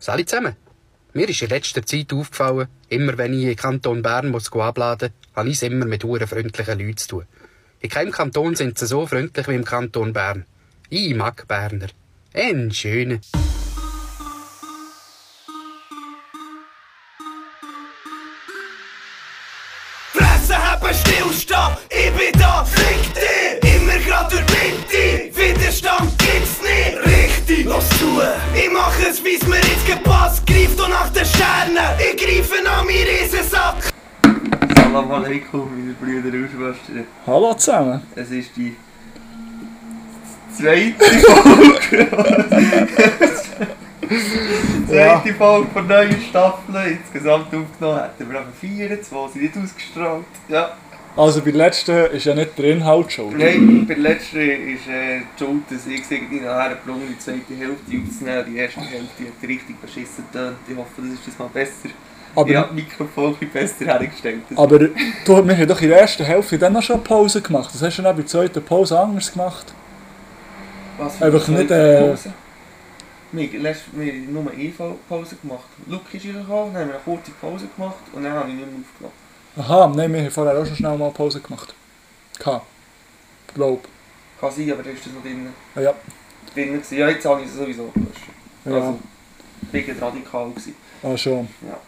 Salut zusammen. Mir ist in letzter Zeit aufgefallen, immer wenn ich in Kanton Bern muss abladen muss, habe ich es immer mit huren freundlichen Leuten zu tun. In keinem Kanton sind sie so freundlich wie im Kanton Bern. Ich mag Berner. Ein schöner. Ich mach es, wie's mir jetzt gepasst, greif doch nach den Sternen, ich greife an meinen Riesensack! Salam alaikum, meine Brüder und Schwestern. Hallo zusammen. Es ist die zweite Folge. zweite Folge von neuen Staffeln. Insgesamt aufgenommen hätten wir aber vier, zwei sind nicht ausgestrahlt. Ja. Also bei der letzten ist ja nicht der Inhalt schuld. Nein, bei der letzten ist äh, die Schuld, dass ich irgendwie nachher gelungen die zweite Hälfte aufzunehmen. Die erste Hälfte hat richtig beschissen getönt. Ich hoffe, das ist das mal besser. Aber, ich habe das Mikrofon besser hergestellt. Aber du, wir haben doch in der ersten Hälfte dann noch schon Pause gemacht. Das hast du dann bei der zweiten Pause anders gemacht. Was für Einfach eine nicht, äh, Pause? Wir haben letzt- wir haben nur eine Pause gemacht. Luke ist reingekommen, dann haben wir eine kurze Pause gemacht und dann habe ich nicht mehr aufgenommen. Aha, nein, wir haben vorher auch schon schnell mal Pause gemacht. K. Glaub. Kann sein, aber da ist das noch drinnen. Ah, ja. drinnen gewesen. Ja, jetzt habe ich es sowieso. Ja. Also, ich radikal. Gewesen. Ah, schon. Ja.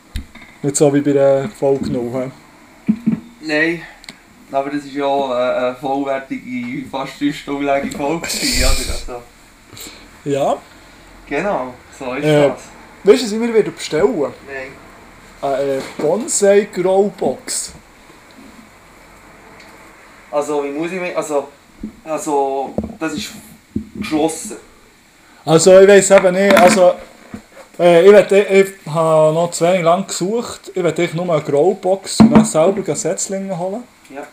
Nicht so wie bei der Folge 0. hä? Nein, aber das war ja eine, eine vollwertige, fast drei Stunden lange Folge. gewesen? Also, Ja. genau, so ist Äh. das. Weißt du, ich mir wieder bestellen? Nein. Eine äh, Bonsai Growbox. Also, wie muss ich mich. Also, also das ist geschlossen. Also ich weiß eben nicht, also äh, ich, will, ich habe noch zu wenig lang gesucht. Ich werde nur eine Growbox und dann selber Setzlinge holen. Ja.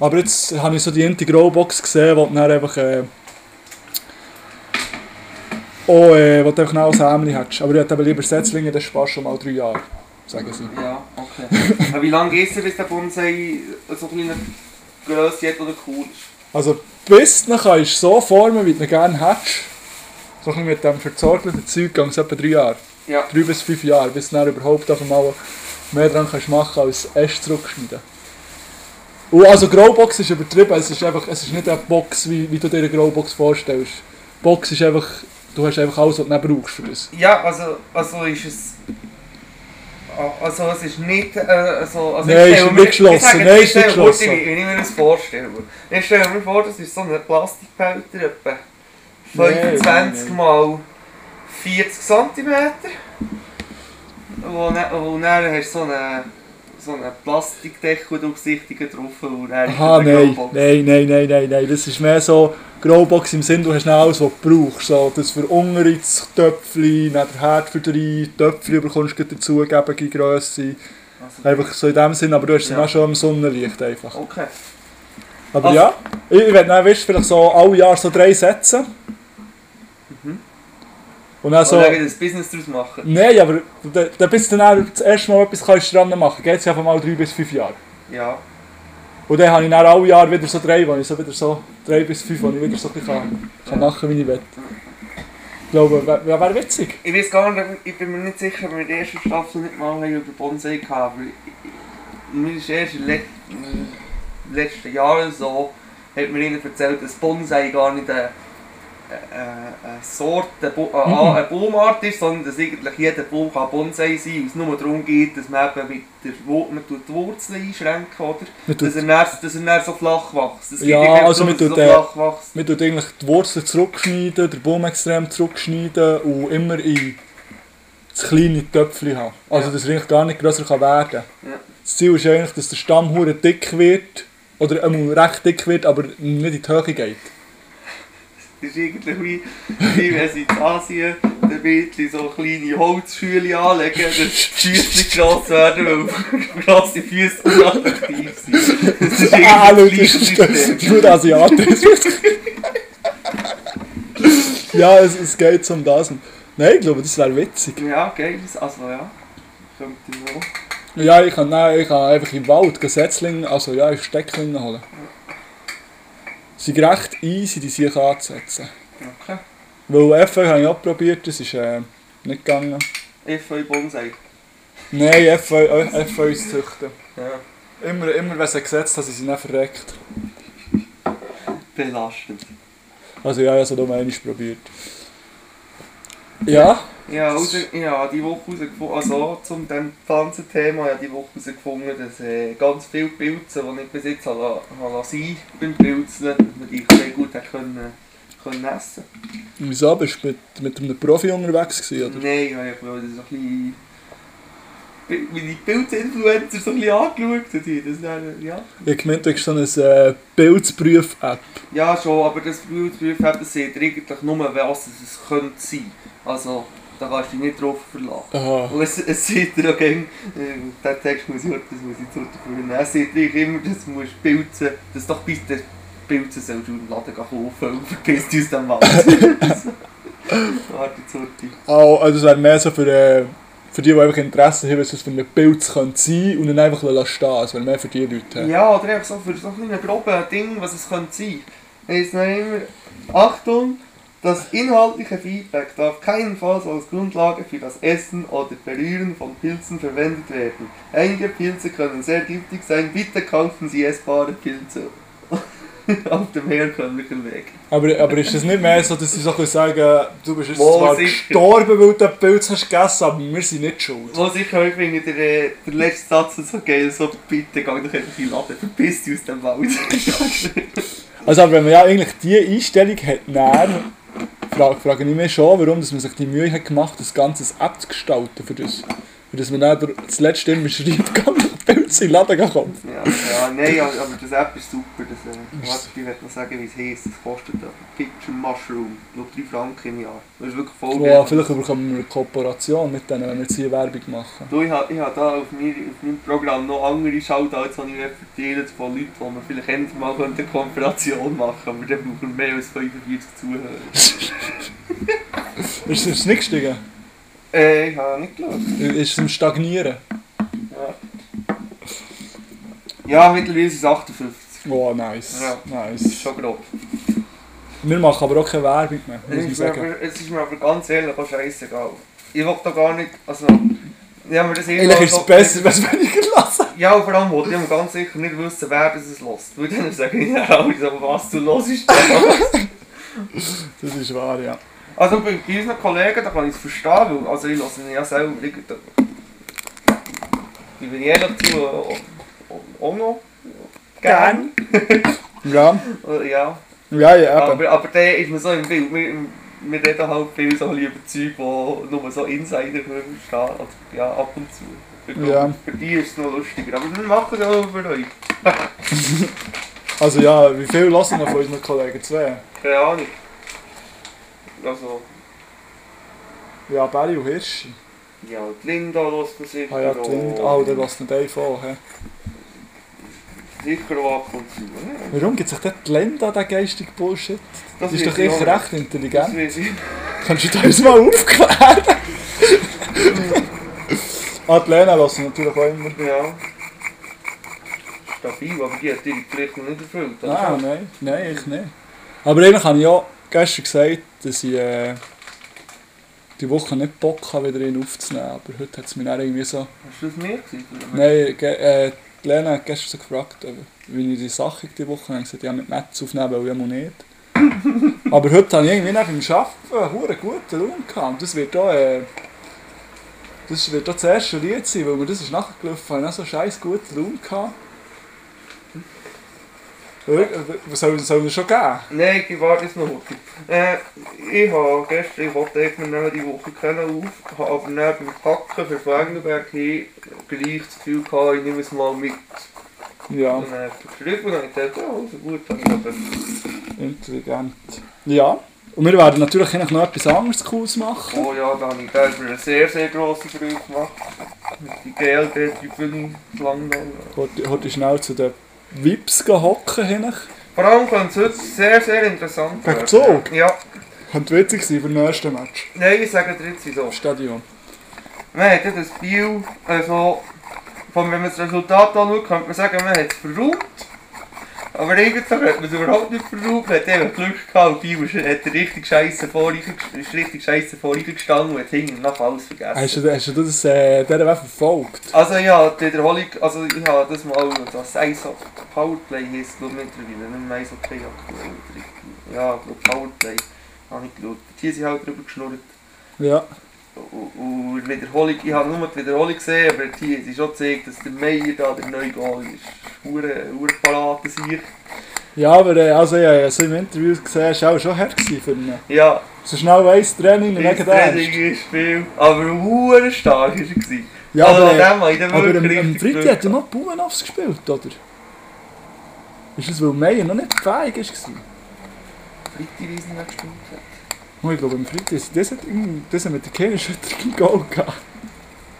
Aber jetzt habe ich so die eine Growbox gesehen, wo dann einfach äh, auch, äh, wo du einfach noch Sämli hättest. Aber ich hätte lieber Setzlinge, das sparst schon mal drei Jahre, sagen sie. Ja, okay. Aber wie lange geht es, bis der Bonsai so eine Grösse hat oder cool ist? Also bis du ihn kannst so formen, wie du ihn gerne hättest, so ein bisschen mit dem verzorgelten Zeug, geht es etwa drei Jahre. Ja. drei bis fünf Jahre, bis du dann überhaupt einfach mal mehr dran kannst machen als Äste zurückschneiden. Und also Growbox ist übertrieben, es ist einfach, es ist nicht eine Box, wie, wie du dir eine Growbox vorstellst. Box ist einfach, du hast einfach alles, was du nicht brauchst für das. Ja, also, also ist es. Also es ist nicht. Äh, also, also Nein, ist nicht geschlossen. Nein, ist nicht geschlossen. Wie ich mir das vorstelle. Ich stelle mir vor, das ist so ein Plastikbehälter, etwa Nein, 25 nein, nein. mal 40 cm. Wo, wo dann hast du so einen so einen Plastikdeckel durchsichtigen drauf und dann Aha, nein, nein, nein, nein, nein, nein, das ist mehr so Growbox im Sinn, du hast alles, was du brauchst. So, das für das Töpfchen, dann der Herd für drei, Töpfchen bekommst du dazu, gebende Grösse. Also, Einfach so in dem Sinn, aber du hast es Ja. auch schon im Sonnenlicht einfach. okay. Aber Also- ja, ich, ich werde dann, weißt, vielleicht so alle Jahre so drei Sätze. Und dann so... Und dann ein Business daraus machen. Nein, aber da, da bist du dann auch das erste Mal etwas kannst dran machen, geht es einfach mal drei bis fünf Jahre. Ja. Und dann habe ich dann alle Jahre wieder so drei, wo ich so wieder so drei bis fünf, wo ich wieder so ein bisschen kann, kann machen, wie ich will. Ich glaube, wäre wär, witzig. Ich weiß gar nicht, ich bin mir nicht sicher, ob wir in der ersten Staffel nicht mal über Bonsai ich- mir ist erst in den letzten Jahren so, hat mir ihnen erzählt, dass Bonsai gar nicht eine, eine, Sorte, eine, eine, Mhm. eine Baumart ist, sondern dass eigentlich jeder Baum kann Bonsai sein kann. Es nur darum geht, dass man eben mit der man tut die Wurzeln einschränken oder? Man Dass er, dann, dass er dann so flach wächst. Ja, also man tut, so äh, flach wächst. man tut eigentlich die Wurzeln zurückschneiden, den Baum extrem zurückschneiden und immer in das kleine Töpfchen haben. Also Ja. dass er eigentlich gar nicht grösser kann werden kann. Ja. Das Ziel ist eigentlich, dass der Stamm dick wird, oder einmal recht dick wird, aber nicht in die Höhe geht. Das ist irgendwie wie, wenn sie in Asien bisschen so kleine Holzschüle anlegen, dass die Füße gross werden, weil grosse Füße unattraktiv sind. Das ist Ah, irgendwie schau, das gleiche System. nur asiatisch. ja, es, es geht um das. Nein, ich glaube, das wäre witzig. Ja, geil. Also ja, könnte noch. Ja, ich kann, nein, ich kann einfach im Wald Setzlinge, also ja, ich Stecklinge holen. Sie sind recht easy, die sich anzusetzen. Okay. Weil FL habe ich auch probiert, das ist äh, nicht gegangen. FV Bonsai. Nein, FV, äh, FV ist züchten. Ja. Immer, immer wenn sie gesetzt haben, sind sie nicht verreckt. Belastend. Also ja, ich habe es nur einmal probiert. Ja, Ja, raus, ja, die Woche herausgefunden, also zum dem Pflanzenthema, ja, die Woche herausgefunden, dass äh, ganz viele Pilze, die ich bis jetzt habe, habe sein beim Pilzen, dass man die sehr gut hat können, können essen wieso bist du mit, mit einem Profi unterwegs gewesen, oder? Nein, ja, ich habe so ein bisschen... Die Pilzinfluencer so ein bisschen angeschaut die das dann, ja. Ich gemeint, du hast so eine äh, Pilzprüf-App. Ja, schon, aber das Pilzprüf das sieht eigentlich nur, was es könnte sein. Also, da kannst du dich nicht drauf verlassen. Aha. Und es, es sieht dir auch gern, äh, den Text muss ich das muss ich zurückführen. Es sieht dir immer, dass du musst pilzen, dass doch bis der Pilzen sollst du im Laden kaufen und verpiss dich aus dem Wald. Warte, Zurti. Oh, also es wäre mehr so für, äh, für die, die einfach Interesse haben, was es für ein Pilz könnte sein und dann einfach lassen stehen. Es wäre mehr für die Leute. Ja, oder einfach so für so ein grobes Ding, was es könnte sein. Heisst noch immer, Achtung, das inhaltliche Feedback darf keinenfalls als Grundlage für das Essen oder Berühren von Pilzen verwendet werden. Einige Pilze können sehr giftig sein, bitte kaufen Sie essbare Pilze. Auf dem herkömmlichen Weg. Aber, aber ist es nicht mehr so, dass sie so sagen du bist jetzt Wohl zwar sicher. gestorben, weil du den Pilz hast gegessen, aber wir sind nicht schuld. Was ich auch finde, der, äh, der letzte Satz ist so geil, so bitte geh doch einfach in den Laden, verpiss dich aus dem Wald. Also aber wenn man ja eigentlich diese Einstellung hat, dann frage, frage ich mich schon, warum dass man sich die Mühe hat gemacht, das ganze App zu gestalten für das. Für das man dann das letzte immer schreibt, kann Pilze in den Laden kaufen. Ja, ja, nein, aber das App ist super. Das, äh, warte, ich werde noch sagen, wie es heisst. Das kostet da. Picture Mushroom. Glaube 3 Franken im Jahr. Das ist wirklich voll Wow, vielleicht bekommen wir eine Kooperation mit denen, wenn wir jetzt hier Werbung machen. Du, ich habe ich da auf, mir, auf meinem Programm noch andere Shoutouts, die ich verteilt von Leuten, die wir vielleicht endlich mal eine Kooperation machen können. Aber dann brauchen wir mehr als 45 Zuhörer. Ist es nicht gestiegen? Äh, ich habe nicht geschaut. Ist es im Stagnieren? Ja, mittlerweile ist es 58. Oh, nice. Ja. nice. Schon grob. Wir machen aber auch keine Werbung mehr, muss ich ist, sagen. aber, es ist mir aber ganz ehrlich auch scheißegal. Ich will da gar nicht, also... Ich habe mir das Eigentlich ist es besser, wenn es weniger lassen. Ja, und vor allem wollte ich aber ganz sicher nicht wissen, wer das es lässt. Weil dann sage ich ja auch so, was du hörst. Das ist wahr, ja. also bei, bei unseren Kollegen, da kann ich es verstehen, weil also ich lasse ihn ja selber irgendwie... Ich bin ehrlich zu, auch, noch gern. Ja, Äh, Ja, ja, ja eben. aber, aber der ist mir so im Bild. Wir, wir reden halt viel so ein bisschen über Zeug, die nur so Insider verstehen. Also, ja, ab und zu. Für, Ja. für die ist es noch lustiger. Aber wir machen es auch für euch. Also ja, wie viel lassen wir von unseren Kollegen? Zwei? Keine Ahnung. Also, Ja, Barry und Hirschi. ja, die Linda lässt das sicher Ah ja, die Linda. Ah, der lässt nicht einfach auch. Sicher auch ab und zu. ne? Warum gibt sich dort die Linda, der geistige Bullshit? Das ist doch echt recht Das intelligent. weiß ich. Kannst du das mal aufklären? ah, die Lena lassen natürlich auch immer. Ja. Stabil, aber die hat ihre Pflicht nicht erfüllt. oder? Ah, nein, nein, ich nicht. Aber eigentlich habe ich ja gestern gesagt, dass ich äh, die Woche nicht Bock habe, wieder ihn aufzunehmen. Aber heute hat es mich dann irgendwie so... Hast du das mehr gewesen? Nein, äh, die Lena hat gestern so gefragt, wie ich die Sache die Woche habe. Ich gesagt, ja, mit Metz aufnehmen, weil ich mal nicht. Aber heute habe ich irgendwie nach dem Arbeiten einen guten Lohn gehabt. Und das wird auch... Äh, das wird auch das erste Lied sein, weil mir das ist nachgelaufen. Ich habe so scheiß guten Lohn gehabt. Was soll, es schon geben? Nein, ich warte jetzt noch heute. Äh, ich habe gestern, ich wollte nehmen die Woche kennen auf, habe aber neben dem Packen für Flangenberg hin gleich das Gefühl gehabt, ich nehme es mal mit. Ja, Und dann habe ich geschrieben und habe ich gedacht, ja, also gut, dann habe ich intelligent. Ja. Und wir werden natürlich noch etwas anderes Cooles machen. Oh ja, da habe ich selber eine sehr, sehr grosse Freude gemacht. Die GLD-Tribüne Langnau. Heute, heute schnell zu den Vips gehen hocken. Vor allem könnte es heute sehr, sehr interessant Wegen Zug? Ja. Könnte witzig sein für das nächste Match. Nein, ich sage wieso. Im Stadion. Hat ja das Spiel, also, wenn man das Resultat anschaut, könnte man sagen, man hat es verräumt. Aber eigentlich hat man es überhaupt nicht verraubt. Hat einfach Glück gehabt. Bio ist- hat richtig scheiße vor ist richtig scheiße vor gestanden und hat hinten nach alles vergessen. Hast du, hast du das äh, verfolgt? Also ja, die Wiederholung, also ich habe das mal, das Eishockey, Powerplay heisst glaube mittlerweile, nicht mehr aktuell. oder- Ja, ich glaube Powerplay habe ich geschaut. Hier sind halt drüber geschnurrt. Ja. Und- Wiederholung, ich habe nur die Wiederholung gesehen, aber hier ist schon gezeigt, dass der Meier da, der neue Goal ist. Hure, parat sich. Ja, aber äh, also, ja, ja, so im Interview gesehen, es war auch schon hart für ihn. Ja, So schnell weiss Training wegen der Training ist viel, aber hure stark war er. Ja, also aber, äh, dem habe ich dann aber am, am Freitag hat er noch Baumenaufs gespielt, oder? Ist das, weil Meier noch nicht fähig war? Freitag Wiesen gespielt hat. Oh, ich glaube, das hat, irgendwie- das hat mit der Kehlenschütterung im Goal gehabt.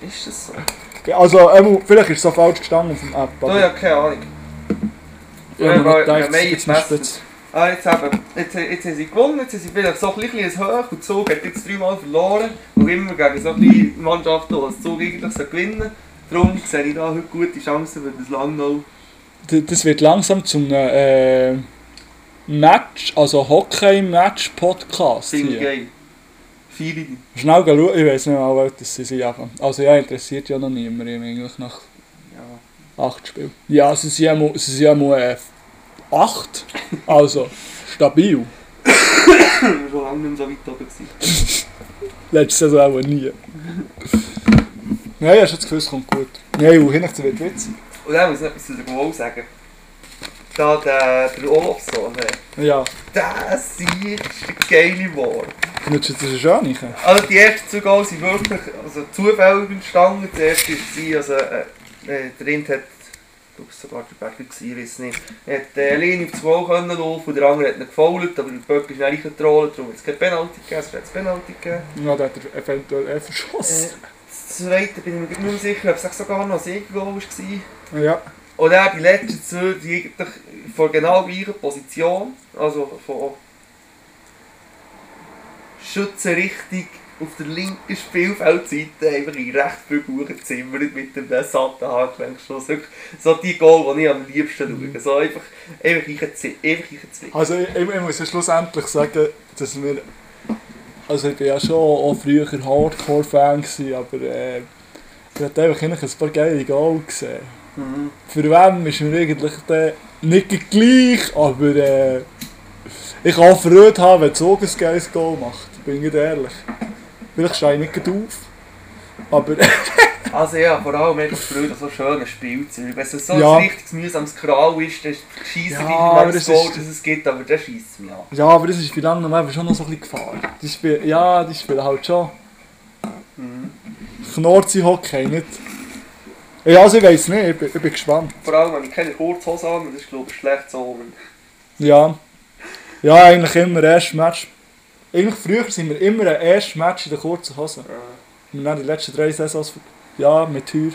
Ist das so? Ja, Also, ähm, vielleicht ist es so falsch gestanden auf dem App. Da ja, keine Ahnung. Ja, mir weil- nicht gedacht, ja, Meier jetzt ist spitz. Ah, jetzt, eben, jetzt, jetzt haben sie gewonnen, jetzt haben sie vielleicht so ein bisschen hoch und Zug hat jetzt dreimal verloren. Und immer gegen so eine Mannschaft, die das Zug eigentlich so gewinnen Darum sehe ich da heute gute Chancen für das Langnau. Das wird langsam zum äh, Match, also Hockey-Match-Podcast Finde geil. Viele. Schnell schauen, ich weiß nicht mal, das sind. einfach. Also ja, interessiert ja noch niemand eigentlich nach Ja. acht Spielen. Ja, sie sind ja mal, sie sind ja mal äh, acht. Also, stabil. schon lange nicht mehr so weit oben gewesen. Letzte Saison auch nie. Nein, ich habe das Gefühl, es kommt gut. Nein, und hinten wird witzig. Und dann muss ich etwas zu der Goal sagen. Da der, der Olofsson, hey, Ja, der Sieg ist der geile War. findest du das schon nicht? Also die ersten zwei Goals sind wirklich also zufällig entstanden. Der erste war, also äh, äh, der Rind hat, ich glaube sogar der Berger ich weiß nicht, er hat äh, alleine auf das Goal können laufen und der andere hat ihn gefoult, aber der Böck ist nicht reingetrollt, darum hat es keine Penalty gegeben, es hat es Penalty gegeben. Ja, da hat er eventuell eh verschossen. Äh, das zweite bin ich mir nicht mehr sicher, ob es sogar noch ein Siegergoal war. Ja. Und dann die letzten zwei, die eigentlich von genau gleicher Position, also von Schützenrichtung auf der linken Spielfeldseite, einfach in recht viel Buchen gezimmert mit dem satten Handgelenkschuss. So die Goal, die ich am liebsten schaue. So einfach, einfach reinzwi- einfach reinzwicken. Also ich, ich muss ja schlussendlich sagen, dass wir... Also ich war ja schon auch früher Hardcore-Fan, aber äh, ich habe einfach ein paar geile Goal gesehen. Mhm. Für wen ist mir eigentlich der nicht gleich, aber äh, ich kann Freude haben, wenn so ein geiles Goal macht, bin ich ehrlich. Vielleicht stehe ich nicht auf, aber Also ja, vor allem einfach Freude an so schönen Spielzeugen. Wenn es so Ja. ein richtiges mühsames Kral ist, dann schießt Ja, ja, aber wie das es gibt, aber der schießt mich an. ja, aber das ist bei lange noch schon noch so ein bisschen Gefahr. Die spielen, ja, die spielen halt schon Mhm. Knorzi-Hockey, nicht... Ja, also ich weiß nicht, ich bin, ich bin gespannt. Vor allem, wenn ich keine Kurzhose habe, das ist glaube ich schlecht so. Ja. Ja, eigentlich immer erst Match. Eigentlich früher sind wir immer ein erstes Match in der kurzen Hose. Wir haben die letzten drei Saisons, ja, mit Tür.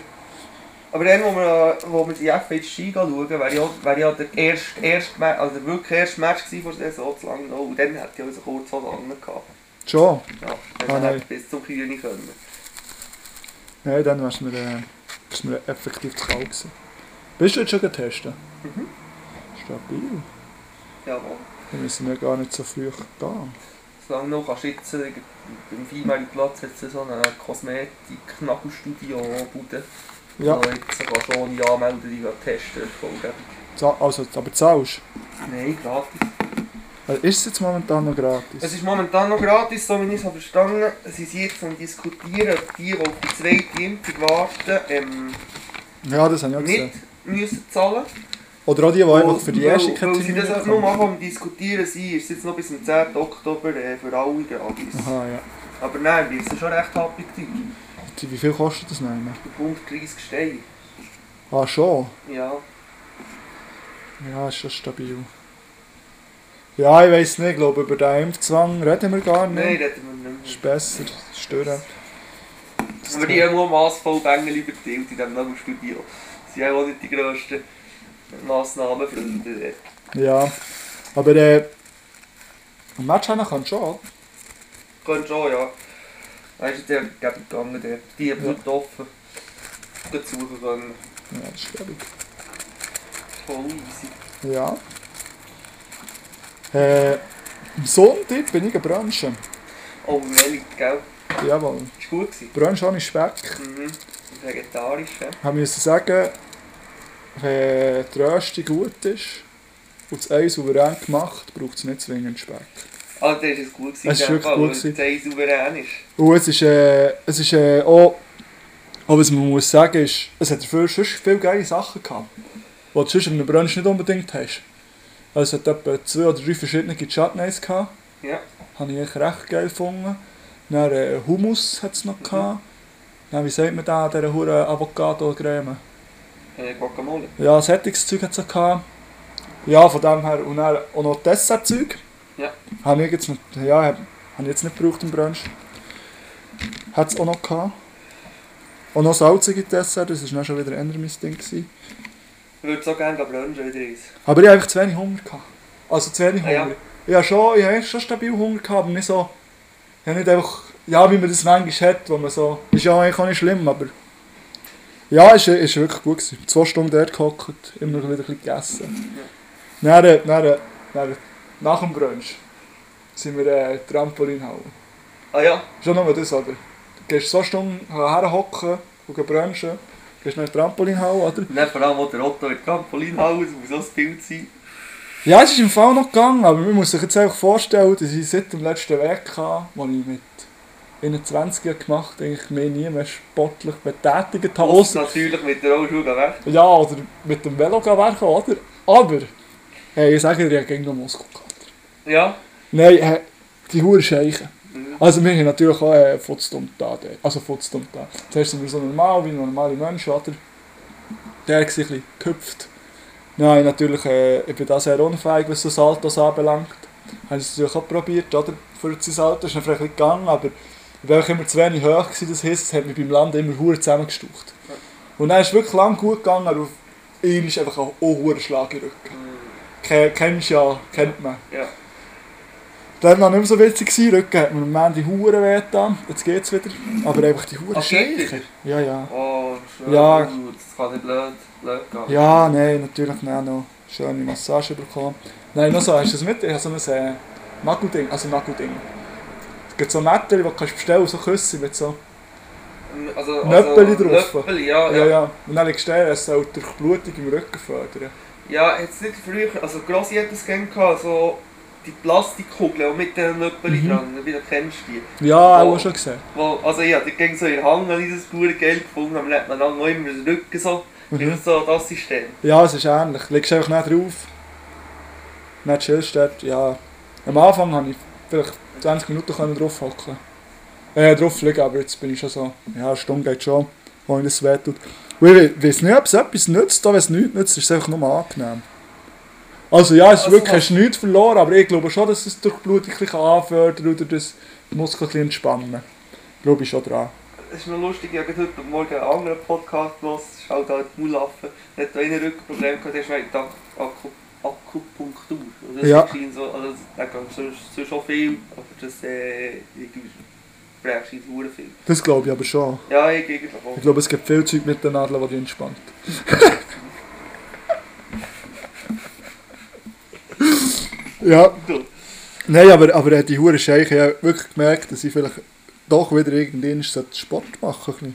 Aber dann, wo wir, wo wir die FHG schauen, wäre ja, wäre ja der erste, erste Ma- also der wirklich erste Match gewesen von der Saison zu lange noch. Und dann hätte ich also Kurzhose angehabt. Schon? Ja, dann Ah, hätte ich bis zum Kühne können. Nein, dann wärst du mir, äh, du mir effektiv zu kalt gewesen. Bist du jetzt schon getestet? Mhm. Stabil. Jawohl. Dann müssen wir gar nicht so früh gehen. Solange noch kannst du jetzt äh, beim hat es so eine Kosmetik-Nagelstudio-Bude. Ja, Wo jetzt kannst du ohne Anmelden die testen also, aber zahlst Nein, gratis. Also, Ist es jetzt momentan noch gratis? Es ist momentan noch gratis, so wie ich es habe verstanden Sie sind jetzt am diskutieren, ob die, die auf die zweite Impfung warten, ähm, ja, das habe ich auch nicht gesehen. müssen zahlen Oder auch die, die einfach für die Weil- erste Weil sie das auch Kategorie nur machen am Diskutieren sind, ist es jetzt noch bis zum 10. Oktober äh, für alle gratis. Aha, ja. Aber nein, wir sind schon recht happig. Wie viel kostet das? Bei 130 Steine. Ah, schon? Ja. Ja, ist schon stabil. Ja, ich weiß nicht, ich glaube über den Impfzwang reden wir gar nicht. Nein, reden wir nicht Ist besser, stören. mehr. Aber die haben nur massvoll Bengel überteilt in diesem Nagelstudio. Sie haben auch nicht die grössten Massnahmenfreunde. Ja. Aber äh, ein Match haben kann schon. Könnte schon, ja. Weißt du, der geht gegangen, der. Die haben Ja. offen. Gut suchen können. Ja, das ist ich. Voll easy. Ja. Äh, am Sonntag bin ich in Brunchen. Oh, wellig, gell? Jawohl. Ist gut gewesen. Brunch ohne Speck. Mhm. Vegetarisch, ja. Ich musste sagen, wenn die Rösti gut ist und das Ei souverän gemacht, braucht es nicht zwingend Speck. Ah, das ist gut gewesen. Es ist wirklich gut gewesen. Das Ei souverän ist. Und es ist, äh, es ist äh, auch, auch was man muss sagen ist, es hat dafür sonst viele geile Sachen gehabt, die du sonst in einem Brunch nicht unbedingt hast. Also hat etwa zwei oder drei verschiedene Chutneys gehabt, Ja. habe ich echt recht geil gefunden. Dann äh, Hummus hat es noch gehabt. Dann, wie sagt man da, dieser hure Avocado-Creme? Äh, Guacamole. Ja, Sättigungszeug hat es auch gehabt. Ja, von dem her. Und dann auch noch Dessertzeug. Ja. Habe ich jetzt nicht, ja, habe ich jetzt nicht gebraucht im Brunch. Hat es auch noch gehabt. Und noch salzige Dessert, das war dann schon wieder eher mein Ding. Gewesen. Ich würde so gerne brunchen wieder eins. Aber ich hatte einfach zu wenig Hunger. Gehabt. Also zu wenig Ah, ja. Hunger. Ja, schon, ich hatte schon stabil Hunger, gehabt, aber nicht so... Ja, nicht einfach... Ja, wie man das manchmal hat, wo man so... Ist ja eigentlich auch nicht schlimm, aber... Ja, es war wirklich gut. Gewesen. Zwei Stunden dort gehockt, immer wieder ein bisschen gegessen. Dann, äh, dann, äh, dann, nach dem Brunch sind wir äh, Trampolinhalle. Ah ja, Schon nur das, oder? Du gehst zwei Stunden herhocken und gehst brunchen, gehst nach der Trampolinhalle, oder? dann vor allem auch der Otto in der Trampolinhaus, muss so ein Bild sein. Ja, es ist im Fall noch gegangen, aber man muss sich jetzt einfach vorstellen, dass ich seit dem letzten Weg hatte, wo ich mit 21 Jahren gemacht habe, eigentlich mich nie mehr sportlich betätigt habe. Ausser Ausser, natürlich mit der Rollschuhe ja, oder mit dem Velo werken, oder? Aber, hey, ich sage dir, ich habe gegen noch Muskelkater. Ja. Nein, äh, die Hure Scheiche. Mhm. Also wir haben natürlich auch äh, Futzdumm da, also Futzdumm da. Zuerst sind wir so normal, wie normale Menschen, oder? Der sich ein bisschen gehüpft. Nein, natürlich, äh, ich bin da sehr unfähig, was so Saltos anbelangt. Habe ich es natürlich auch probiert, oder? Für das Salto ist vielleicht ein bisschen gegangen, aber ich war einfach immer zu wenig hoch, gewesen, das heisst, es hat mich beim Land immer hure zusammengestaucht. Und dann ist es wirklich lang gut gegangen, aber auf ihn ist einfach auch ein hoher Schlag im Rücken. Ke- Kennst ja, kennt man. Ja. Dann war nicht mehr so witzig, gewesen. Rücken hat mir am Ende Huren weh getan. Jetzt geht's wieder. Aber einfach die Huren Ach. Ja, ja. Oh, schön. Ja. Das kann nicht blöd, blöd gehen. Ja, nein, natürlich nicht noch schöne Massage bekommen. Nein, noch so, hast du das mit? Ich habe so ein äh, Nagelding, also Nagelding. Es gibt so Nätter, die du kannst bestellen, so Küsse mit so... Also, Nöppeli drauf. Nöppeli, ja, Ja, ja. ja. Und dann legst du den, es soll durch Blutung im Rücken fördern. Ja, jetzt nicht früher, also Grossi hat das gerne gehabt, so die Plastikkugeln und mit den Nöppeli Mhm. dran, wie du kennst die. Ja, auch schon gesehen. Wo, also ja, die ging so in den Hang an dieses pure Geld gefunden, aber dann hat man dann noch immer den Rücken so, wie Mhm. so das System. Ja, es ist ähnlich. Du legst einfach nicht drauf. Nicht chillst dort. Ja. Am Anfang habe ich vielleicht 20 Minuten können drauf hocken. Äh, drauf liegen, aber jetzt bin ich schon so. Ja, eine Stunde geht schon, wo ich das weh tut. Und ich weiß nicht, ob es etwas nützt, auch wenn es nichts nützt, ist es einfach nur angenehm. Also ja, es ist Also wirklich, hast nichts verloren, aber ich glaube schon, dass es durch Blut ein bisschen anfördern oder das Muskel ein bisschen entspannen. Glaube ich schon dran. Es ist noch lustig, ich habe heute Morgen einen anderen Podcast gehört, das ist halt halt Mulaffe. Der hat da ein Rückenproblem gehabt, der ist Akku Akupunktur. Also das Ja. ist anscheinend so, also da sonst, sonst schon viel, aber das äh, brauchst du nicht viel. Das glaube ich aber schon. Ja, ich eigentlich auch. Ich glaube, es gibt viel Zeug mit den Nadeln, die dich entspannt. ja, Du. nein, aber, aber äh, die hure Scheiche, ich habe wirklich gemerkt, dass ich vielleicht doch wieder irgendwann Sport machen sollte.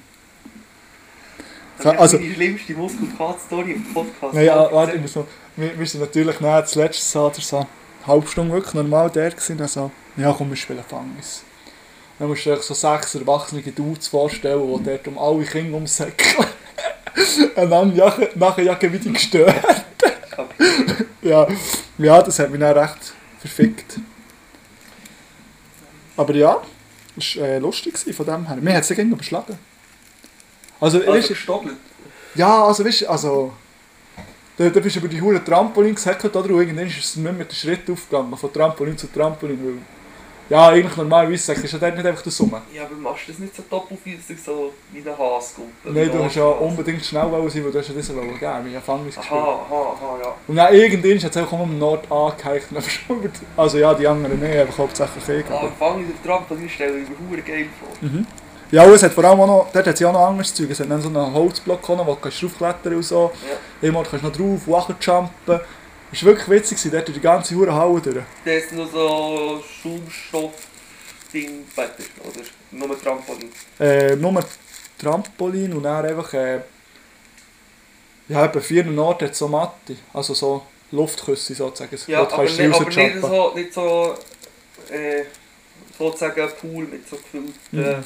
Das ist Also- die schlimmste Muskelkater-Story im Podcast. Nein, ja, warte, ich muss noch, wir, wir sind natürlich nicht das letzte Satz so eine halbe Stunde wirklich normal der gewesen, also, ja komm, wir spielen Fangis. Dann musst du dir so sechs erwachsene Dudes vorstellen, die dort um alle Kinder umsäckeln. Und dann nachher, nachher ja wieder gestört. Ja, ja, das hat mich dann recht verfickt. Aber ja, es war äh, lustig von dem her. Mir hat es irgendwie überschlagen. Also, Also weißt, gestoppelt. ja, also weißt, also... Da, da bist du über die hure Trampolin gesäckelt, oder? Und irgendwann ist es nicht mehr mit dem Schritt aufgegangen, von Trampolin zu Trampolin. Weil, ja, eigentlich normalerweise säckelst du dort nicht einfach das rum. Ja, aber machst du das nicht so doppelfeisig, so wie ein Haaskumpel? Nein, du hast ja unbedingt schnell sein, weil du hast ja das wollen geben, wie ein Fangis gespielt. Aha, aha, aha, ja. Und dann irgendwann hat es um den Nord angeheicht. Also ja, die anderen nicht, einfach hauptsächlich ich. Aber aber- fang ich den Trampolin stellen, ich mir hure geil vor. Ja, und es hat vor allem auch noch, dort hat es ja auch noch anderes Zeug. Es hat dann so einen Holzblock, wo du kannst draufklettern und so. Ja. Immer kannst du noch drauf, und jumpen. Es war wirklich witzig, gewesen, dort durch die ganze Hure Halle durch. Das ist nur so Schulstoff-Ding, Peter, oder? Nur Trampolin. Äh, nur Trampolin und dann einfach... Äh, ja, etwa vier Orten hat so Matte. Also so Luftküsse sozusagen. Ja, du aber, kannst nicht, aber nicht so, nicht so, äh, sozusagen ein Pool mit so gefüllten Mhm.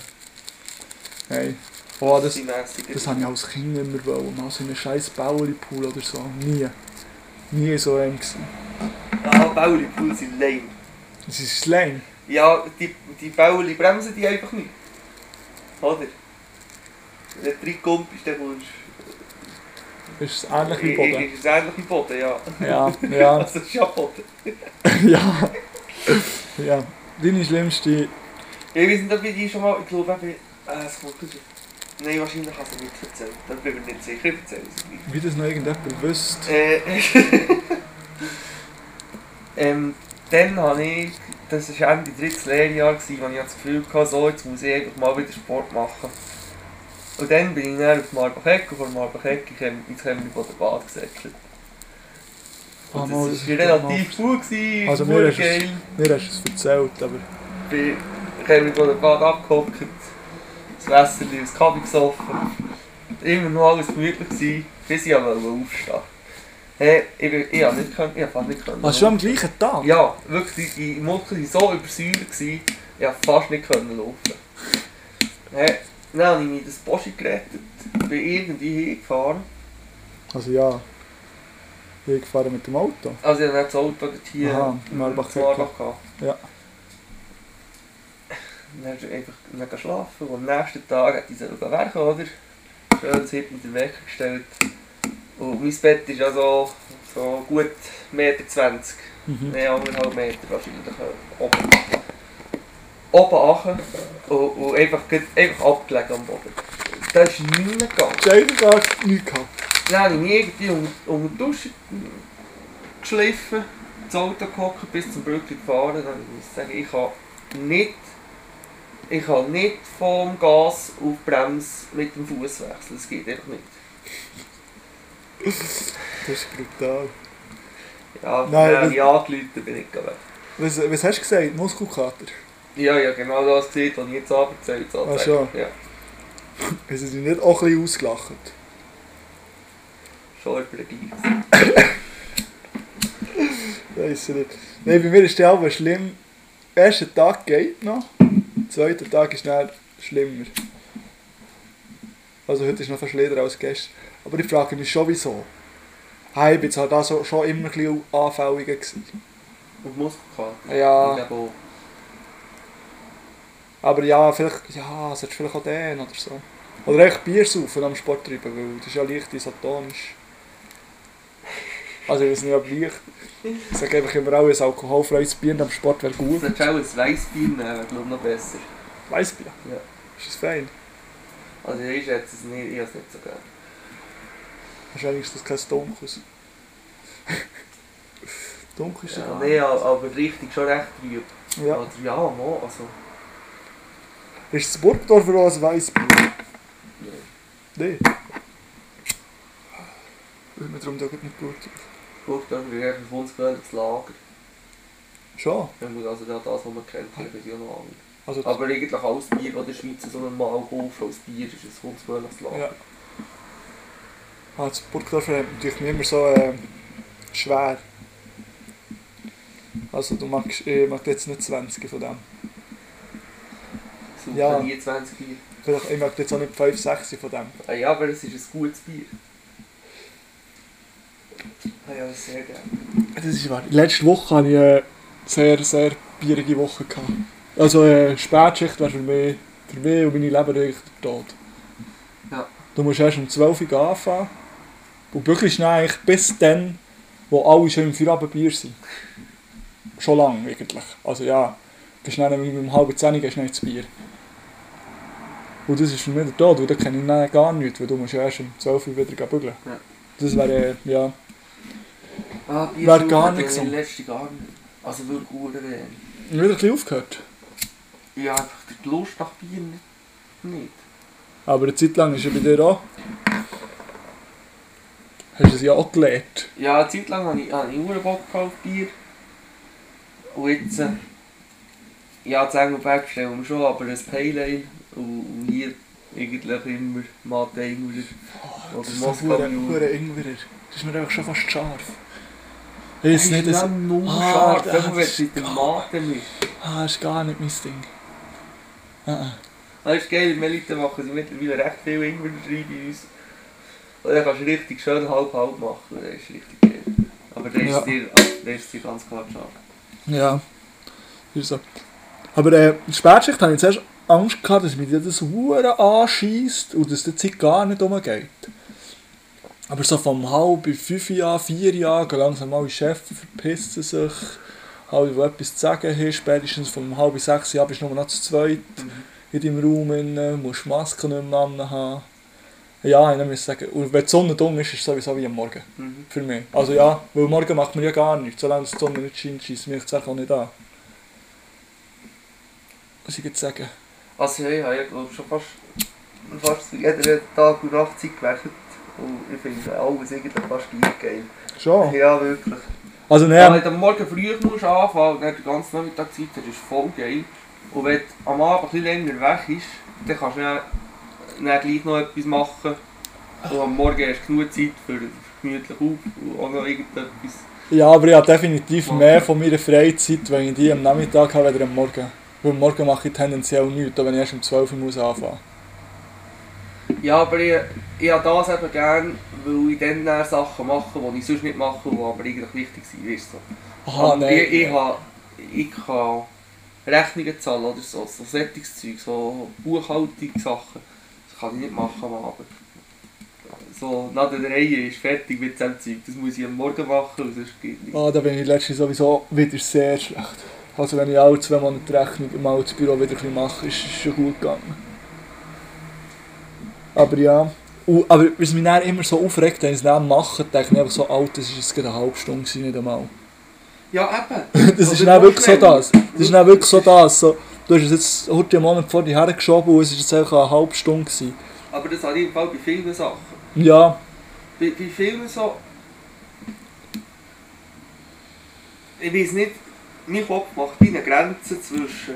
Hey. Oh, das, das habe ich als Kind immer wollen. Mal so einen scheiß Bauli-Pool oder so. Nie. Nie so eng gewesen. Ah, Bauli-Pool sind lame. Das ist Slang. Ja, die, die Bauli bremsen die einfach nicht. Oder? Wenn du reinkommst, dann musst Ist es ähnlich wie du... Boden? Ist es ähnlich wie Boden, ja. Ja, ja, Also, es ist ja Boden. ja. Ja. Deine schlimmste... Ich weiß nicht, ob ich die schon mal... Ich glaube, eben... Äh, es kommt raus. Nein, wahrscheinlich ich es nicht erzählt. Da bin ich mir nicht sicher. Ich erzähle es nicht. Wie das noch irgendjemand wüsste. Äh, ähm, dann habe ich, das war Ende drittes Lehrjahr, gewesen, wo ich das Gefühl hatte, so, jetzt muss ich einfach mal wieder Sport machen. Und dann bin ich dann auf Marbach-Eck und von Marbach-Eck ins Chemnitz-Bad gesäckelt. Ah, Und mal, das war relativ gewesen, Also mir es- geil. Mir hast du es erzählt, aber... bin Chemnitz-Bad abgehockt, das Wasser in das Kabi gesoffen. Immer noch alles gemütlich gewesen, bis ich aber aufstehen Hey, ich, bin- ich habe nicht können, ich habe nicht können. Hast du am gleichen Tag? Ja, wirklich, die, Muskeln waren so übersäuert, gewesen, ich konnte fast nicht können laufen. Hey, dann habe ich mich das Boschi gerettet, bin irgendwie hingefahren. Also ja. Ich bin gefahren mit dem Auto. Also ich habe das Auto dort hier Aha, in Marbach gehabt. Ja. Dann hast du einfach dann geschlafen und am nächsten Tag hat ich selber werken, oder? Schön hinten in den Wecker gestellt. Und mein Bett ist ja so, gut 1,20 Meter. Mhm. Nein, anderthalb Meter wahrscheinlich äh, oben. Oben achen und, und einfach, einfach abgelegen am Boden. Da ist nichts mehr gegangen. Du einfach nichts gehabt? Dann habe ich mich irgendwie unter, unter die Dusche geschliffen, ins Auto gehockt, bis zum Brücke gefahren. Dann muss ich sagen, ich kann nicht, ich kann nicht vom Gas auf Bremse mit dem Fuß wechseln. Das geht einfach nicht. Das ist brutal. Ja, Nein, habe ich angerufen, bin ich weg. Was, was hast du gesagt? Muskelkater? Ja, ja, genau das gesehen, was ich jetzt abgezählt habe. Ach schon. Ja, sie dich nicht auch ein bisschen ausgelacht? schon über den. Weiss ich nicht. Nein, bei mir ist der aber schlimm. Der erste Tag geht noch. Der zweite Tag ist dann schlimmer. Also heute ist noch schlimmer als gestern. Aber ich frage mich schon wieso. Hey, ich bin jetzt halt da so, schon immer ein bisschen anfälliger gewesen. Und Muskelkater. Ja. Aber ja, vielleicht, ja, es hat vielleicht auch den oder so. Oder echt Bier saufen am Sport treiben, weil das ist ja leicht isotonisch. Also ich weiß nicht, ob leicht. Ich sage einfach immer auch, ein alkoholfreies Bier am Sport wäre Du gut. solltest auch ein Weissbier nehmen, glaube ich noch besser. Weißbier? Ja. Ist das fein? Also ich schätze es nicht, ich habe es nicht so gerne. Wahrscheinlich ist das kein Dunkles. Dunkel ist ja, gar nee, aber richtig schon recht trüb. Ja. Oder ja, mo, also. Ist das Burgdorfer auch ein Weißbier? Nein. Weil mir darum da nicht gut tut. Guck, da wäre ein wunderschönes Lager. Schon? Ja, gut, Also das, was man kennt, ist ja noch anders. Also, Aber eigentlich alles Bier, das in der Schweiz so normal kaufen als Bier, ist ein wunderschönes Lager. ja. Ah, das Burgdorfer hat natürlich mir immer so äh, schwer. Also du magst, ich mag jetzt nicht 20 von dem. Super, Ja. nie 20 Bier. Vielleicht, ich mag jetzt auch nicht 5, 6 von dem. Ah, ja, aber es ist ein gutes Bier. Ah, ja, das sehr gerne. Das ist wahr. Letzte Woche hatte ich eine sehr, sehr bierige Woche. Gehabt. Also äh, Spätschicht wäre für mich, für mich und meine Leber eigentlich der Tod. Ja. Du musst erst um 12 Uhr anfangen und wirklich eigentlich bis dann, wo alle schon im Feierabendbier sind. Schon lange eigentlich. Also ja, gehst schnell um um halb zehn gehst du schnell ins Bier. Und das ist für mich der Tod, weil da kenne ich dann gar nichts, weil du musst ja erst um 12 Uhr wieder bügeln. Ja. Das wäre, äh, ja... Ah, Bier Wäre gar habe nicht ich so. letzte gar nicht. Also wirklich gut wenig. Wieder ein bisschen aufgehört. Ja, einfach die Lust nach Bier nicht. nicht. Aber eine Zeit lang ist er bei dir auch. hast du es ja auch gelernt. Ja, eine Zeit lang habe ich, habe ich Bock auf Bier. Und jetzt, äh, ja, das Engelberg stellen wir schon, aber ein Pale Ale und, hier eigentlich immer Mate Engler oder Das ist so Moskau Ingwer. Das ist mir einfach schon fast scharf. Weiß nicht, das, Ah, das ist ah, das ist gar nicht mein Ding. Ah, ah. Das ist geil, wir Leute machen sie mittlerweile recht viel Ingwer rein bei uns. Und dann kannst du richtig schön halb-halb machen, das ist richtig geil. Aber der ist dir, der ist dir ganz klar scharf. Ja, ist so. Aber äh, der Spätschicht hatte ich zuerst Angst, gehabt, dass mich das Huren anschießt und dass die Zeit gar nicht umgeht. Aber so vom halb bis fünf Jahren, vier Jahren, gehen langsam alle Chefs verpissen sich. Alle, die etwas zu sagen haben, spätestens vom halb bis sechs Jahren bist du nur noch zu zweit in deinem Raum, musst die Maske nicht mehr anhaben. Ja, ich muss sagen, und wenn die Sonne dumm ist, ist es sowieso wie am Morgen. Mhm. Für mich. Also ja, weil morgen macht man ja gar nichts. Solange die Sonne nicht scheint, schießt mich auch nicht an. Was ich jetzt sagen? Also ja, ich habe ja, glaub, schon fast, fast zu jeder Tag- und Nachtzeit gewechselt. Und ich finde alles eigentlich fast gleich geil. Schon. Ja, wirklich. Also ne, Wenn du am Morgen früh musst anfangen und dann die ganze Nachmittag Zeit hast, ist voll geil. Und wenn du am Abend ein bisschen länger weg bist, dann kannst du dann, dann gleich noch etwas machen. Und am Morgen hast du genug Zeit für gemütlich auf und auch noch irgendetwas. ja, aber ich habe definitiv mehr von meiner Freizeit, wenn ich die am Nachmittag habe, als am Morgen. Weil am Morgen mache ich tendenziell nichts, wenn ich erst um 12 Uhr muss anfangen Ja, aber ich, ich habe das eben gerne, weil ich dann, dann Sachen mache, die ich sonst nicht mache, die aber eigentlich wichtig sind. Weißt du? Aha, Und nein. Ich, ich, habe, ich kann Rechnungen zahlen oder so, so Sättigungszeug, so Buchhaltungssachen. Das kann ich nicht machen am Abend. So, nach der Reihe ist fertig mit diesem Zeug. Das muss ich am Morgen machen sonst geht nicht. Ah, da bin ich letztens sowieso wieder sehr schlecht. Also wenn ich alle zwei Monate Rechnung mal das Büro wieder ein bisschen mache, ist es schon gut gegangen. Aber ja. Und, aber was mich dann immer so aufregt, wenn ich es dann mache, denke ich einfach so, alt, das war jetzt gerade eine halbe Stunde, nicht einmal. Ja, eben. Das ist dann wirklich so das. Das ist dann wirklich so das. So, du hast es jetzt heute einen Monat vor dir hergeschoben und es war jetzt einfach eine halbe Stunde. Gewesen. Aber das ich im Fall bei vielen Sachen. Ja, Bei, bei vielen so... Ich weiß nicht, mein Kopf macht eine Grenze zwischen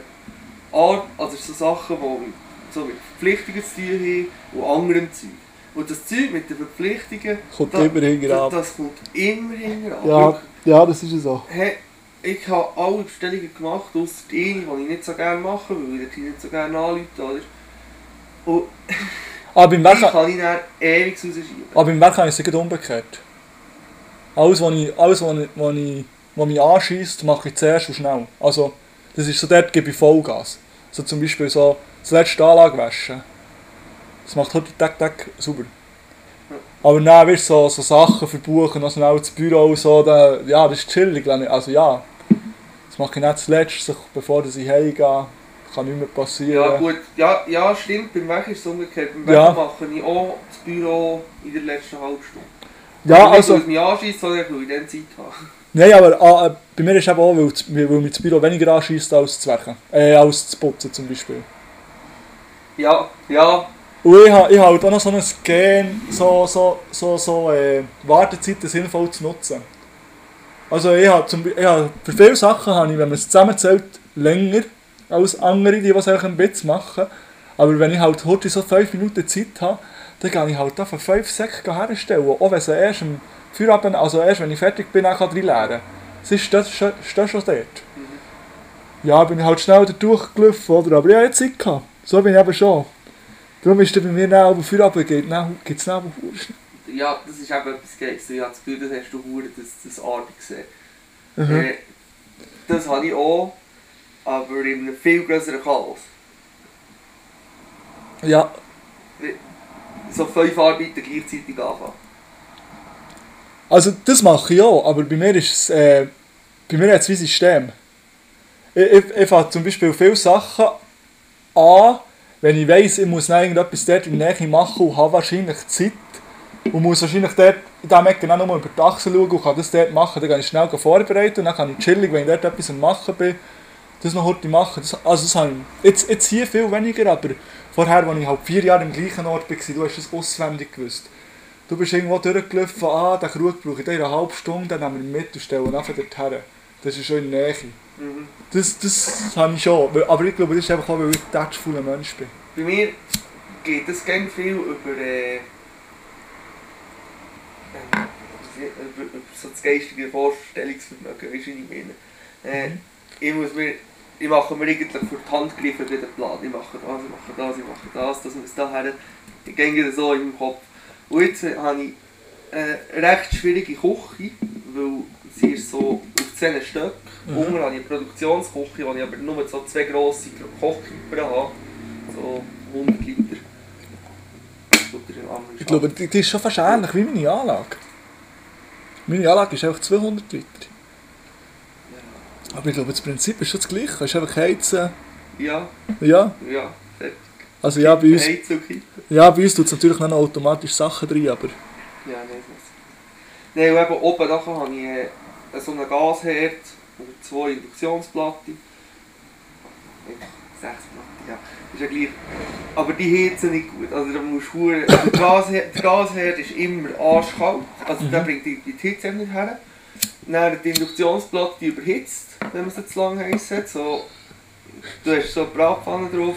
Art, also so Sachen, die so mit Verpflichtungen zu tun haben und anderem Zeug. Und das Zeug mit den Verpflichtungen, kommt Da- immer hinterher das, das kommt immer hinterher. Ja, ja, das ist so. Hey, ich habe alle Bestellungen gemacht, ausser die eine, die ich nicht so gerne mache, weil ich die nicht so gerne anrufe, oder? Und Aber beim die Werk, kann ich dann ewig rausschieben. aber beim Werk habe ich es gerade umgekehrt. Alles, was ich, alles, was ich, was ich, was mich anschießt, mache ich zuerst und schnell. Also, das ist so, dort gebe ich Vollgas. So zum Beispiel so, das letzte Anlage waschen. Das macht heute tak tak sauber. Aber dann wirst du so, so Sachen verbuchen, also schnell das Büro so, da, ja, das ist chillig. Also ja, das mache ich nicht zuletzt, so, bevor ich heimgehe. Kann nicht mehr passieren. Ja gut, ja, ja stimmt, beim Weg ist es umgekehrt. Beim Weg Ja. mache ich auch das Büro in der letzten halben Stunde. Ja, Aber nicht, also... weil es mich anschießt, sondern weil ich dann Zeit habe. Nein, aber ah, äh, bei mir ist eben auch, weil, weil mich das Büro weniger anschießt als das Werken. Äh, als das Putzen zum Beispiel. Ja, ja, Und ich habe ich halt auch noch so ein Gen, so, so, so, so äh, Wartezeiten sinnvoll zu nutzen. Also ich habe zum ich für viele Sachen habe ich, wenn man es zusammenzählt, länger als andere, die was eigentlich ein bisschen machen. Aber wenn ich halt heute so 5 Minuten Zeit habe, dann gehe ich halt da für 5 Säcke herstellen. Auch wenn sie erst am Feierabend, also erst wenn ich fertig bin, dann kann ich lernen. Es ist das schon, steht schon dort. Ja, bin ich halt schnell durchgelaufen, oder? Aber ich habe jetzt Zeit gehabt. So bin ich eben schon. Darum ist dann bei mir dann aber Feierabend geht, dann gibt es dann ja, das ist eben etwas Geiles. Ich habe das Gefühl, das hast du verdammt das, das Arbeit gesehen. Mhm. Äh, das habe ich auch, aber in einem viel größeren Chaos. Ja, So fünf Arbeiten gleichzeitig anfangen. also das mache ich auch, aber bei mir ist es, äh, bei mir hat es wie System. Ich, ich, ich fange zum Beispiel viele Sachen an, wenn ich weiss, ich muss noch irgendetwas dort in der Nähe machen und habe wahrscheinlich Zeit und muss wahrscheinlich dort in diesem Ecken auch nochmal über die Achse schauen und kann das dort machen, dann kann ich schnell vorbereiten und dann kann ich chillig, wenn ich dort etwas am machen bin, das noch heute machen. Das, also das habe ich, jetzt, jetzt hier viel weniger, aber vorher, als ich halt vier Jahre im gleichen Ort war, du hast das auswendig gewusst. Du bist irgendwo durchgelaufen, ah, den Krug brauche ich in einer halben Stunde, dann nehmen wir ihn mit und stellen nachher dorthin. Das ist schon in der Nähe. Mhm. Das, das habe ich schon. Aber ich glaube, das ist einfach auch, weil ich ein touchvoller Mensch bin. Bei mir geht es ganz viel über, äh, ähm, über, über so das geistige Vorstellungsvermögen, weißt du, ich meine? Äh, Mhm. ich, muss mir, ich mache mir eigentlich für die Handgriffe wieder einen Plan. Ich mache das, ich mache das, ich mache das, das muss daher. Ich gehe so in meinem Kopf. Und jetzt habe ich eine recht schwierige Küche, weil sie ist so auf 10 Stück. Mhm. Unten habe ich eine Produktionsküche, wo ich aber nur so zwei grosse Kochkipper habe. So 100 Liter. Er Ich glaube, die, die ist schon fast ähnlich wie meine Anlage. Meine Anlage ist einfach 200 Liter. Aber ich glaube, das Prinzip ist schon das gleiche. Du hast einfach heizen. Ja, Ja, ja, fertig. also ja, bei uns, ja, bei uns tut es natürlich noch automatisch Sachen drin, aber... Ja, nein, das Nein, und eben oben nachher habe ich äh, so einen Gasherd oder zwei Induktionsplatten. Sechs Platten, ja. Ist ja gleich. Aber die heizen nicht gut. Also da musst du also der, Gasherd, der Gasherd ist immer arschkalt. Also der bringt die, die Hitze nicht her. Dann die Induktionsplatte die überhitzt, wenn man sie zu lange heiß hat. So, du hast so eine Bratpfanne drauf,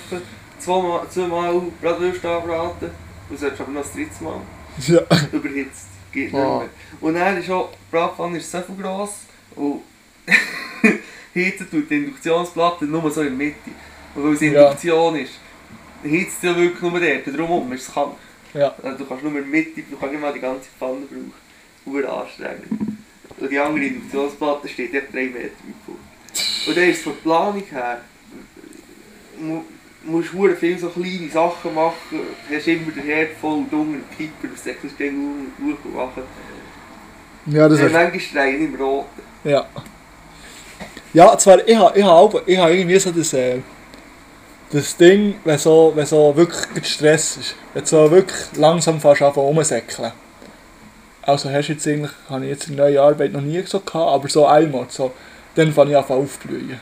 zweimal, zweimal Bratwürste anbraten. Du solltest aber noch das dritte Mal Ja. überhitzt. Geht nicht mehr. Und dann ist auch, die Bratpfanne ist so viel gross und heizen tut die Induktionsplatte nur so in der Mitte. Und weil es Ja. Induktion ist, heizt es ja wirklich nur dort, ist es kalt. Ja. Also du kannst nur in der Mitte, du kannst nicht mal die ganze Pfanne brauchen. Nur anstrengend. Und die andere Induktionsplatte steht dort 3 Meter weit vor. Und dann ist von der Planung her, musst du hure viel so kleine Sachen machen, du hast immer den Herd voll und unten einen Kipper, du sagst, es geht um und durch und machen. Ja, das Das ist... manchmal streien im Roten. Ja. Ja, zwar, ich habe ich hab ich hab irgendwie so das, äh, das Ding, wenn so, wenn so wirklich Stress ist, wenn so wirklich langsam fast anfangen rumsäckeln. Also hast du jetzt eigentlich, habe ich jetzt in der neuen Arbeit noch nie so gehabt, aber so einmal, so, dann fange ich an aufblühen.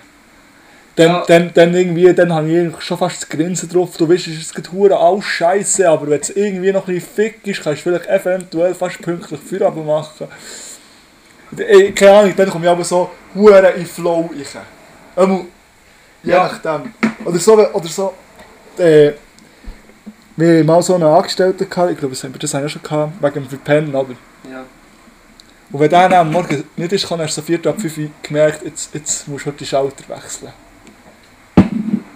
Dann, Ja. dann, dann irgendwie, dann habe ich schon fast das Grinsen drauf, du weißt, es ist hure alles scheiße, aber wenn es irgendwie noch ein bisschen fick ist, kannst du vielleicht eventuell fast pünktlich Feierabend machen. Ey, keine Ahnung, dann komme ich aber so hure in Flow rein. Einmal, je Ja. nachdem. Oder so, oder so, äh, wir haben mal so einen Angestellten gehabt, ich glaube, das haben wir das wir schon gehabt, wegen dem Verpennen, oder? Ja. Und wenn der dann am Morgen nicht ist, kann er so 4 ab 5 Uhr gemerkt, jetzt, jetzt musst du halt die Schalter wechseln.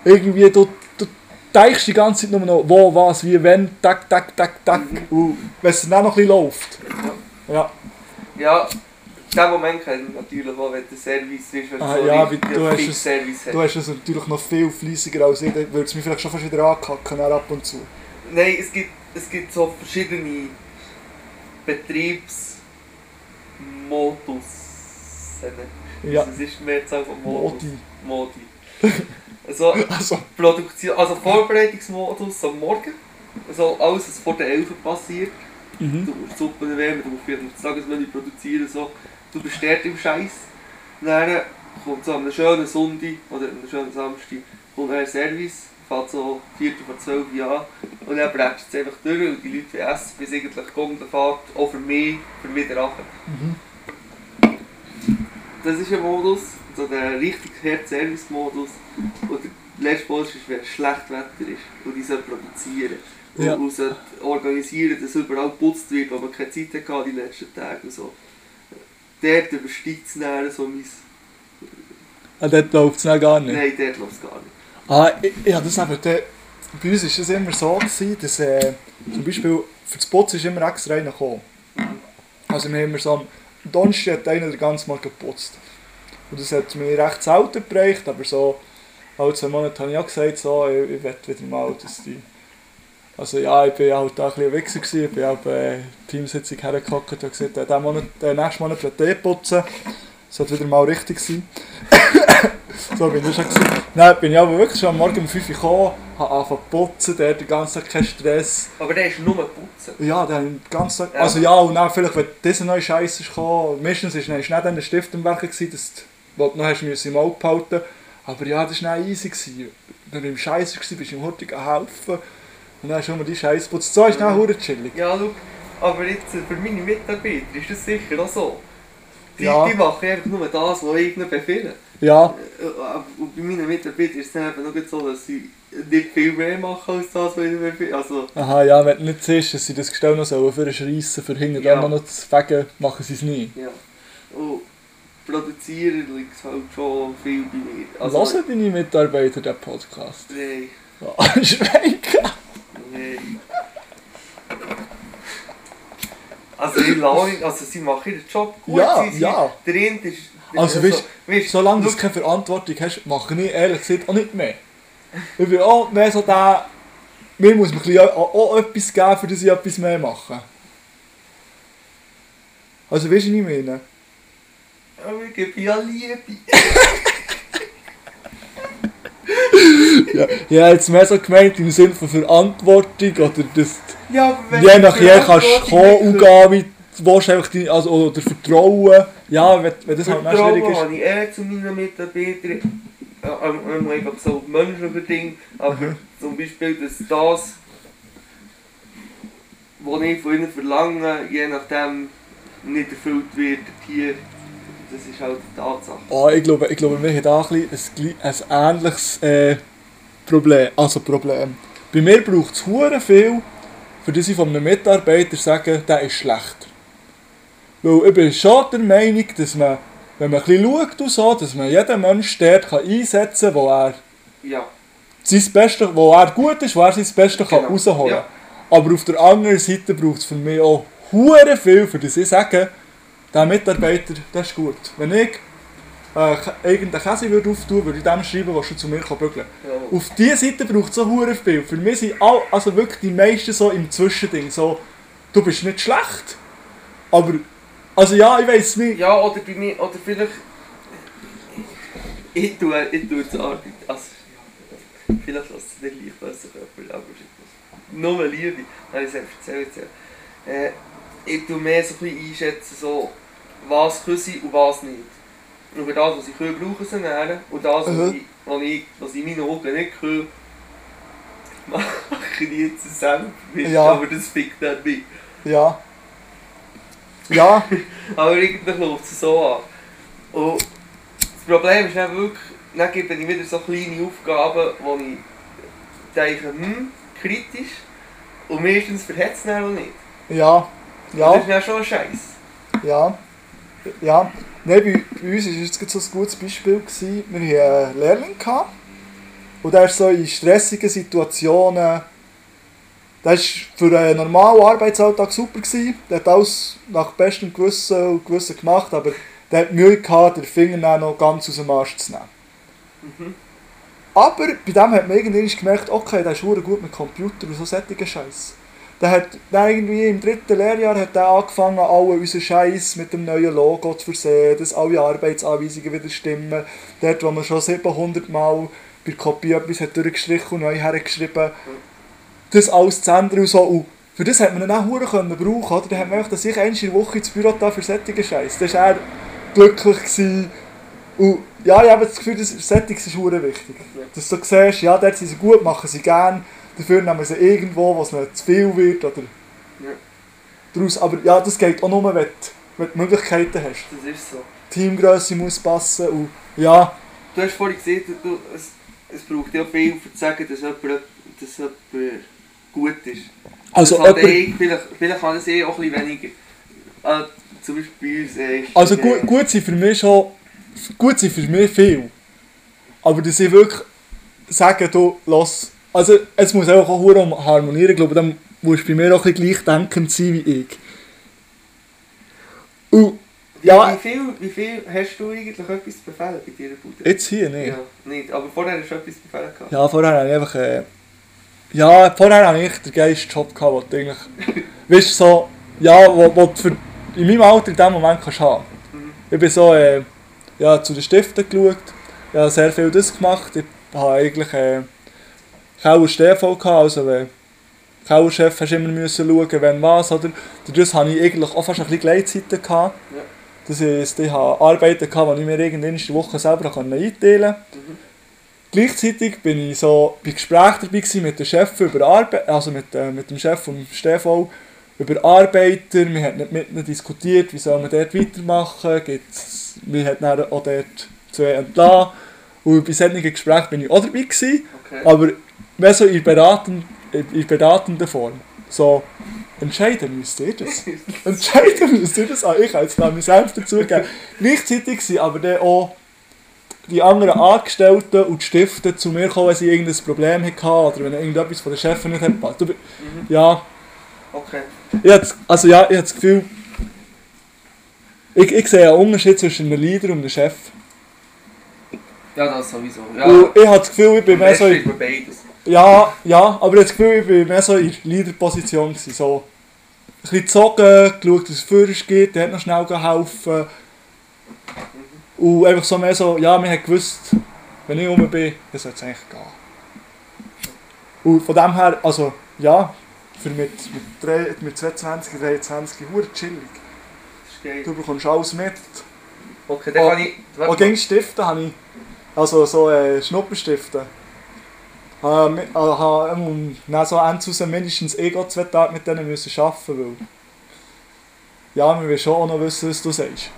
Irgendwie, du, du denkst die ganze Zeit nur noch, wo, was, wie, wenn, tak, tak, tak, tak. Und wenn es dann noch ein bisschen läuft. Ja, Ja, den Moment kennt man natürlich auch, wenn der Service ist, wenn Ah, so ja, richtig du hast es- Fix-Service du hast es natürlich noch viel fleissiger als ich, dann würde es mich vielleicht schon fast wieder ankacken, ab und zu. Nein, es gibt, es gibt so verschiedene Betriebsmodus. Ja, Das ist die Mehrzahl von Modus. Modi. Modi. Also, Also, Produktion, also Vorbereitungsmodus am Morgen. Also alles, was vor der 11 Uhr passiert. mhm. Du musst Suppen erwärmen, du musst das Tagesmenü produzieren. So. Du bist dort im Scheiß. Dann kommt so an einem schönen Sonntag oder an einem schönen Samstag kommt ein Service, fährt so 4 vor 12 Uhr an und dann bremst es einfach durch und die Leute essen, bis eigentlich kommt der Fahrt auch für mich, für wieder runter. Mhm. Das ist ein Modus, so der richtig Herd-Service-Modus. Und der letzte Modus ist, wenn schlecht Wetter ist und die sollen produzieren. Und, Ja. und sollen organisieren, dass überall geputzt wird, wo man keine Zeit hatte die letzten Tage und so. Dort übersteigt es dann so mein... Ah, dort läuft es gar nicht. Nein, dort läuft es gar nicht. Ah, ich, ja, das eben, der, bei uns war es immer so, gewesen, dass äh, zum Beispiel für das Putzen ist immer extra einer gekommen. Also wir haben immer so am Donnerstag hat einer den ganzen Morgen geputzt. Und das hat mir recht selten gereicht, aber so alle zwei Monate habe ich auch gesagt, so, ich, ich will wieder mal, dass die... Also ja, ich bin halt da ein bisschen ein Wichser gewesen, ich bin auch bei Teamsitzung hergehockt und gesagt, äh, Monat, äh, nächsten Monat will ich putzen. Das sollte wieder mal richtig sein. so bin ich schon gewesen. Dann bin ich aber wirklich schon am Morgen um 5 Uhr gekommen, habe angefangen zu putzen, der hat den ganzen Tag keinen Stress. Aber der ist nur putzen. Ja, dann den ganzen Tag, also ja, und dann vielleicht, wenn dieser neue Scheiß ist gekommen, meistens war dann schnell dann der Stift im Werk, gewesen, dass du, wo du noch hast müssen im Auge behalten aber ja, das war easy. Gewesen. Wenn du im Scheiß warst, bist du im Hurtig helfen und dann hast du immer die Scheiße geputzt. So ist dann hure chillig. Ja, schau, Aber jetzt äh, für meine Mitarbeiter ist das sicher auch so. Die, Ja. die machen einfach nur das, was ich ihnen befehle. Ja, Äh, äh, Und bei meinen Mitarbeitern ist es dann eben noch so, dass sie nicht viel mehr machen als das, was ich ihnen befehle. Also, aha, ja, wenn du nicht siehst, dass sie das Gestell noch sollen für schreissen, für hinten Ja. noch zu fegen, machen sie es nie. ja. Und produzieren liegt halt schon viel bei mir. Also, Hören deine Mitarbeiter den Podcast? Nein, Ja, Schwenken! nein. Also, ich lasse also sie machen ihren Job gut. Ja, sie, sie, ja. Der eine ist... Also, weißt, weißt, solange du keine Verantwortung hast, mache ich ehrlich gesagt auch nicht mehr. Ich bin auch mehr so der, mir muss man ein bisschen auch, auch etwas geben, für das ich etwas mehr mache. Also weißt du, was ich meine? Aber ich gebe ja Liebe. Ja, ja jetzt mehr so gemeint im Sinne von Verantwortung oder das... Ja, Je ich nach je kannst du kommen und gehen, wie du willst, einfach die, also, oder Vertrauen. Ja, wenn, wenn das halt nicht Vertrauen schwierig ist. habe ich eher zu meinen Mitarbeitern. Ähm, ähm, einfach so menschenbedingt. Aber Mhm. zum Beispiel, dass das, was ich von ihnen verlange, je nachdem nicht erfüllt wird, hier, das ist halt die Tatsache. Oh, ich glaube, ich glaube, wir haben da ein, bisschen ein, ähnliches äh, Problem. Also Problem. Bei mir braucht es hure viel, für das ich von einem Mitarbeiter sage, der ist schlecht. Weil ich bin schon der Meinung, dass man, wenn man ein bisschen schaut und so, dass man jeden Mensch dort kann einsetzen kann, wo er Ja, sein Bestes, wo er gut ist, wo er sein Bestes kann Genau, rausholen ja. kann. Aber auf der anderen Seite braucht es für mich auch hure viel, für das ich sage, der Mitarbeiter, der ist gut. Wenn ich äh, irgendeinen Käse würde auftun, würde ich dem schreiben, was schon zu mir kann bügeln ja. Auf dieser Seite braucht es so hure viel. Für mich sind all, also wirklich die meisten so im Zwischending. So, du bist nicht schlecht, aber also ja, ich weiß nicht. ja oder bei mir, oder vielleicht, ich tue, ich tue zur Arbeit, also, vielleicht lässt es nicht leicht besser jemand, aber nur Liebe, habe ich es erzählt. Ja. Äh, ich tue mehr so ein bisschen einschätzen, so, was können sie und was nicht. Und für das, was ich kann, brauchen sie näher. Und das, was, ich, was, ich, was in meinen Augen nicht kann, mache ich jetzt selber. Ja. Aber das fickt dann mich. Ja. Ja, Aber eigentlich läuft es so an. Und das Problem ist dann wirklich, dann gebe ich wieder so kleine Aufgaben, wo ich denke, hm, kritisch. Und meistens verhetzt es dann auch nicht. ja, Das ja. ist dann schon ein Scheiß. Ja. Ja. Nein, bei, bei uns war jetzt so ein gutes Beispiel. Gewesen. Wir hatten einen Lehrling. Gehabt, und der ist so in stressigen Situationen. Der war für einen normalen Arbeitsalltag super. Gewesen. Der hat alles nach bestem Gewissen und Gewissen gemacht, aber der hat Mühe gehabt, den Finger noch ganz aus dem Arsch zu nehmen. Mhm. Aber bei dem hat man irgendwann gemerkt, okay, der ist gut mit Computer und so sättigen Scheiß. Der hat dann irgendwie im dritten Lehrjahr hat er angefangen, alle unseren Scheiß mit dem neuen Logo zu versehen, dass alle Arbeitsanweisungen wieder stimmen. Dort, wo man schon 700 Mal bei Kopie etwas hat durchgestrichen und neu hergeschrieben das alles zu ändern und so. Und für das hat man ihn auch verdammt können brauchen, oder? Dann hat man dass ich einmal in der Woche ins Büro da für sättigen Scheiß. Da war er glücklich. Gewesen. Und ja, ich habe das Gefühl, das Settings ist wichtig. Dass du siehst, ja, dort sind sie gut, machen sie gern. Dafür nehmen sie irgendwo, wo es nicht zu viel wird. Oder Ja. daraus. Aber ja, das geht auch nur, wenn du, wenn du Möglichkeiten hast. Das ist so. Die Teamgröße muss passen. Und ja, Du hast vorhin gesehen, du, es, es braucht ja viel, um zu sagen, dass jemand, dass jemand gut ist. also das jemand, eh, vielleicht, vielleicht kann das eh auch ein bisschen weniger. Äh, zum Beispiel bei uns. Ist- Also gut, gut sind für mich schon gut sind für mich viel. Aber dass ich wirklich sage, du, lass. Also es muss auch auch harmonieren. Ich glaube, dann musst du bei mir auch ein bisschen gleichdenkend sein wie ich. Und Wie, ja, wie, viel, wie viel hast du eigentlich etwas befehlen bei dir Bude? jetzt hier nicht. Ja, nicht. Aber vorher hast du etwas befehlen gehabt. Ja, vorher habe ich einfach. Äh, ja, vorher habe ich den geilsten Job gehabt, du eigentlich. weißt du, so. Ja, wo, wo du für, in meinem Alter in dem Moment kannst haben. Mhm. Ich bin so. Äh, ja, zu den Stiften geschaut. Ich habe sehr viel das gemacht. Ich habe eigentlich. Äh, Kauer gehabt, also wenn. Kauerchef hast du immer müssen schauen, wenn was, oder? Dadurch hatte ich eigentlich auch fast ein bisschen Gleitzeiten gehabt. Ja. Das heisst, ich hatte Arbeiten, gehabt, die ich mir irgendwann in der Woche selber einteilen konnte. Mhm. Gleichzeitig bin ich so bei Gesprächen dabei gewesen mit dem Chef über Arbeit, also mit, äh, mit dem Chef vom Stefan. über Arbeiter, wir haben nicht mit ihnen diskutiert, wie soll man dort weitermachen, gibt's, wir haben dann auch dort zwei entlassen. Und bei solchen Gesprächen bin ich auch dabei gewesen, Okay. aber mehr so in, beraten, in beratender Form. So, entscheiden müsst ihr das. entscheiden müsst ihr das. Ah, ich habe jetzt da mich selbst dazugegeben. Gleichzeitig sind aber dann auch die anderen Angestellten und die Stifte zu mir gekommen, wenn sie irgendein Problem hatten oder wenn irgendetwas von den Chefin nicht hat gepasst. Du, Ja, Okay. ich hab, das- also ja, ich habe das Gefühl, ich, ich sehe einen Unterschied zwischen einem Leader und einem Chef. Ja, das sowieso. Ja, Und ich habe das Gefühl, ich bin mehr so in, beides. Ja, ja, aber das Gefühl, ich bin mehr so in der Leader-Position gewesen. So, ein bisschen gezogen, geschaut, dass es Führerst geht, der hat noch schnell geholfen. Und einfach so mehr so, ja, wir haben gewusst, wenn ich rum bin, dann soll es eigentlich gehen. Und von dem her, also, ja, für mit, mit, drei, mit 22, 23, hure chillig. Du bekommst alles mit. Okay, dann Oh, kann ich... warte Auch gegen Stifte habe ich, also so äh, Schnupperstifte. Habe mi- äh, habe ähm, dann so Ende raus mindestens eh gerade zwei Tage mit denen müssen arbeiten, weil... Ja, wir wollen schon auch noch wissen, was du sagst.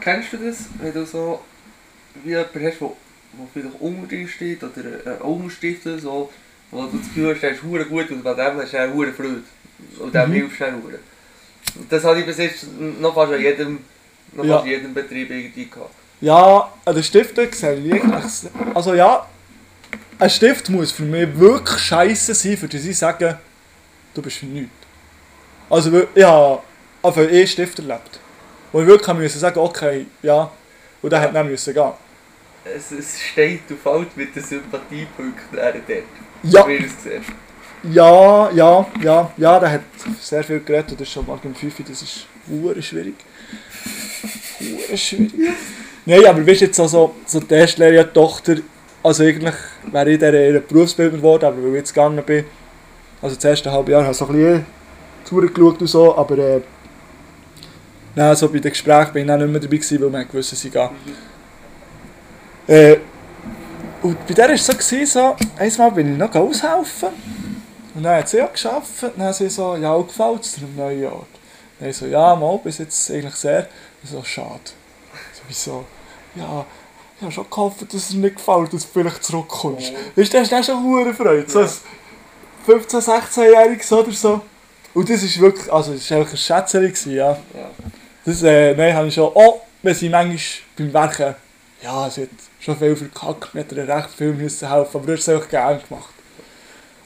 Kennst du das, wenn du so wie jemand hast, der vielleicht unter dir steht oder Augenstift oder so, wo du das Gefühl hast, der ist hure gut und bei dem hast du auch hure Freude. Und dem Mhm. hilfst du auch hure. Und Das habe ich bis jetzt noch fast an jedem, noch Ja. fast jedem Betrieb irgendwie gehabt. Ja, an den Stiften sehe ich. Also ja, ein Stift muss für mich wirklich scheiße sein, für das ich sage, du bist für nichts. Also ich habe einfach eh Stift erlebt. Wo ich wirklich musste sagen, okay, ja, und dann hat dann müssen gehen. Es, es steht und fällt mit den Sympathiepunkten er dort. Ja, Wie. Ja, ja, ja, ja, der hat sehr viel geredet und das ist schon mal im 5, das ist hure schwierig. Hure schwierig. Nein, aber weißt du jetzt also, so die erste Lehre ja die Tochter, also eigentlich wäre ich der eher Berufsbildner geworden, aber weil ich jetzt gegangen bin, also das erste halbe Jahr habe ich so ein bisschen zugeschaut und so, aber äh, nein, so bei den Gesprächen bin ich dann nicht mehr dabei gewesen, weil man gewusst, dass ich gehe. Äh, und bei der war es so, gewesen, so, einmal bin ich noch aushelfen. Und dann hat sie ja geschafft. Dann hat sie so, ja, gefällt es dir am neuen Jahr? Dann so, ja, mal, bis jetzt eigentlich sehr. Ich so, schade. So, wieso? Ja, ich habe schon gehofft, dass es dir nicht gefällt, dass du vielleicht zurückkommst. Weißt du, das ist schon hure Freude. So Ja. ein 15-, 16-Jähriges oder so. Und das ist wirklich, also das war einfach ein Schätzchen, gewesen, ja. Ja. Das, äh, nein, habe ich schon, oh, wir sind manchmal beim Werken, ja, sie hat schon viel verkackt, mir hat ihr recht viel müssen helfen, aber du hast es auch gerne gemacht.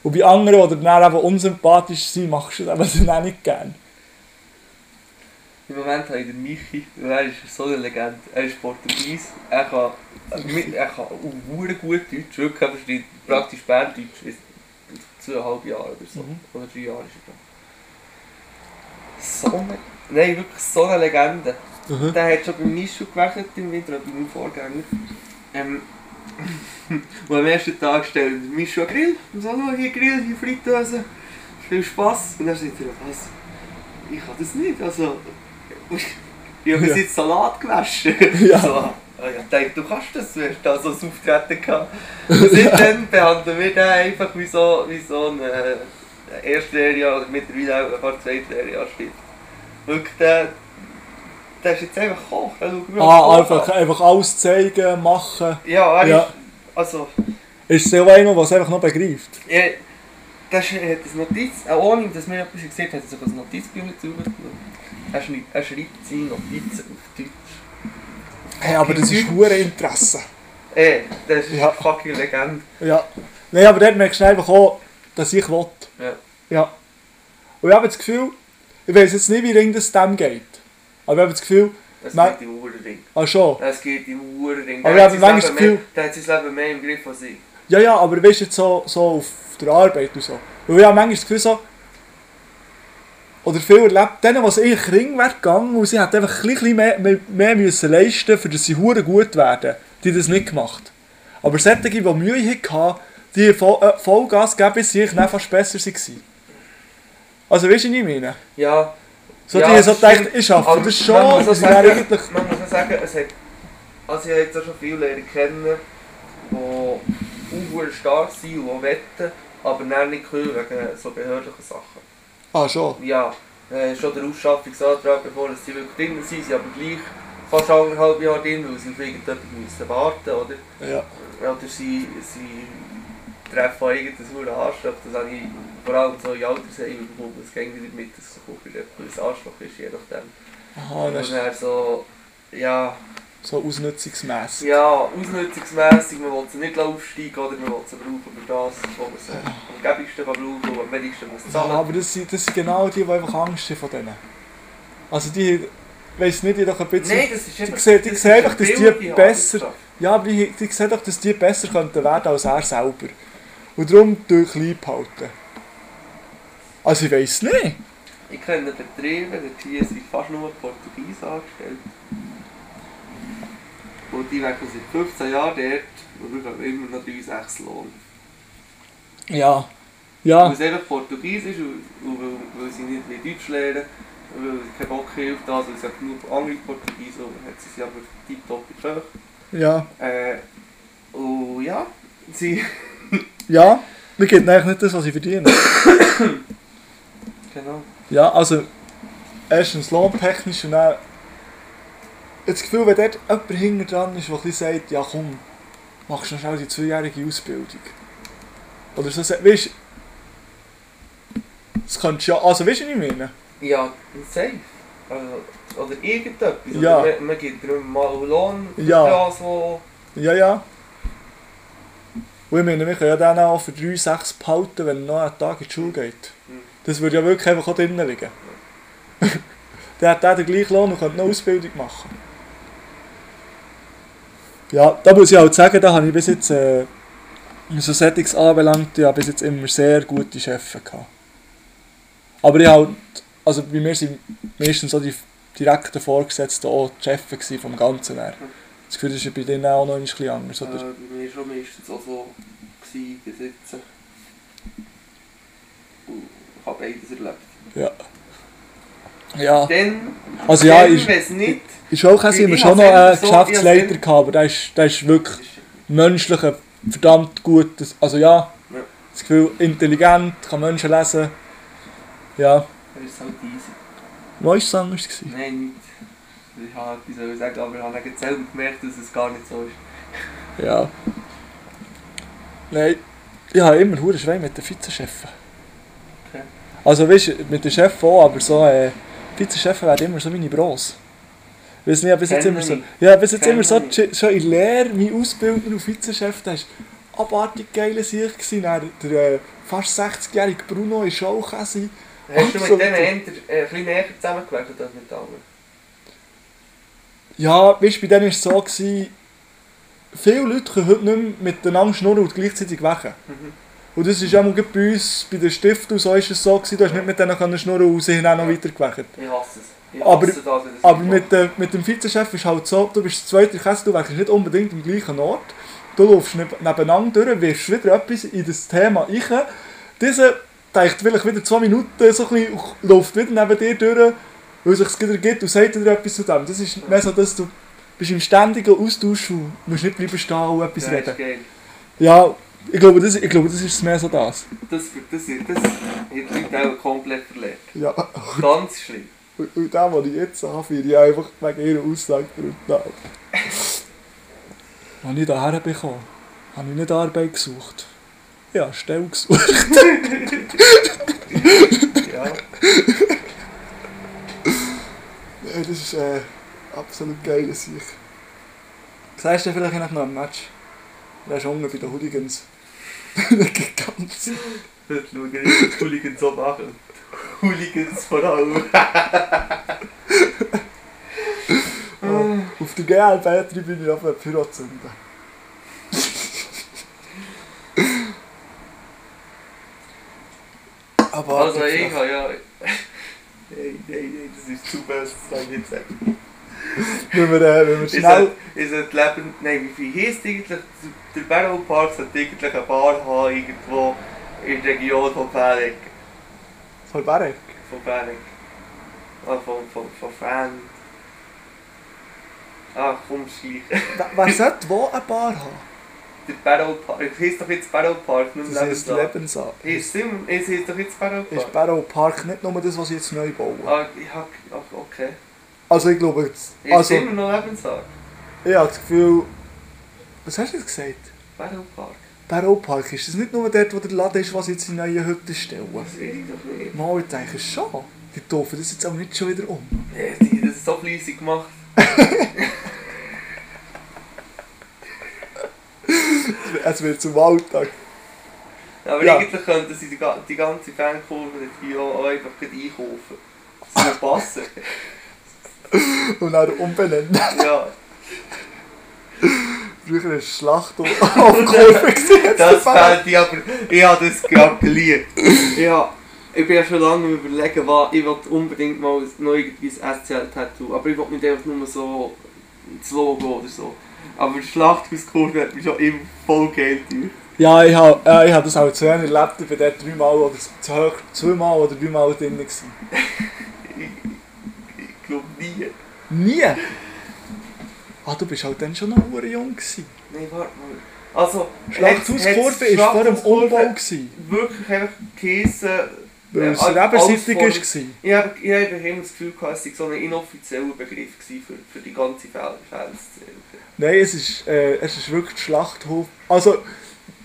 Und bei anderen, die dann eben unsympathisch sind, machst du das eben dann auch nicht gerne. Im Moment habe ich den Michi, und er ist so eine Legende. Er ist Portugies, er kann, er kann hure gut Deutsch, wirklich, er versteht praktisch Berndeutsch, in zweieinhalb Jahre oder so, Mhm. oder drei Jahre ist er da. So eine, nein, wirklich so eine Legende. Mhm. Der hat schon beim Nischu gewechselt im Winter, bei meinem Vorgänger. Ähm, und am ersten Tag stellt Mischu einen Grill. Und so, schau, hier Grill, hier Fritteuse. Viel Spass. Und dann sagt er, was? Ich kann das nicht. Also, ich habe Ja. jetzt Salat gewaschen. Ja. So, ah, ich dachte, du kannst das, du hast da so ein Auftreten gehabt. Und seitdem behandeln wir den einfach wie so, wie so ein äh, oder mittlerweile auch ein paar Zweitlehrjahr Stift. Wirklich, der, der ist jetzt einfach mir Ah, einfach, an. einfach alles zeigen, machen. Ja, er Ja. ist. Also, Ist so einer, der es einfach noch begreift. er, das hat ein Notiz, auch ohne dass mir etwas gesagt hat, hat er sogar ein Notizbuch zugenommen. Er schreibt, er schreibt seine Notizen auf Deutsch. Hey, aber das ist hure Interesse. Ey, das ist Ja. eine fucking Legende. Ja. Nein, aber dort merkst du einfach auch, dass ich will. Ja. Ja. Und ich habe das Gefühl, ich weiß jetzt nicht, wie ring das dem geht. Aber ich habe das Gefühl, Nein. geht im Uhrenring. ah schon. Das geht im Uhrenring. Aber ich habe manchmal das Gefühl- Der hat sein Leben mehr im Griff als ich. Ja, ja, aber weißt du jetzt so, so auf der Arbeit und so. Weil ich habe manchmal das Gefühl so, oder viel erlebt, denen, was eigentlich Ring wäre gegangen und sie hat einfach ein bisschen mehr, mehr, mehr müssen leisten, für dass sie hure gut werden, die das nicht gemacht. Aber solche, die Mühe hatten, die Voll, äh, Vollgas geben, bis sie dann fast besser waren. Also weißt du, was ich meine? Ja. So, Ja, die so gedacht, ich schaffe Aber das man schon, muss auch das sagen- eigentlich... Man muss auch sagen, es hat, also ich habe jetzt auch schon viele Lehrer kennen, die auch stark sind und wetten. aber dann nicht können wegen so behördlichen Sachen. Ah, schon. Ja, äh, schon der Ausschaffungsantrag, bevor sie wirklich drin sind, sie aber gleich fast anderthalb Jahre drin, weil sie auf irgendetwas müssen warten oder? Ja. Oder sie, sie treffen an irgendeinen sauren Arschloch, das habe ich vor allem so in Altersheimen bekommen, das geht nicht mit, dass es wieder ein Arschloch ist, je nachdem. Aha, Und das ist dann so, ja, so ausnutzungsmässig. ja, ausnutzungsmässig, man will sie nicht aufsteigen oder man will sie brauchen für das, wo man sie am gäbigsten kann brauchen und am wenigsten muss Ja, zahlen. aber das sind, das sind genau die, die einfach Angst haben vor denen. Also die, weiss nicht, die doch ein bisschen... Nein, das ist Die einfach... sehen- die das sehen einfach, dass die besser- Arbeitskraft. Ja, aber die, die sehen doch, dass die besser könnten werden als er selber. Und darum durch klein behalten. Also ich weiss nicht. Ich kenne Betriebe, dort hier sind fast nur Portugiesen angestellt. Und die werken seit 15 Jahren dort und bekommen immer noch 3,6 Lohn. Ja. Weil Ja. es einfach Portugies ist und, und weil, weil sie nicht wie Deutsch lernen, weil sie keinen Bock das, weil es hat genug andere Portugiesen und hat sie sie aber tiptop Köch. Ja. Äh, und ja, sie... Ja. Mir geht eigentlich nicht das, was ich verdiene. Genau. Ja, also... Erstens lohntechnisch und dann... Das Gefühl, wenn dort jemand hinten dran ist, der sagt, ja komm, machst du noch schnell die zweijährige Ausbildung. Oder so, weißt du... Das könntest du ja... Also weißt du, was ich meine? Ja, safe. Also, oder irgendetwas. Ja. Oder man, gibt mal Lohn für Ja. das, wo... Ja, ja. Und ich meine, wir können ja dann auch für 3, 6 behalten, wenn er noch einen Tag in die Schule geht. Mhm. Das würde ja wirklich einfach auch drinnen liegen. der hat der den gleichen Lohn und könnte noch Ausbildung machen. Ja, da muss ich halt sagen, da habe ich bis jetzt, äh, so Settings anbelangt, ja, bis jetzt immer sehr gute Chefs gehabt. Aber ich halt, also bei mir sind meistens so die direkten Vorgesetzten auch die Chefs vom Ganzen her. Das Gefühl, ist bei denen auch noch ein bisschen anders, Äh, oder? bei mir schon meistens auch so gewesen, bis jetzt. Ich habe beides erlebt. Ja. Ja, Dann, also ja, dann ist, nicht... ist auch Ich- wir ich schon noch einen immer so- Geschäftsleiter ich gehabt, aber der ist, der ist wirklich menschlich ein verdammt gutes, also ja, Ja. das Gefühl, intelligent, kann Menschen lesen. Ja, Das ist halt easy. wo war es anders? Gewesen? Nein, nicht. Ich habe etwas sollen sagen, aber ich habe selber gemerkt, dass es gar nicht so ist. Ja. Nein, ich habe immer hure schwer mit den Vizechefs. Okay. Also weißt du, mit den Chefs auch, aber so, äh, Vizechefs werden immer so meine Bros. Weiss nicht, bis jetzt immer so, ja, bis jetzt immer so, schon in Lehre, mein Ausbildner und Vizechef, der war abartig geile Sicht gewesen. Dann der äh, fast 60-jährige Bruno auch gewesen. Hast du mit denen äh, ein bisschen näher zusammengearbeitet als mit anderen? Ja, weißt bei denen war es so, gewesen, viele Leute können heute nicht mehr miteinander schnurren und gleichzeitig wecken. Mhm. Und das ist auch bei uns, bei der Stiftung, so ist es so gewesen, du hast nicht mit denen können schnurren und sie haben auch noch weiter geweckt. Ich hasse es. Ich Aber- das, Aber mit, der, mit dem Vizechef ist halt so, du bist der zweite Käse, du wechselst nicht unbedingt am gleichen Ort. Du läufst neb- nebeneinander durch, wirfst wieder etwas in das Thema rein. Dieser denkt vielleicht wieder zwei Minuten, so ein bisschen, läuft wieder neben dir durch, weil es sich wieder gibt und sagt dir etwas zu dem. Das ist mehr so, dass du bist im ständigen Austausch und musst nicht bleiben stehen und etwas Ja, reden. ist geil. Ja, ich glaube, das, ich glaube, das ist mehr so das. Das, das, das, das hat die Leute auch komplett verletzt. Ja. Ganz schlimm. Und, und das, was ich jetzt habe, finde ich einfach wegen ihrer Aussage brutal. Als ich hierher bekommen habe ich nicht Arbeit gesucht. Ja, eine Stelle gesucht. Ja. Ja, das ist äh, absolut geil, Sieg. Sagst du vielleicht noch ein Match? Der ist unten bei den Hooligans. Ganz. Heute schauen wir die Hooligans so machen. Hooligans vor allem. Auf der GLB-Tribüne auf den Pyro zünden. Aber Also ich habe ja... Nein, nein, nein, das ist zu best, das kann ich nicht sagen. wenn wir, wenn wir Ist schnell... ist Leben... Nein, wie viel heisst eigentlich... Der Barrow Park sollte eigentlich eine Bar haben, irgendwo in der Region von Fähig. Von Berek. Von Fähig. Ah, von, von, von Fan. Ah, komm, schleich. Wer- sollte wo eine Bar haben? der Barrow Park. Doch jetzt Barrow Park, nicht Das heisst Lebensart. Lebensart. Immer- es doch jetzt Barrow Ist Park. Barrow Park nicht nur das, was sie jetzt neu bauen? Ah, ich hab, okay. Also ich glaube, jetzt- Es also ist immer noch Lebensart. ich habe das Gefühl... Was hast du jetzt gesagt? Barrow Park. Barrow Park, ist das nicht nur dort, wo der Laden ist, was jetzt in neue Hütten stellen? Das weiß ich doch nicht. Mal, ich denke schon. Die taufen das jetzt auch nicht schon wieder um. Nee, die haben das so fleissig gemacht. Es wird zum Alltag. Aber Ja. eigentlich könnten sie die, ga- die ganze Fankurve hier auch einfach einkaufen. Das würde passen. Und dann umbenennen. ja. Früher war es Schlacht auf Kurve. Das fehlt ich aber. Ich habe das gerade geliebt. Ja. Ich bin ja schon lange am überlegen, was ich will unbedingt mal ein- noch irgendwie ein SCL-Tattoo. Aber ich will nicht einfach nur so das Logo oder so. Aber die Schlachthauskurve hat mich schon immer voll geil gedacht. Ja, ich habe äh, ich hab das auch zu erlebt. Ich bin dort dreimal oder zweimal oder dreimal drin. Glaube nie. Nie! Ah, du bist halt dann schon noch verdammt jung gewesen. Nein, warte mal. Also, Schlachthauskurve war vor dem Umbau. Gewesen, wirklich einfach geheissen. weil es als- reberseitig als vor- war. Ich habe, ich habe immer das Gefühl, gehabt, es sei so ein inoffizieller Begriff gewesen für, für die ganze Felsszene. Nein, es ist, äh, es ist wirklich Schlachthof. Also,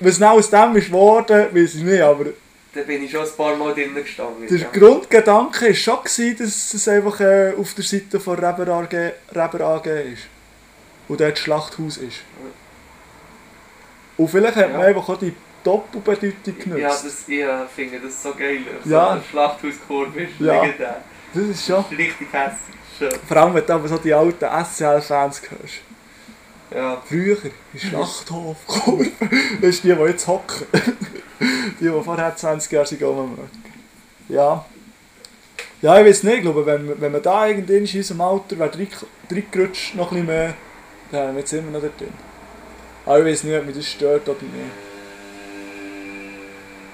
was genau aus dem ist geworden, weiß ich nicht, aber Da bin ich schon ein paar Mal drinnen gestanden. der ja. Grundgedanke war schon, gewesen, dass es einfach äh, auf der Seite von Reber AG, Reber AG ist. Und dort das Schlachthaus ist. Und vielleicht hat man Ja. einfach auch die Doppelbedeutung genutzt. Ja, das, ich äh, finde das so geil. So Ja. ein Schlachthauskurve ist Ja. legendär. Das ist schon... Richtig hässlich. Schön. Vor allem, wenn du aber so die alten SCL-Fans hörst. Ja. Früher, die Schlachthofkurve. Das ist die, die jetzt hocken. Die, die vorher 20 Jahre sind, gehen mögen. Ja. Ja, ich weiß nicht, ich glaube, wenn, wenn man da irgendwann in unserem Alter wäre reingerutscht, noch ein bisschen mehr, dann wären wir jetzt immer noch da drin. Aber ich weiß nicht, ob mich das stört oder nicht.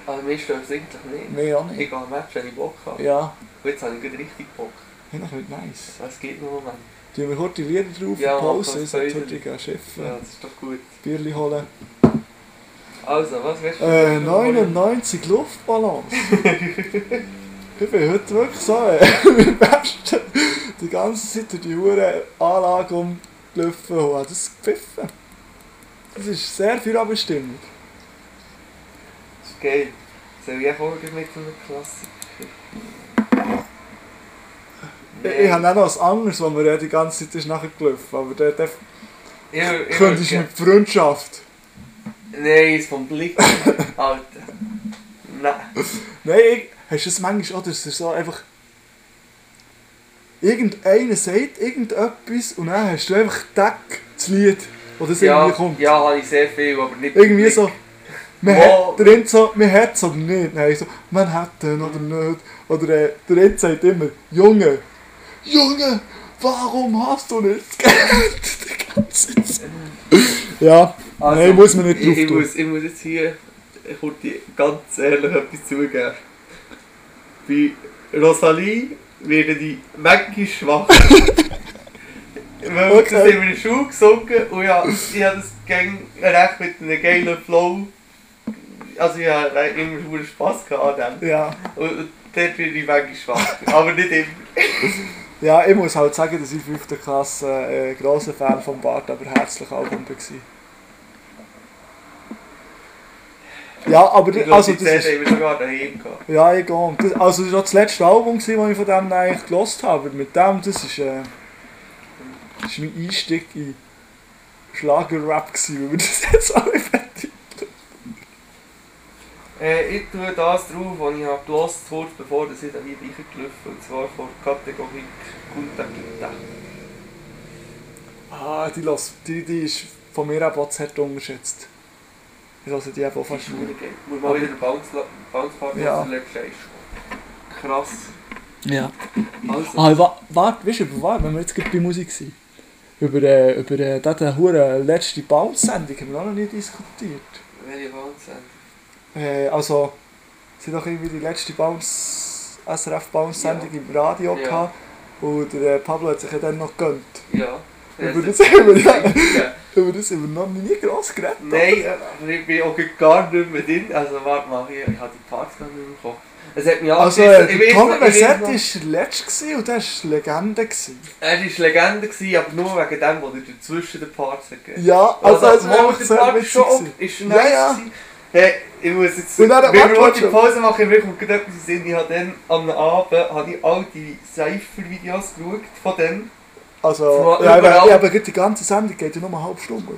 Also mir stört es eigentlich nicht. Mir auch Ich nicht. gehe am Match, wenn ich Bock habe. Ja, Und jetzt habe ich gerade richtig Bock. eigentlich nicht nice. Es geht einen Moment. Tun wir die Lieder drauf, Ja, Pause, sollte beide. heute gehen schiffen, Ja, das ist doch gut. Bierli holen. Also, was willst du? Äh, 99 Luftballons. ich bin heute wirklich so äh, am besten die ganze Zeit durch die hure Anlage umgelaufen und habe das gepfiffen. Das ist sehr viel Abstimmung. Das ist geil. Soll ich auch mit einer Klassiker? Ich, ich habe auch noch ein anderes, wo mir ja die ganze Zeit ist nachgelaufen aber der, der Ich, ich, mit Freundschaft. Nein, ist vom Blick. Alter. Nein. Nein, ich, hast du das manchmal auch, dass er so einfach... Irgendeiner sagt irgendetwas und dann hast du einfach Deck, das Lied, wo das Ja, irgendwie kommt. ja, habe ich sehr viel, aber nicht Irgendwie so, man hat, der Int so, man hat es oder nicht. Nein, so, man hat den oder nicht. Oder äh, der Int sagt immer, Junge, Junge, warum hast du nichts Geld? Die ganze Zeit. Ja, nein, muss man nicht Also, ich, drauf ich, tun. muss, ich muss jetzt hier ich ganz ehrlich etwas zugeben. Bei Rosalie werden die Maggi schwach. Weil Okay. das in der Schule gesungen und ja, ich habe das gang recht mit einem geilen Flow. Also ich habe immer Spass gehabt an dem. Ja. Und, und dort werde ich Maggi schwach. Aber nicht immer. ja, ich muss halt sagen, dass ich in 5. Klasse äh, grosser Fan von Bart, aber herzlich Album war. Ja, aber Ich das- glaube, also das ist... wir sogar daheim gehabt. Ja, ich gehe. Das, also das war auch das letzte Album, das ich von dem eigentlich gelost habe. Aber mit dem, das ist, äh, das ist mein Einstieg in Schlager-Rap, gewesen, wie wir das jetzt alle Äh, ich tue das drauf, was ich habe gelost kurz bevor das ich da hier reingelaufen Und zwar von der Kategorie Kunta Kita. Ah, die, los, die, die ist von mir auch hart unterschätzt. Ich lasse die einfach fast Schule nicht. geht. Muss mal wieder den Bounce, Bounce Park Ja. Krass. Ja. Also, Ah, wa warte, weißt du, wenn wir jetzt gerade bei Musik sind? Über, äh, über äh, diese hure letzte Bounce-Sendung haben wir auch noch nie diskutiert. welche Bounce sind? Äh, also, sie doch irgendwie die letzte Bounce, SRF Bounce-Sendung im Radio Ja. gehabt. Und der äh, Pablo hat sich ja dann noch gegönnt. Ja. Über das haben wir, ja, Ja. über das haben wir noch nie gross geredet. Nein, aber ich bin auch gar nicht mehr drin. Also warte mal, ich, ich habe die Parts gar nicht mehr Kopf. Es hat mich Also, äh, Versetti noch- war der letzte gewesen und der war Legende. Gewesen. Er war Legende, gewesen, aber nur wegen dem, was er dazwischen den Parts gegeben Ja, also, Also, es war der Part schon Ja, ja. gewesen. Hey, ich muss jetzt... Wenn warte, wir die. Pause machen, mir kommt gerade etwas in. Ich habe dann am Abend habe ich all die Cypher-Videos geschaut von denen. Also, ja, aber, ja, aber die ganze Sendung geht ja nur eine halbe Stunde, oder?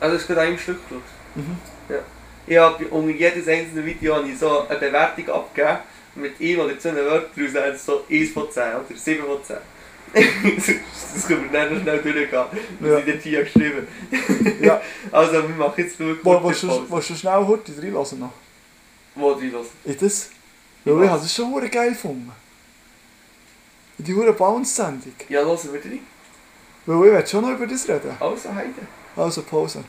Also das ist gerade ein Stück geschaut. Mhm. Ja. Ich habe unter jedes einzelne Video habe ich so eine Bewertung abgegeben. Mit ihm oder zwei Wörtern haben es so 1 von 10 oder 7 von 10. das können wir dann noch schnell durchgehen, was Ja. ich dort hier geschrieben Ja. Also wir machen jetzt nur Wo, kurze willst, du, Pause. willst du schnell heute reinlassen noch? Wo los? In das? Weil ich habe das schon hure geil gefunden. In die hure Bounce-Sendung. Ja, hören wir drin. Weil ich will schon noch über das reden. Also, Heide. Also Pause.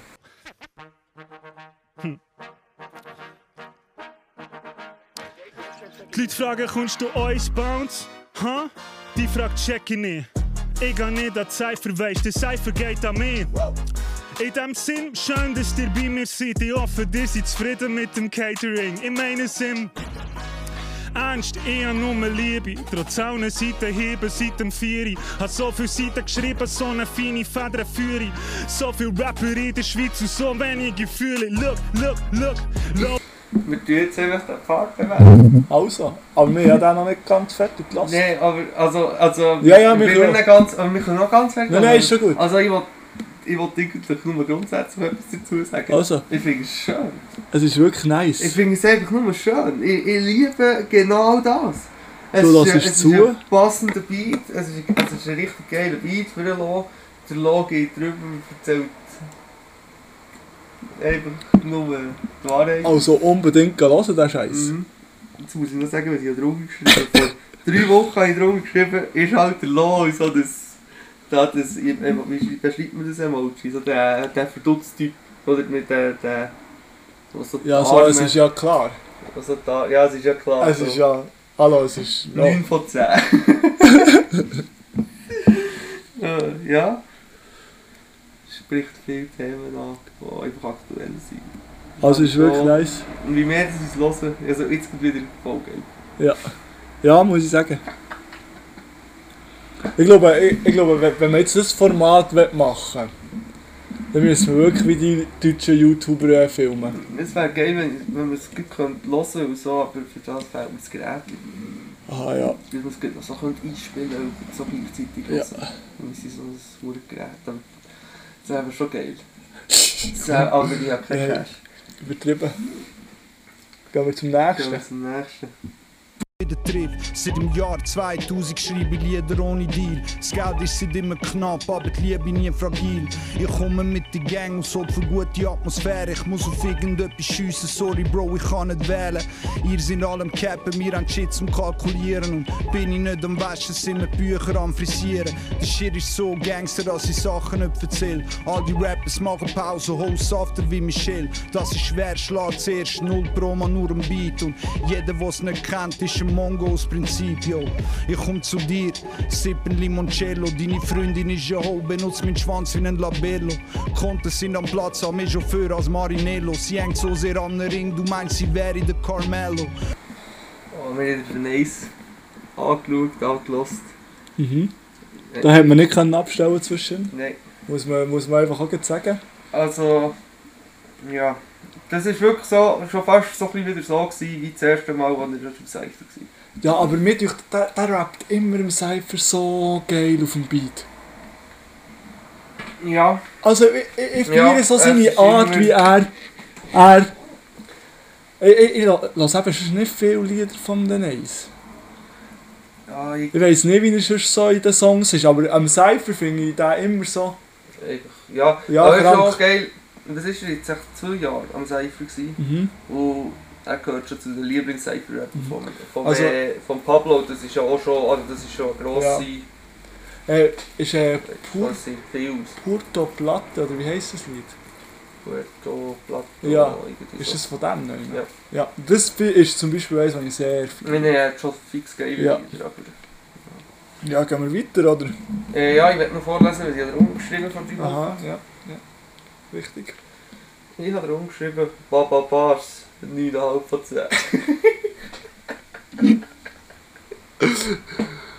Die Leute fragen, kommst du uns Bounce? Ha? Die Frage check ich nicht. Ich geh nicht an die Cypher, weisst, der Cypher geht an mich. In dem Sinn, schön, dass ihr bei mir seid. Ich hoffe, ihr seid zufrieden mit dem Catering. In meinem Sinn, Ernst, ich hab nur Liebe. Trotz allen Seiten heben seit dem Vieri. Hat so viele Seiten geschrieben, so eine feine Federführung. So viele Rapper in der Schweiz und so wenige Gefühle. Look, look, look, look. Wir tun jetzt einfach den Part bewerten. Also, aber wir haben den noch nicht ganz fertig gelassen. Nein, aber also, also Ja, ja, wir wir können- nicht ganz, aber wir können noch ganz fertig Nein, nein, ist schon gut. Also ich will, ich will eigentlich nur grundsätzlich etwas dazu sagen. Also, Ich finde es schön. es ist wirklich Ich nice. finde es einfach nur schön. Ich, ich liebe genau das. Es Du ist, es zu. ist ein passender Beat, es ist, es ist ein richtig geiler Beat für den Lo. Der Lo geht drüber und erzählt einfach nur die Wahrheit. Also unbedingt hören, den Scheiß. Mhm. Jetzt muss ich noch sagen, was ich drunter geschrieben habe. Vor drei Wochen habe ich drunter geschrieben, ist halt der Lo und so das... Da das ich- einfach, wie schreibt- beschreibt man das Emoji? So der, der verdutzte Typ. Oder mit der... der was so die Ja, so, es ist ja klar. was so da, ja, es ist ja klar. Es so. ist ja. Hallo, es ist. Ja. 9 von 10. Äh, ja. Spricht viele Themen an, die einfach aktuell sind. Also, es ist wirklich So. nice. Und wie mehr sie es hören, also jetzt kommt wieder voll geil. Ja. Ja, muss ich sagen. Ich glaube, ich, ich glaube wenn, wir jetzt das Format machen dann müssen wir wirklich wie die deutschen YouTuber äh, filmen. Es wäre geil, wenn, wenn wir es gut hören und so, aber für das fehlt mir das Gerät. Ah ja. Dass man es gut noch so einspielen und so gleichzeitig Ja. hören. Und wir sind so ein Gerät. dann- Das wäre schon geil. Das wäre, aber ich habe keinen. Cash. Übertrieben. Gehen wir zum Gehen nächsten. wir zum nächsten. Der Trip. Seit dem Jahr 2000 schreibe ich Lieder ohne Deal. Das Geld ist seit immer knapp, aber die Liebe nie fragil. Ich komme mit der Gang und sorge für gute Atmosphäre. Ich muss auf irgendetwas schiessen, sorry Bro, ich kann nicht wählen. Ihr sind alle am Cappen, wir haben Shit zum Kalkulieren. Und bin ich nicht am Waschen, sind wir Bücher am Frisieren. Der Shit ist so Gangster, dass ich Sachen nicht erzähl. All die Rappers machen Pause, hol softer wie Michelle. Das ist schwer, schlag zuerst 0 Pro nur am Beat. Und jeder, was nicht kennt, ist ein Mongo aus Prinzip, yo. Ich komm zu dir, sippen Limoncello. Deine Freundin ist ja ho, benutzt meinen Schwanz wie ein Labello. Konten sind am Platz, mehr Chauffeur als Marinello. Sie hängt so sehr an den Ring, du meinst, sie wäre der Carmelo. Oh, wir haben den Ace angeschaut, angelost. Mhm. Da hat man nicht können abstellen zwischen. Nein. Muss man, muss man einfach auch sagen. Also, ja. Das ist wirklich so, schon fast so ein bisschen wieder so gewesen, wie das erste Mal, als er auf dem Seichter war. Ja, aber mir durch der, der rappt immer im Cypher so geil auf dem Beat. Ja. Also ich, ich, ich Ja, so seine Art, wie er... er ich, ich, ich lasse eben nicht viele Lieder von den Ace. Ja, ich, Ich weiss nicht, wie er sonst so in den Songs ist, aber am Cypher finde ich den immer so... ja. Ja, aber es ist krank. auch geil. Und das war jetzt echt zwei Jahre am Seifer. Gewesen. Mhm. Und er gehört schon zu den Lieblings-Seifer-Rapper von, von, Also- äh, von Pablo. Das ist ja auch schon, also das ist schon eine grosse, Äh, ist äh, Pur. Purto Platte, oder wie heisst das Lied? Puerto, Plato, Ja, Ist so. das von dem? Nicht? Ja. ja. Das ist zum Beispiel eins, was ich sehr Ich meine, er schon fix geile Ja. Lieder, aber... Ja, gehen wir weiter, oder? Äh, ja, ich werde noch vorlesen, was ich habe umgeschrieben von dir. Aha, ja. Ja. Richtig. Ich habe dir umgeschrieben, Baba Bars, 9,5 von 10.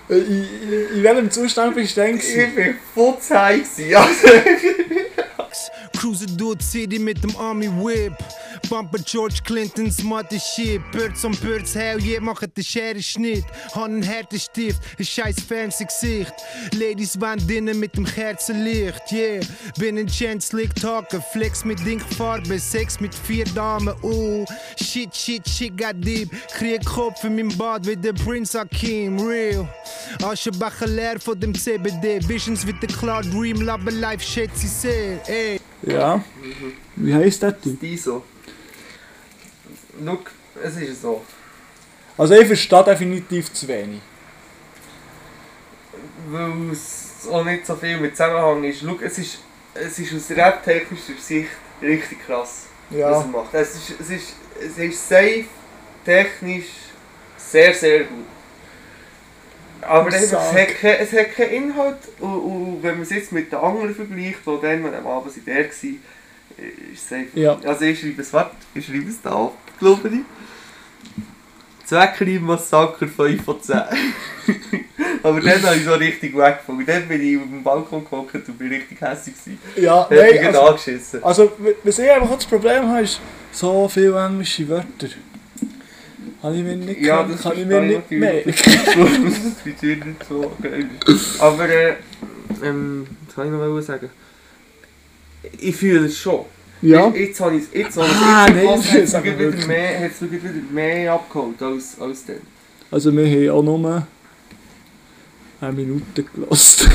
Äh, In, in, in welchem Zustand bist du denn? Ich bin voll zu high also. Cruisen durch die City mit dem Army Whip. Bumper George Clinton, smarte Shit. Birds on Birds, hell yeah, machen den Schere Schnitt. Han einen harten Stift, ein scheiß Fernsehgesicht. Ladies wollen drinnen mit dem Kerzenlicht, yeah. Bin ein Chance, Slick Talker, Flex mit Dinkfarbe, Sex mit vier Damen, oh. Shit, shit, shit, got deep. Krieg Kopf in meinem Bad wie der Prince Hakim, real. Aschenbecher leer von dem CBD. Visions with the Cloud Dream, Love Life, schätze ich sehr, ey. Ja. Wie heisst der Typ? Die so. Schau, es ist so. Also ich verstehe definitiv zu wenig. Weil es auch nicht so viel mit Zusammenhang ist. Schau, es ist, es ist aus rap-technischer Sicht richtig krass, was er Ja. macht. Es ist, es ist, es ist safe, technisch sehr, sehr gut. Aber es, hat kein, es hat keinen Inhalt und, und wenn man es jetzt mit den anderen vergleicht, die dann am Abend sind der war, ist es safe. Ja. Also ich schreibe es, warte, ich schreibe es da auf, glaube ich. Zweckreim Massaker 5 von 10. Aber dann habe ich so richtig weggefangen. Dann bin ich auf dem Balkon gehockt und bin richtig hässlich gewesen. Ja, nein, gerade also, angeschissen. also was ich einfach das Problem habe, ist so viele englische Wörter. Kann ich mir nicht, Ja, kann, das kann ich mir nicht natürlich. das ist nicht so geil. Aber, äh, ähm, was kann ich noch sagen? Ich fühle es schon. Ja, Jetzt, jetzt habe ich es, jetzt habe ich es, Ah, jetzt habe es, hat es wieder mehr, wieder mehr abgeholt als, als dann. also wir haben auch nur eine Minute gelassen.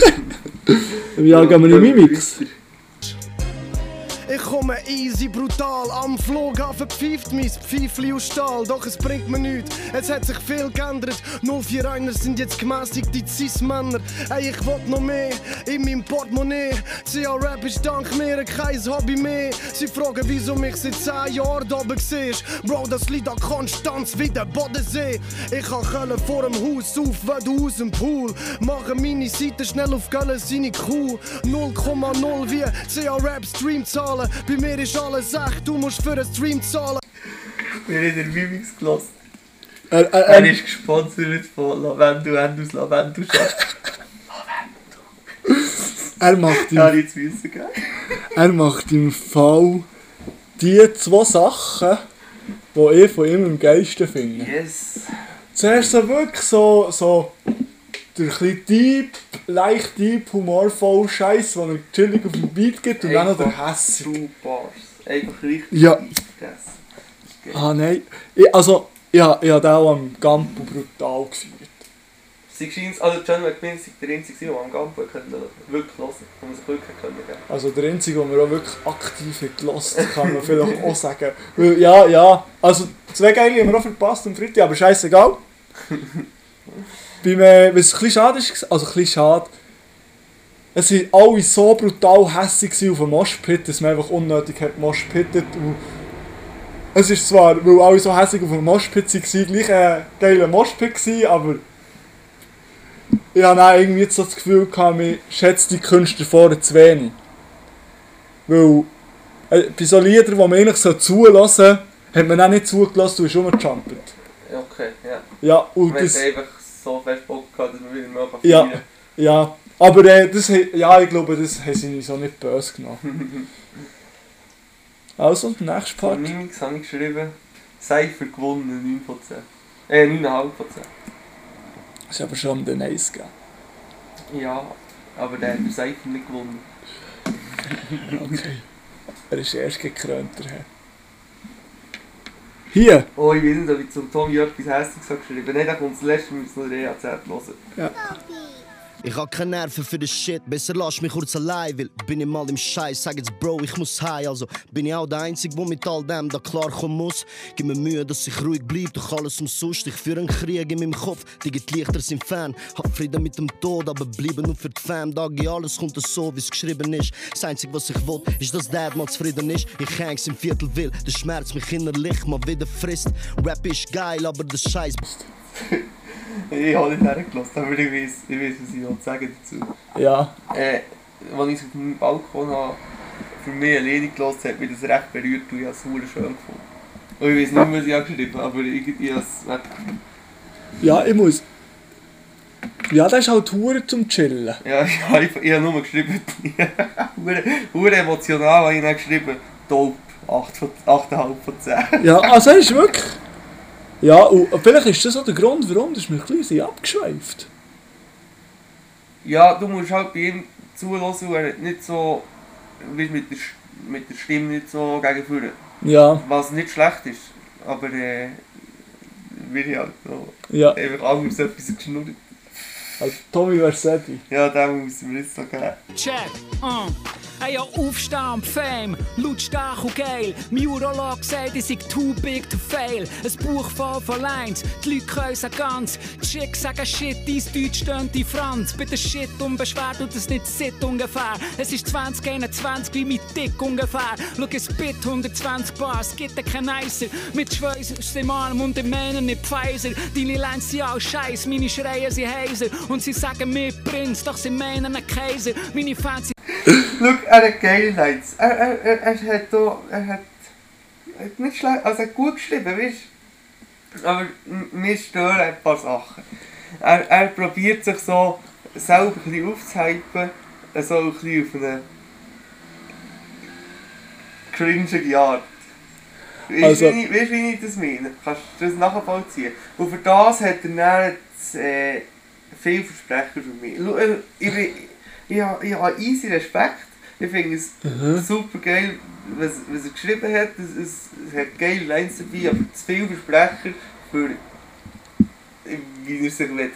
ja, gehen wir in Mimix. Ich komme easy, brutal, am Flughafen pfeift mein Pfeifli aus Stahl, doch es bringt mir nichts, es hat sich viel geändert, 041er sind jetzt gemäßigte Cis-Männer, ey ich will noch mehr, in meinem Portemonnaie, CR-Rap ist dank mir kein Hobby mehr, sie fragen wieso mich seit 10 Jahren da oben siehst, Bro das liegt an Konstanz wie der Bodensee, ich kann vor dem Haus auf, wenn du aus dem Pool, mache meine Seite schnell auf Köln seine Kuh, 0,0 wie CR-Rap Streamzahlen, bei mir ist alles echt, du musst für einen Stream zahlen. Wir haben den Mimix gelassen. Er, er, Er er, ist gesponsert von Lavendel and aus Lavendel Shop. er, macht Ja, im, jetzt wissen, gell? er macht im Fall die zwei Sachen, die ich von ihm am geilsten finde. Yes. Zuerst so wirklich so, so der bisschen deep, leicht deep, humorvoll Scheiß, den er chillig auf dem Beat gibt und dann noch der Hässig. True Bars. Einfach richtig Ja. Yes. Ah nein, ich, also ja, ich habe den auch am Gampo brutal gefühlt. Sie scheint, also John McMillan ist der einzige, der am Gampo können, wirklich hören wo man sich wirklich können geben Also der einzige, den wir auch wirklich aktiv gelassen kann man vielleicht auch sagen. Weil, ja, ja, also zwei Geile haben wir auch verpasst am Freitag, aber scheißegal. Beim, äh, was ein bisschen schade ist, also ein bisschen schade, es waren alle so brutal hässig gewesen auf dem Moshpit, dass man einfach unnötig hat moshpittet und es ist zwar, weil alle so hässig auf dem Moshpit waren, gleich ein geiler Moshpit gewesen, aber ich habe auch irgendwie jetzt das Gefühl gehabt, man schätzt die Künstler vorne zu wenig. Weil äh, bei so Liedern, die man eigentlich so zulassen hat man auch nicht zugelassen und ist rumgejumpt. Ja, okay, ja. Ja, und das... einfach so fest Bock gehabt, dass man wieder mal Ja. Ja, aber äh, das, ja, ich glaube, das haben sie so nicht böse genommen. Also, nächste Part. Mimix habe ich geschrieben, Cypher gewonnen, 9 von 10. Äh, 9,5 von Das ist aber schon um den Eis gegeben. 10. Ja, aber der hat der Cypher nicht gewonnen. Okay. er ist erst gekrönter. hä? Hier! Oh, ich weiß nicht, ob ich zum Tommy etwas Hässliches habe geschrieben Nein, da kommt das letzte Mal, wir müssen noch den EAZ hören. Ich hab keine Nerven für den Shit, besser lass mich kurz allein, weil bin ich mal im Scheiß, sag jetzt Bro, ich muss heim, also bin ich auch der Einzige, der mit all dem da klarkommen muss. Gib mir Mühe, dass ich ruhig bleib, durch alles umsonst, ich führe einen Krieg in meinem Kopf, die Lichter sind Fan, hab Frieden mit dem Tod, aber bleibe nur für die Fam, Dagi, alles kommt so, wie es geschrieben ist. Das Einzige, was ich will, ist, dass Dad mal zufrieden ist, ich häng's im Viertel will, der Schmerz mich innerlich mal wieder frisst. Rap ist geil, aber der Scheiß Ich habe nicht hergelassen, aber ich weiß, ich weiß was ich will sagen dazu. Ja. Äh, als ich es auf meinem Balkon habe, für mich alleine gelassen hat mich das recht berührt und ich habe es super schön gefunden. Und ich weiß nicht, was ich habe geschrieben habe, aber irgendwie habe es weg. Ja, ich muss. Ja, das ist halt Hure zum Chillen. Ja, ich habe, ich habe nur geschrieben, hure emotional habe ich dann geschrieben, Taub, 8 von- 8,5 von 10. Ja, also ist wirklich. Ja, und vielleicht ist das auch der Grund, warum das mich ein bisschen abgeschweift. Ja, du musst halt bei ihm zulassen, und er hat nicht so, weißt, mit, der, mit der Stimme nicht so gegen vorne. Ja, Was nicht schlecht ist, aber äh, will ich halt noch ja. einfach anders etwas geschnurrt. Also Tommy Versetti. Ja, den müssen wir jetzt so geben. Check, uh. Ja, Aufstand, Fame, lautstark und geil. Mein Urolog sagt, ich sei too big to fail. Ein Buch voll von Lines, die Leute sagen ganz. Die Chicks sagen Shit, dies Deutsch stöhnt die Franz. Bitte Shit unbeschwert und das nicht sit ungefähr. Es ist 2021 wie mit Dick ungefähr. Schau, es Bit 120 Bar, es gibt kein Nicer. Mit Schweiß ist im Arm und im Mähnen nicht Pfizer. Deine Lines sind auch scheiß, meine Schreie sind heiser. Und sie sagen mir Prinz, doch sie meinen einen Kaiser. Meine Fans Schau, er hat geile Lines. Er, er, er, er hat da, er hat, hat nicht schlecht, also er hat gut geschrieben, weißt du? Aber mir stören ein paar Sachen. Er, er probiert sich so selber ein bisschen aufzuhypen, so ein bisschen auf eine cringe Art. Weißt du, Also- wie, ich- wie ich das meine? Kannst du das nachvollziehen? Und für das hat er dann äh, viel Versprecher für mich. Äh, Ich, bin, ich, habe, ich habe easy Respekt. Ich finde es super geil, was, was er geschrieben hat. Es, es, es hat geile Lines dabei, aber zu viel Versprecher für wie er sich geben will.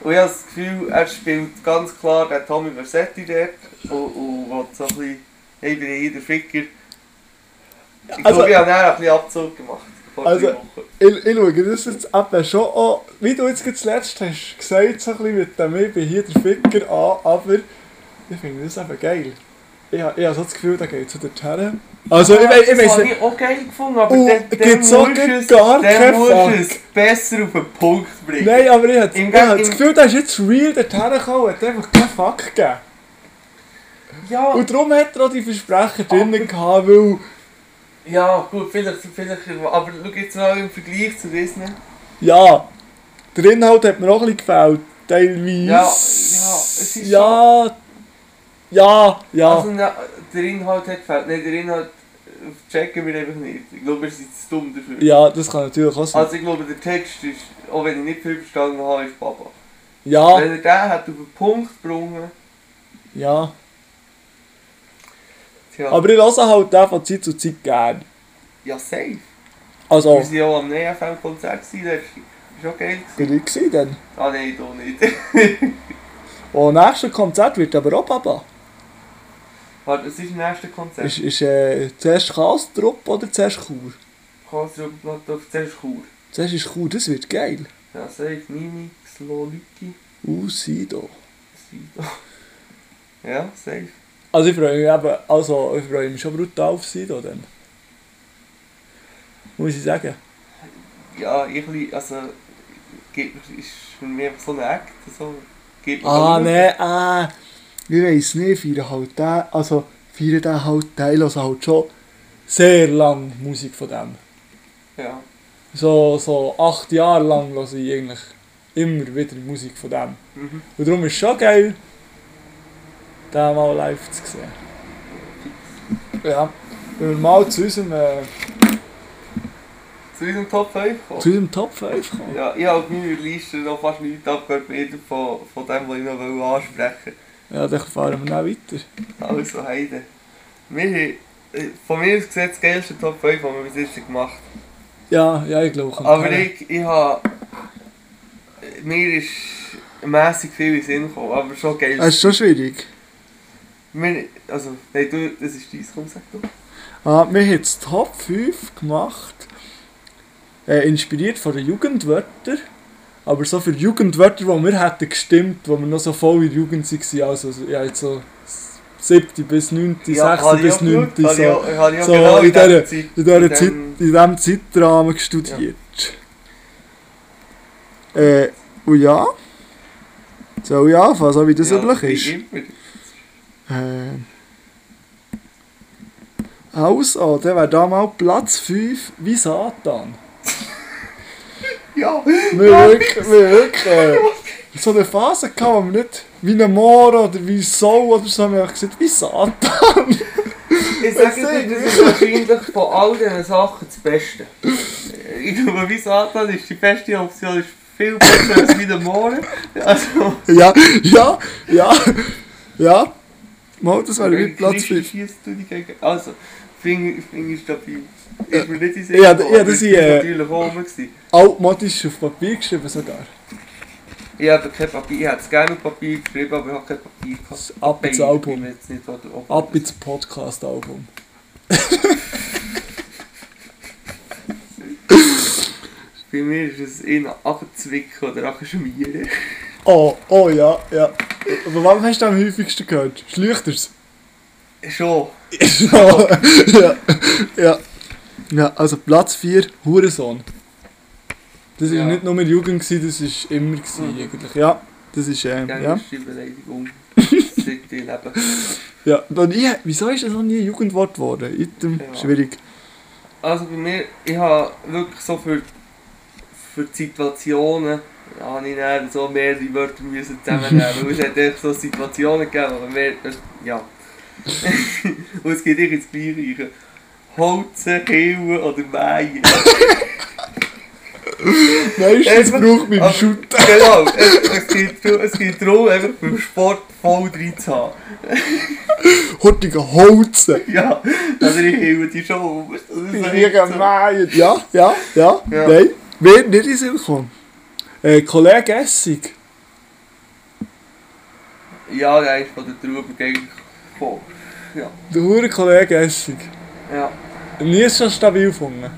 Und ich habe das Gefühl, er spielt ganz klar den Tommy Versetti dort und, und will so ein bisschen, hey, ich bin hier der Ficker. Ich Also- glaube, ich habe dann ein bisschen Abzug gemacht. Also-. Ich, ich schaue das jetzt eben schon an, wie du jetzt zuletzt hast gesagt, so ein bisschen mit dem «Ich bin hier der Ficker» an, aber ich finde das eben geil. Ich, habe- ich habe so das Gefühl, der geht zu der Terre. Also ich, ich das weiß habe nicht, ich auch geil gefunden, aber auch musst du es, gar keinen musst du Fuck. es besser auf den Punkt bringen. nein, aber ich habe, Im ich habe das Gefühl, der ist jetzt real dorthin gekommen hat einfach keinen Fuck gegeben. Ja, Und darum hat er auch die Versprechen drinnen gehabt, weil, ja, gut, vielleicht, vielleicht, aber schau jetzt mal im Vergleich zu Disney. ja, der Inhalt hat mir auch ein bisschen gefällt, teilweise. Ja, ja, es ist Ja, ja, ja. Also, na, der Inhalt hat gefällt. Nein, der Inhalt checken wir einfach nicht. Ich glaube, wir sind zu dumm dafür. ja, das kann natürlich auch sein. Also ich glaube, der Text ist, auch wenn ich nicht viel verstanden habe, ist Baba. Ja, Wenn er den hat auf den Punkt gebracht, ja. Tja, Aber ich lasse halt den von Zeit zu Zeit gern. ja safe. Also, Wir waren ja auch am gewesen, letztes. Ist auch geil bin ich gewesen dann. Ah nein, da nicht. Und nächstes Konzert wird aber auch Baba. Warte, was ist das nächste Konzert? Ist, ist äh, zuerst Kastrup oder zuerst Chur? Kasselblatt auf zuerst Chur. Zuerst ist Chur, das wird geil. Ja, safe, Mimi, Sloliki, Uh, Sido. Sido. Ja, safe. Also ich freue mich eben, also ich freue mich schon brutal auf Sido dann. Muss ich sagen. Ja, ich also, ist für mich einfach so ein Act, so, gibt mir Ah, so- ne, ah. Ich weiss nicht, feiern halt den, also feiern den halt Teil, also halt schon sehr lang Musik von dem. Ja, So, so acht Jahre lang höre ich eigentlich immer wieder Musik von dem. Mhm. Und darum ist es schon geil, den mal live zu sehen. Ja, wenn wir mal zu unserem, äh, zu unserem Top 5 kommen. zu unserem Top 5 kommen. Ja, ich habe auf meiner Liste noch fast nichts abgehört, weder von, von dem, was ich noch ansprechen Ja, dann fahren wir dann weiter. Also, Heide. Wir haben, äh, von mir aus gesehen, das geilste Top 5, das wir bis jetzt gemacht haben. Ja, ja, ich glaube. Aber ich, ich habe... Mir ist mässig viel in Sinn gekommen, aber schon geil. Es ist schon schwierig. Wir, also, nein, du, das ist dein, komm, sag du. Ah, wir haben jetzt Top 5 gemacht. Äh, inspiriert von den Jugendwörtern. Aber so für Jugendwörter, die wir hätten gestimmt, wo wir noch so voll in der Jugend waren. Also so- ja, jetzt so 7. bis 9., 6. habe ich bis auch 9. geschaut, habe ich So, auch- ich so genau in dieser, Zeit- in dieser in Zeit, in diesem Zeitrahmen studiert. Äh, Und ja, ich anfangen, so wie das Ja, üblich ist? Äh, also, dann wäre da mal Platz 5 wie Satan. Ja, Wir wirklich, wir wirklich äh, so eine Phase gehabt, wo wir nicht wie ein Moor oder wie Soul oder so, haben wir gesagt, wie Satan. ich sage dir, das ist wahrscheinlich von all diesen Sachen das Beste. Ich glaube, wie Satan ist die beste Option, ist viel besser als wie der Mohren. Also, ja, ja, ja, ja. Mal, das wäre mit Platz 5. Schießt du die gegen. Also, finde find ich stabil. Ist mir nicht in Ja, ja, das ich ist, bin äh, natürlich auch gewesen. Altmodisch auf Papier geschrieben sogar. Ich habe kein Papier, ich hätte es gerne auf Papier geschrieben, aber ich habe kein Papier gehabt. Das Ab ins Ich Album. nicht, Ab ins Podcast-Album. Bei mir ist es eher abzwicken oder abschmieren. Oh, oh ja, ja. Aber wann hast du am häufigsten gehört? Schlüchters? Schon. ja, ja, ja. Ja, also Platz 4, Hurensohn. Das war Ja. nicht nur mit Jugend, gewesen, das war immer gewesen, Mhm. eigentlich. Ja, das ist, ähm, ja. Gängigste Beleidigung. Seit ich lebe. ja. Wieso ist das noch nie ein Jugendwort geworden? Item, Ja. schwierig. Also bei mir, ich habe wirklich so für, für die Situationen, habe ich dann so mehrere Wörter müssen zusammennehmen. weil es hat echt so Situationen gegeben, wo mehr, ja. Und es geht ins Gleiche. Holzen, Killen oder Mähen. Meistens braucht man aber- Shooten. Genau, es, es, geht, es geht darum, einfach beim Sport voll drin zu haben. Hurtige Holzen. Ja, also ich hebe die schon liegen so. Mähen. Ja, ja, ja, Ja. Nein, wer nicht in Sinn kommen. Äh, Kollege Essig. Ja, der ist von der Trube gegen gekommen. Ja, Der hure Kollege Essig. ja. Nie so stabil gefunden.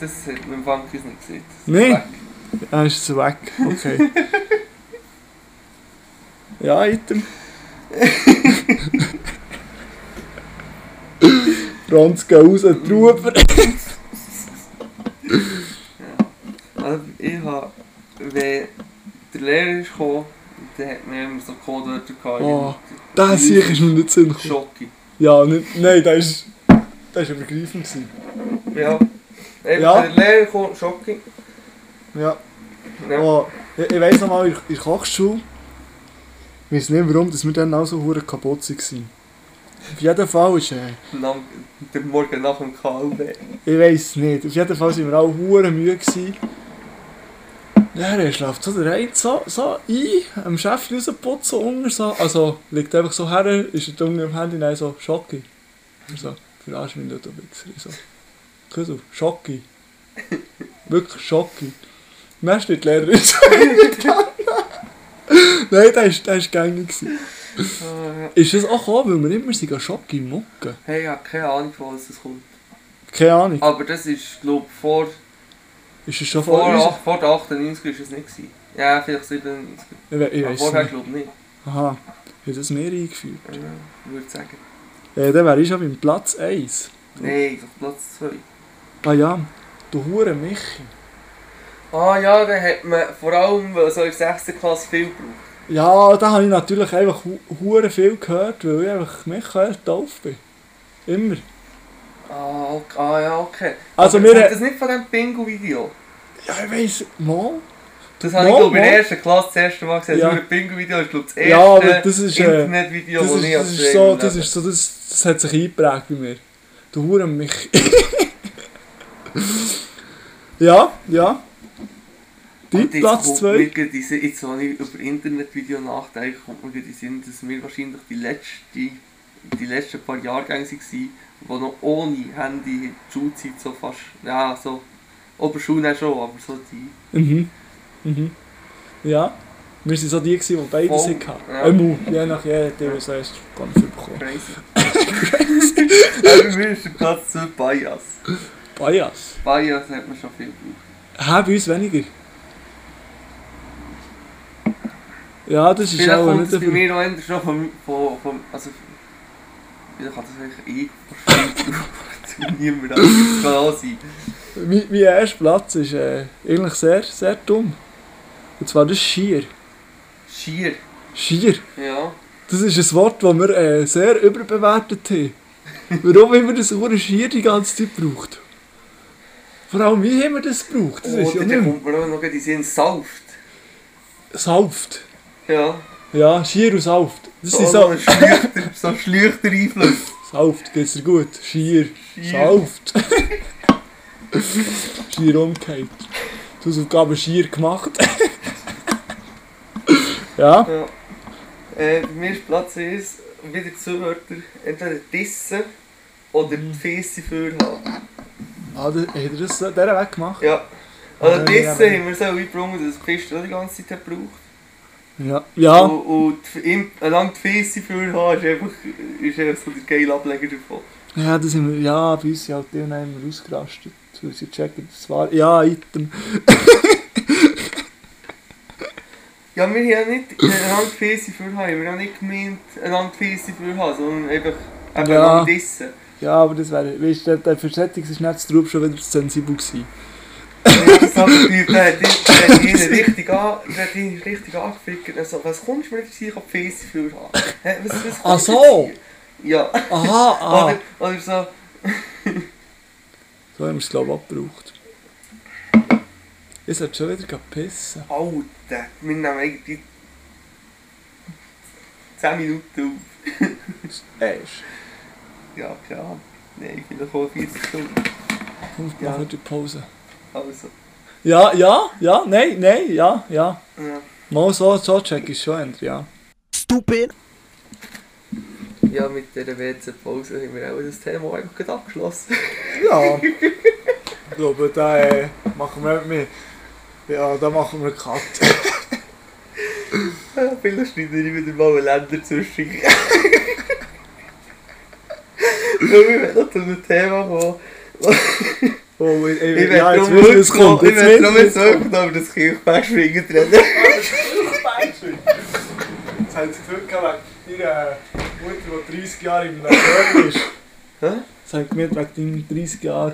Das hat man im Funkis nicht gesehen. Weg. Ah, ist es weg. Okay. ja, Item. Franz geht raus, Trauber. Also ich habe, wenn der Lehrer ist gekommen, dann hat man immer so Codewörter gehabt. Oh, Das hier ist mir nicht Sinn gekommen. Schocki. Ja, nicht, nein, das ist, das ist übergreifend gewesen. Ja. Eben, Ja. Der Lehrer kommt, Schocki. Ja. Ja. Oh, ich, ich weiss noch mal, in in der Kochschule, ich weiß nicht warum, dass wir dann auch so hure kaputt waren. Auf jeden Fall ist, äh, der Morgen nach dem KLB. ich weiss nicht, auf jeden Fall waren wir alle hure müde. Gewesen. Ja, er schläft so der eine so, so ein, am Chef rausputzen, so unten so, also liegt einfach so her, ist er dumm am Handy, nein, so, Schocki. Er so, verarsch mich nicht, du Wichser. Ich so, Küssel, Schocki. Wirklich Schocki. Dann steht die Lehrerin so Nein, der ist, der ist gängig. Ah, Ist das auch gekommen, weil wir immer sind Schocki mucken? Hey, ich habe keine Ahnung, von was das kommt. Keine Ahnung. Aber das ist, glaube ich, vor, Ist es schon vor vor, uns? vor der 98 ist es nicht gewesen. Ja, vielleicht 97. Ich, we- ich weiss vorher glaube ich nicht. Aha, hat das mehr eingeführt? Ja, ich würde sagen. Ja, dann wäre ich schon beim Platz 1. Nein, doch Platz 2. Ah ja, du hure Michi. Ah ja, dann hat man vor allem so in der 6. Klasse viel gebraucht. Ja, da habe ich natürlich einfach hu- hure viel gehört, weil ich einfach Michael Tauf bin. Immer. Ah, okay. ah ja, okay. Also Aber wir- kommt das nicht von dem Bingo-Video? Ja, ich weiss, mal. Das habe ich glaube in der ersten Klasse das erste Mal gesehen. Ja. Das Bingo-Video ist glaube ich das Ja, aber erste das ist, äh, Internetvideo, Das das ist, ich das ist so, das ist so, das, das hat sich eingeprägt bei mir. Du hure Michi. ja, ja. Dein Platz 2? Diese, jetzt, wenn ich über Internetvideo nachdenke, kommt mir in den Sinn, dass wir wahrscheinlich die, letzte, die letzten paar Jahrgänge waren, die noch ohne Handy in die Schulzeit so fast, ja, so, Oberschule auch schon, aber so die, Mhm. Mhm. Ja. Wir waren so die, gewesen, die beides Voll, hatten. ja. Einmal, je nach je, der was erst gar nicht bekommen. crazy. Aber bei mir ist der Platz 2 Bias. Bias. Bias hat man schon viel gebraucht. Hä, bei uns weniger. Ja, das ist Vielleicht auch kommt nicht es bei mir noch eher schon von, von also, wie kann das eigentlich ich Niemand kann auch sein. Mein, mein erster Platz ist äh, eigentlich sehr, sehr dumm. Und zwar das Schier. Schier. Schier. Ja. Das ist ein Wort, das wir äh, sehr überbewertet haben. Warum haben wir das Wort Schier die ganze Zeit gebraucht? Vor allem, wie haben wir das gebraucht? Das ist ja dann kommt mir auch noch in den Sinn. Sauft. Ja. Ja, Schier und Sauft. Das So, sind so so... ein Schlüchter, so ein Schlüchter Einfluss. Sauft, geht's dir gut? Schier. Schier. Sauft. Schier umgekehrt. Die Hausaufgaben schier gemacht. ja. Ja. Äh, bei mir ist Platz 1 wieder Zuhörter. Entweder dissen oder die Fässe für haben. Ah, da, hat er das so dieser Weg gemacht? Ja. Also dissen haben wir so eingebrungen, dass die Piste auch die ganze Zeit hat gebraucht. Ja. Ja. Und, und die- im- allein die Fässe für haben ist einfach, ist einfach so der geile Ableger davon. Ja, das sind wir, ja, bei uns sind halt die und haben wir ausgerastet. Weil sie checken, das war, ja, Item. Ja, wir haben nicht einander die Fässe für haben. Wir haben nicht gemeint, einander die Fässe für haben, sondern einfach eben Ja. einander dissen. Ja, aber das wäre, weißt du, der Versetzung ist nicht Trub schon wieder zu sensibel gewesen. Natürlich, der hat ihn- richtig an, richtig angefickt. Also, was kommst du jetzt hier auf die für was, was Ach so. Ja. Aha, ah. Oder, oder so, So haben wir es, glaube ich, abgebraucht. Ich sollte schon wieder pissen. Alter, wir nehmen eigentlich 10 Minuten auf. Äsch. Ja, klar. Nein, vielleicht auch 40 Stunden. Fünf Ja. Minuten die Pause. Also, Ja, ja, ja, nein, nein, ja, ja. ja. Mal so, so check ich schon, ja. Stupid. Ja, mit dieser WC-Pause haben wir auch das Thema eigentlich gerade abgeschlossen. Ja. ich glaube, da äh, machen wir mit. Ja, da machen wir einen Cut. Ja, vielleicht schneide ich wieder mal einen Länder zwischen. Weil wir wollen noch zu einem Thema kommen. Oh, ich, ja, jetzt wissen es kommt. Ich Jetzt will wissen darum wir, jetzt es kommt. wirklich noch über das reden. Jetzt haben sie Glück gehabt wegen deiner Mutter, die 30 Jahre im Labor ist. Hä? Das haben wir wegen deinen 30 Jahren.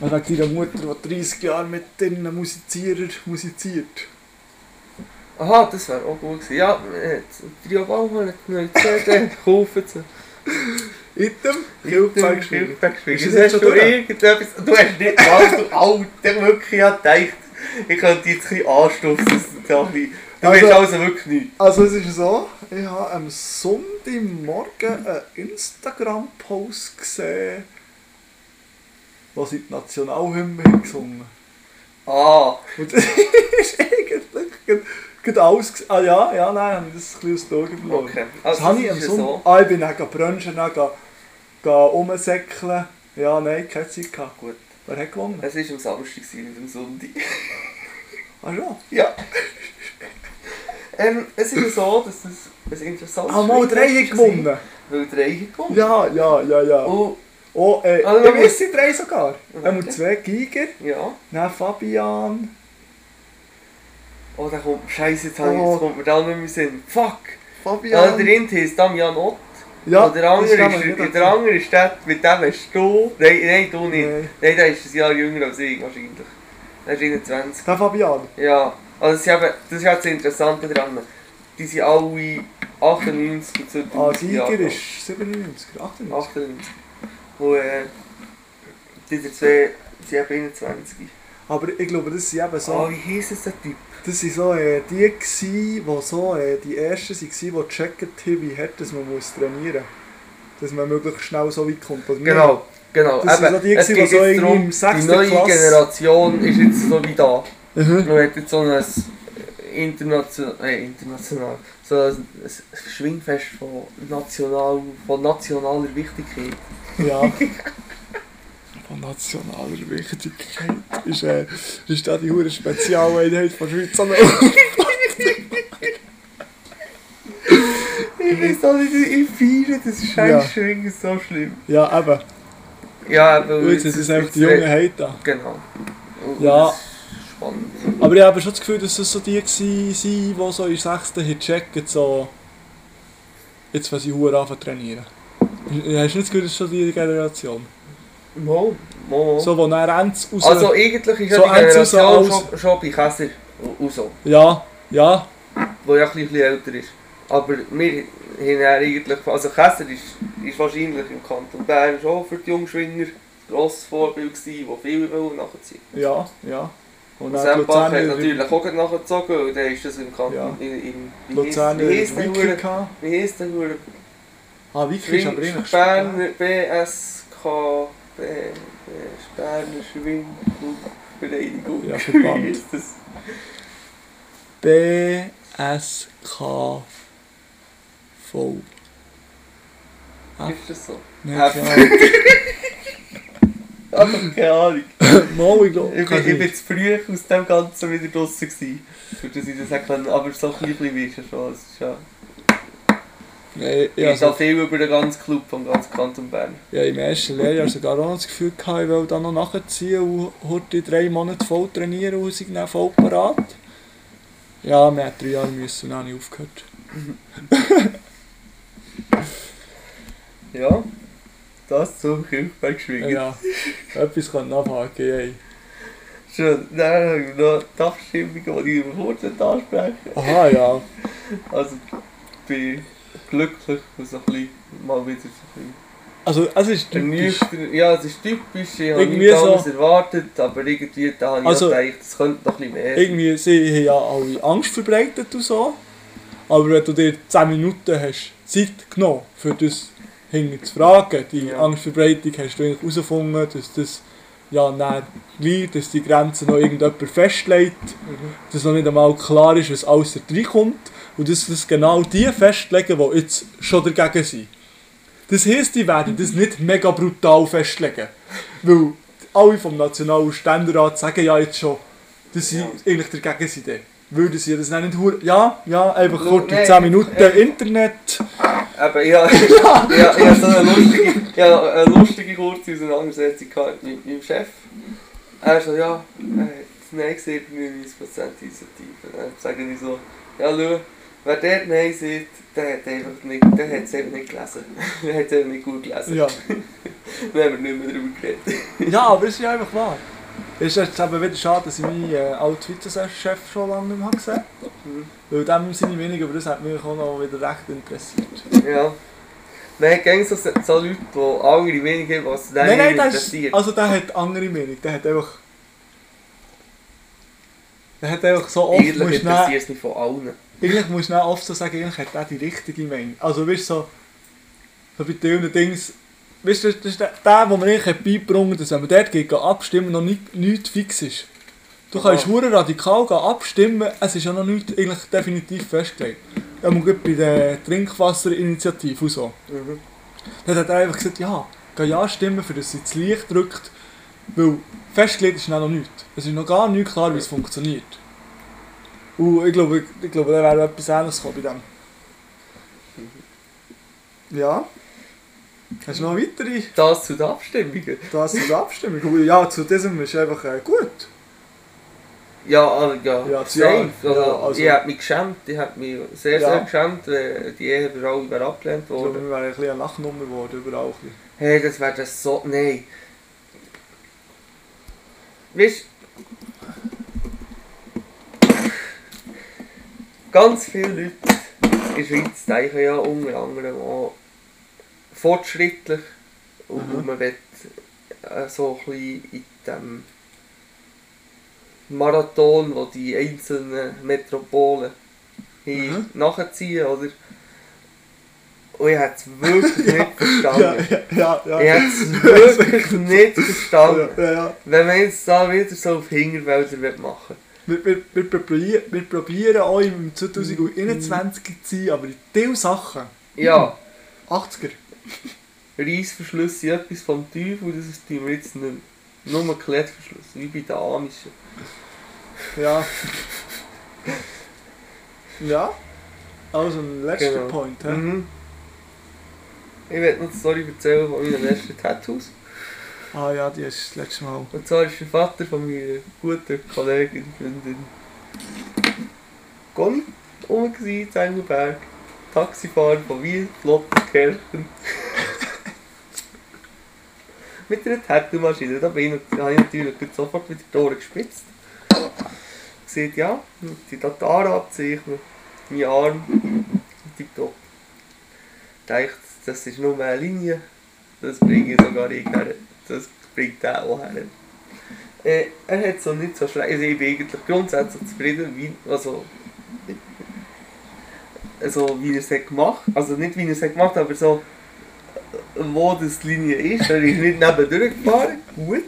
äh, Wegen deiner Mutter, die 30 Jahre mit den Musizierern musiziert. Aha, das wäre auch gut gewesen. Ja, Trio Baumann hat eine neue CD, kaufen sie. Item, Kirchbergschwingen. Kirchbergschwingen. Ist das hast schon irgendetwas... Du hast nicht mal, du Alter, wirklich ja gedacht, ich könnte jetzt ein bisschen anstoßen, dass du Also- weißt also wirklich nichts. Also es ist so, ich habe am Sonntagmorgen einen Instagram-Post gesehen, wo sie die Nationalhymne gesungen Ah, Und das ist eigentlich gerade alles... Ah ja, ja, nein, habe ich das ein bisschen aus den Augen verloren. okay. Das Also, habe ich das am Sonntag... so. Ah, ich bin dann brunchen, dann rumsäckeln. Ja, nein, keine Zeit gehabt. Gut. Wer hat gewonnen? Es war am Samstag, nicht am Sonntag. Ah schon? Ja. ähm, es ist so, dass das ein interessantes Ah, mal drei haben war, gewonnen. Weil drei haben gewonnen. Ja, ja, ja, ja. Und, Oh, äh, Also, ich sie drei sogar. Okay. Einmal zwei Giger, ja. dann Fabian. Oh, da kommt... Scheiße, jetzt, ich- Oh. jetzt kommt mir da nicht mehr Sinn. Fuck! Ja, Fabian. der Int heisst Damian Ott. Ja, und der andere, das ist, man nicht der andere ist der, mit dem hast du... Nein, nein, du nicht. Nein. Nein, der ist ein Jahr jünger als ich wahrscheinlich. Der ist 21. Der Fabian. Ja, also sie haben, das ist halt das Interessante daran. Die sind alle 98 und 2000 Ah, alt. ist 97, 98. 98. Und äh, diese zwei sind eben 21. Aber ich glaube, das sind eben so, Oh, wie heisst es der Typ? Das sind so äh, die gsi, die so äh, die ersten waren, die gecheckt haben, wie hart dass man muss trainieren muss. Dass man möglichst schnell so weit kommt. Also Genau, genau. Das sind so die, es die so irgendwie darum, im die sechsten neue Klasse- Generation ist jetzt so wie da. Mhm. Man hat jetzt so ein international, äh, international, so ein Schwingfest von, national, von nationaler Wichtigkeit. Ja. Von nationaler Wichtigkeit ist, äh, ist da die hure Spezialeinheit von Schweizer Ich weiß auch nicht, ich feiere das scheiß Ja. So schlimm. Ja, eben. Ja, aber Und jetzt ist einfach die junge Heit da. Genau. Und Ja. spannend. Aber ich habe schon das Gefühl, dass es so die waren, die so in der 6. haben gecheckt, so... Jetzt, wenn sie Huren anfangen trainieren. Hast du nicht das Gefühl, das ist schon die Generation? Mo, mo. So, wo dann Renz raus... also eigentlich ist ja so die eins raus als- schon, schon bei Käser so. Ja, ja. der ja ein bisschen älter ist. Aber wir haben ja eigentlich, also Kessler ist, ist wahrscheinlich im Kanton Bern schon für die Jungschwinger ein grosses Vorbild gewesen, wo viele wollen nachziehen Ja, ja. Und dann Sempach hat natürlich auch nachgezogen und dann ist das im Kanton, Ja. in, in, heisst- wie heisst der Hure- wie heisst der Hure? Ah, Wiki ist aber eigentlich Berner BSK, Berner Schwingvereinigung. Ja. Wie heisst das? BSKV. Ah. Ist das so? Ah. klar. Aber keine Ahnung. Mal, ich glaube. Ich bin, ich bin zu früh aus dem Ganzen wieder draussen gewesen, für das ich das sagen kann. Aber so ein bisschen wie ist ja schon. Nein, ich also, viel über den ganzen Club vom ganzen Kanton Bern. ja, im ersten Lehrjahr sogar auch das Gefühl gehabt, ich will da noch nachziehen und heute drei Monate voll trainieren und sind dann voll parat. Ja, wir haben drei Jahre müssen und dann habe ich aufgehört. Ja, das zum Kirchberg schwingen. Ja, etwas kann nachhaken, ey. Schön, dann habe ich noch die Abstimmung, die ich kurz ansprechen Aha, ja. Also, bin glücklich und so ein bisschen, mal wieder so ein Also, es ist typisch. Ja, es ist typisch, ich habe nichts so- anderes erwartet, aber irgendwie da habe ich Also- auch gedacht, es könnte noch ein bisschen mehr sein. Irgendwie, sie haben ja alle Angst verbreitet und so. Aber wenn du dir 10 Minuten hast Zeit genommen, für das hinten zu fragen, die Ja. Angstverbreitung hast du eigentlich herausgefunden, dass das ja dann gleich, dass die Grenze noch irgendjemand festlegt, dass noch nicht einmal klar ist, was alles da reinkommt und dass das genau die festlegen, die jetzt schon dagegen sind. Das heisst, die werden das nicht mega brutal festlegen. Weil alle vom Nationalen Ständerat sagen ja jetzt schon, dass sie Ja. eigentlich dagegen sind. Würden sie das nicht hure- Ja, ja, einfach kurz die nein, 10 Minuten äh, Internet. Aber ja, ja, ja, ja, so eine lustige, ja, eine lustige kurze Auseinandersetzung gehabt mit meinem Chef. Er so, ja, er hat Nein gesagt, 99% Initiative. Dann sage ich so, ja, schau, wer dort Nein sagt, der hat einfach nicht, der hat es eben nicht gelesen. der hat es eben nicht gut gelesen. Ja. Dann haben wir nicht mehr darüber geredet. ja, aber es ist ja einfach wahr. Es ist jetzt eben wieder schade, dass ich meinen äh, alten Vizechef schon lange nicht mehr habe gesehen Mhm. Weil dem seine Meinung über das hat mich auch noch wieder recht interessiert. Ja. Nein, gäng so, so Leute, die andere Meinung haben, was dann Nein, nein, nicht der, ist, interessiert. also der hat andere Meinung. Der hat einfach... Der hat einfach so oft... Dann- interessiert es mich von allen. Eigentlich musst du dann oft so sagen, eigentlich hat er die richtige Meinung. Also weißt du, so, so bei vielen Dings, weißt du, das ist der, der, wo man eigentlich beigebracht dass wenn man dort geht, abstimmen, noch nicht, nichts fix ist. Du Aha. kannst hure radikal gehen abstimmen, es ist ja noch nichts eigentlich definitiv festgelegt. Ja, man geht bei der Trinkwasserinitiative und so. Mhm. Dann hat er einfach gesagt, ja, geh ja stimmen, für das sie das Licht drückt, weil festgelegt ist noch nichts. Es ist noch gar nicht klar, wie es funktioniert. Und ich glaube, ich glaube da wäre etwas ähnliches gekommen bei dem. Ja. Hast du noch weitere? Das zu den Abstimmungen. Das ist die Abstimmung. Ja, zu diesem ist einfach äh, gut. Ja, also, ja, Ja, safe. ja, also, ja, also- ich habe mich geschämt, ich habe mich sehr, Ja. sehr geschämt, wenn die Ehe alle wäre abgelehnt Ich glaube, wir wären ein bisschen eine Lachnummer geworden, überall. Hey, das wäre das so... Nein. Weißt Ganz viele Leute in der Schweiz denken ja unter anderem auch fortschrittlich und Mhm. man will äh, so ein bisschen in dem Marathon, wo die einzelnen Metropolen Mhm. nachziehen, oder? Und ich habe es wirklich nicht verstanden. Ja, ja, ja. Ich habe es wirklich nicht verstanden. ja, ja, ja. Wenn man jetzt da wieder so auf Hingerwälder machen Wir, wir, wir, probieren, wir probieren auch im 2021 zu sein, aber in diesen Sachen. Ja, 80er, Reissverschlüsse sind etwas vom Teufel, das ist wir jetzt nicht mehr. Nur Klettverschluss, wie bei den Amischen. ja. ja. Also ein letzter Genau. Point. hä? Mhm. Ich werde noch die Story erzählen von meinen letzten Tattoos. Ah ja, die ist das letzte Mal. Und zwar ist der Vater von meiner guten Kollegin, Freundin Conny oben in Engelberg. Taxifahrer von Wien, Flottenkirchen. Mit einer Tattoo-Maschine. Da bin ich, natürlich sofort wieder die Ohren gespitzt. gesagt, ja, die Tatara abzeichnen, mein Arm, tipptopp. Dachte, das ist nur eine Linie, das bringe ich sogar her. Das bringt er auch her. Äh, er hat so nicht so schlecht, also ich bin eigentlich grundsätzlich zufrieden, wie, also, also wie er es hat gemacht, also nicht wie er es hat gemacht, aber so, wo das die Linie ist, er ist nicht neben durchgefahren, gut,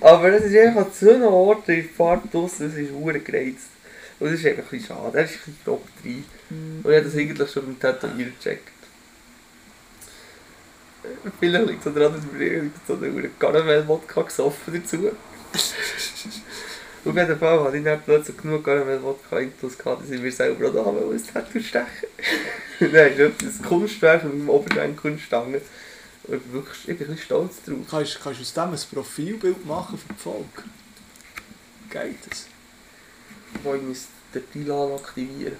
aber es ist einfach an so einem Ort der Fahrt draussen, das ist verdammt gereizt. Und das ist einfach ein bisschen schade, er ist ein bisschen grob drin. Und ich habe das eigentlich schon beim Tätowieren gecheckt. Vielleicht liegt es daran, dass wir so eine Karamell-Wodka gesoffen dazu. Auf jeden Fall hatte ich dann plötzlich genug Karamell-Wodka intus gehabt, dass ich mir selber auch da haben ein Tattoo stechen Nein, ich habe das Kunstwerk mit meinem Oberschenkel. Und ich bin wirklich ich bin ein bisschen stolz drauf. Kannst, kannst du aus dem ein Profilbild machen für die Folge? Geht das? Wo ich muss den Tilan aktivieren.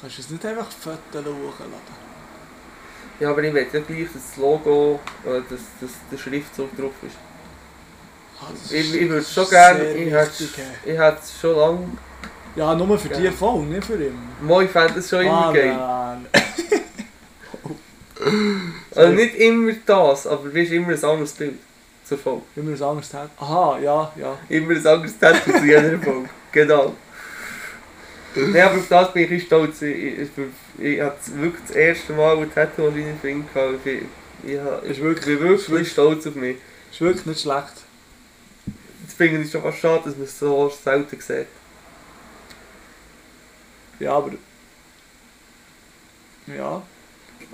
Kannst du es nicht einfach Fotos hochladen? Ja, aber ich will ja gleich, dass das Logo, äh, dass, dass der Schriftzug drauf ist. Ah, das Ich, ich würde schon gerne, ich hätte es schon lange, Ja, nur für Ja. die Folge, nicht für immer. moi, ich fände es schon immer Ah, geil. Also nicht immer das, aber weißt, immer ein anderes Bild zur Folge. Wenn wir es anders hätten. Aha, ja, ja. Immer ein anderes Tattoo zu jeder Folge. Genau. Nein, aber auf das bin ich ein stolz. Ich, ich, ich, hatte wirklich das erste Mal ein Tattoo an meinem Finger gehabt. Ich, ich, ich, Ist ich wirklich, bin wirklich stolz auf mich. ist wirklich nicht schlecht. Jetzt finde ich schon fast schade, dass man es so selten sieht. Ja, aber. Ja.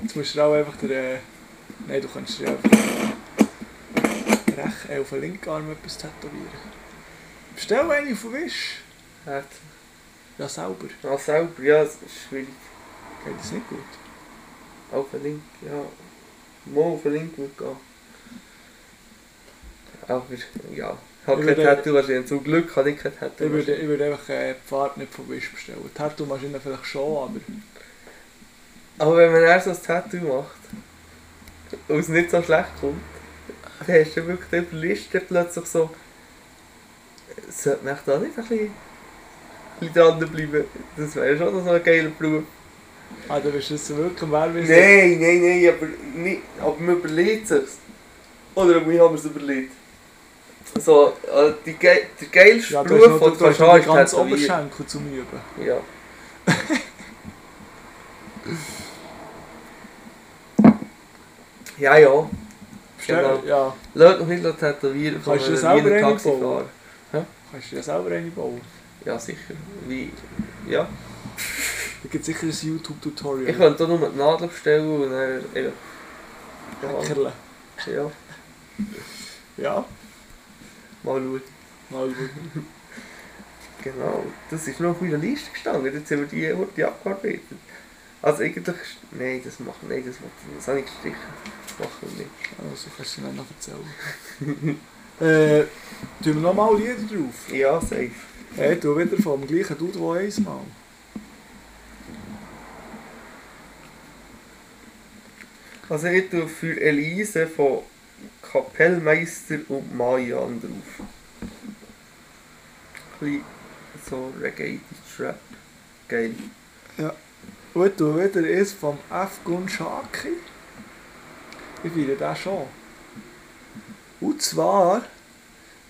Jetzt musst du auch einfach den. Äh, nein, du kannst dir einfach. Recht, äh, auf den linken Arm etwas tätowieren. Bestell eine von Wisch. Hat. Ja, selber. Ah, selber, ja, es ist schwierig. Geht das nicht gut? Auf den Link, ja. Mal auf den Link würde gehen. Aber, ja. Ich habe Ich kein würde- Tattoo wahrscheinlich. Zum Glück habe ich kein Tattoo. Ich würde, ich würde einfach äh, die Fahrt nicht von Wisch bestellen. Tattoo-Maschine vielleicht schon, aber. Aber wenn man erst so ein Tattoo macht und es nicht so schlecht kommt, dann hast du wirklich den Liste plötzlich so. Sollte man da nicht ein bisschen, ein bisschen dranbleiben? Das wäre schon so ein geiler Beruf. Ah, dann bist du es wirklich wer wissen. Nein, nein, nein, aber, nicht, aber man überlegt es Oder wie haben wir es überlegt? So, äh, die, ge der geilste Ja, du hast Beruf, noch, den du du hast kannst noch ganzen Tätowieren. Oberschenkel zum Üben. Ja. ja, ja. Genau. Ja, Lass doch nicht tätowieren Kannst du selber Wiener eine Taxifahrer. kannst du dir selber eine bauen. Ja, sicher. Wie? Ja. Da gibt es sicher ein YouTube-Tutorial. Ich könnte auch nur die Nadel bestellen und dann. Ja, Hackerle. ja, Ja, mal schauen. mal schauen. Genau, das ist noch auf meiner Liste gestanden, jetzt haben wir die Orte abgearbeitet. Also eigentlich, nein, das machen, nein, das, macht- das habe ich gestrichen. Das machen wir nicht. Also kannst du dir noch erzählen. äh, tun wir nochmal Lieder drauf? Ja, safe. Hey, du wieder vom gleichen Dude, der einmal. Also ich tue für Elise von Kapellmeister und Mayan drauf. Ein bisschen so Reggae Trap. Geil. Und du wieder ist vom F. Gun Shaki. Ich finde den schon. Und zwar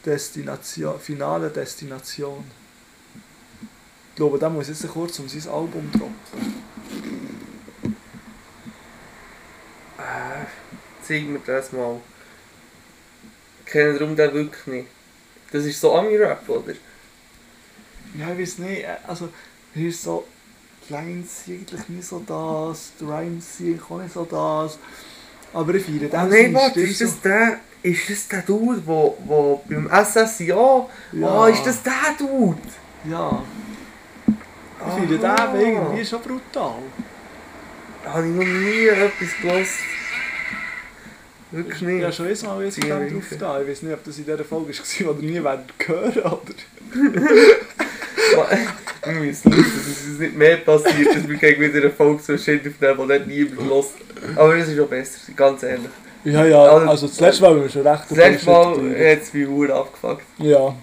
Destination, finale Destination. Ich glaube, der muss jetzt kurz um sein Album droppen. Äh, zeig mir das mal. Ich kenne darum den wirklich nicht. Das ist so Ami-Rap, oder? Ja, ich weiß nicht. äh, Also, hier ist so. Lines eigentlich nicht so das, die Rhymes sind auch nicht so das. Aber ich feiere den. Ah nein, warte, ist so- das der, ist das der Dude, wo, wo beim SSIA, Ja. ah, ist das der Dude? Ja. Ich finde den Aha. irgendwie schon brutal. Da habe ich noch nie etwas gehört. Wirklich Ich habe nicht. schon einmal jetzt Ja, ja, drauf da. Ich weiß nicht, ob das in dieser Folge war oder nie werden hören oder. Wir müssen schauen, dass es nicht mehr passiert, dass wir gegen wieder eine Folge so schön aufnehmen, die nicht niemand hört. Aber das ist auch besser, ganz ehrlich. Ja, ja, Also- also das letzte Mal haben wir schon recht Das letzte Mal hat es mich Uhr abgefuckt. Ja.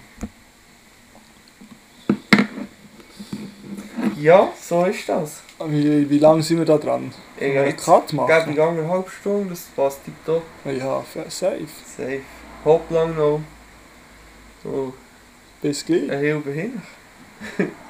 Ja, so ist das. Wie, wie lange sind wir da dran? Ich Einen habe jetzt Cut machen? die anderthalb Stunden, das passt tiptop. Ja, safe. Safe. Hopp lang noch. So, Bis gleich. eine Hilfe hin.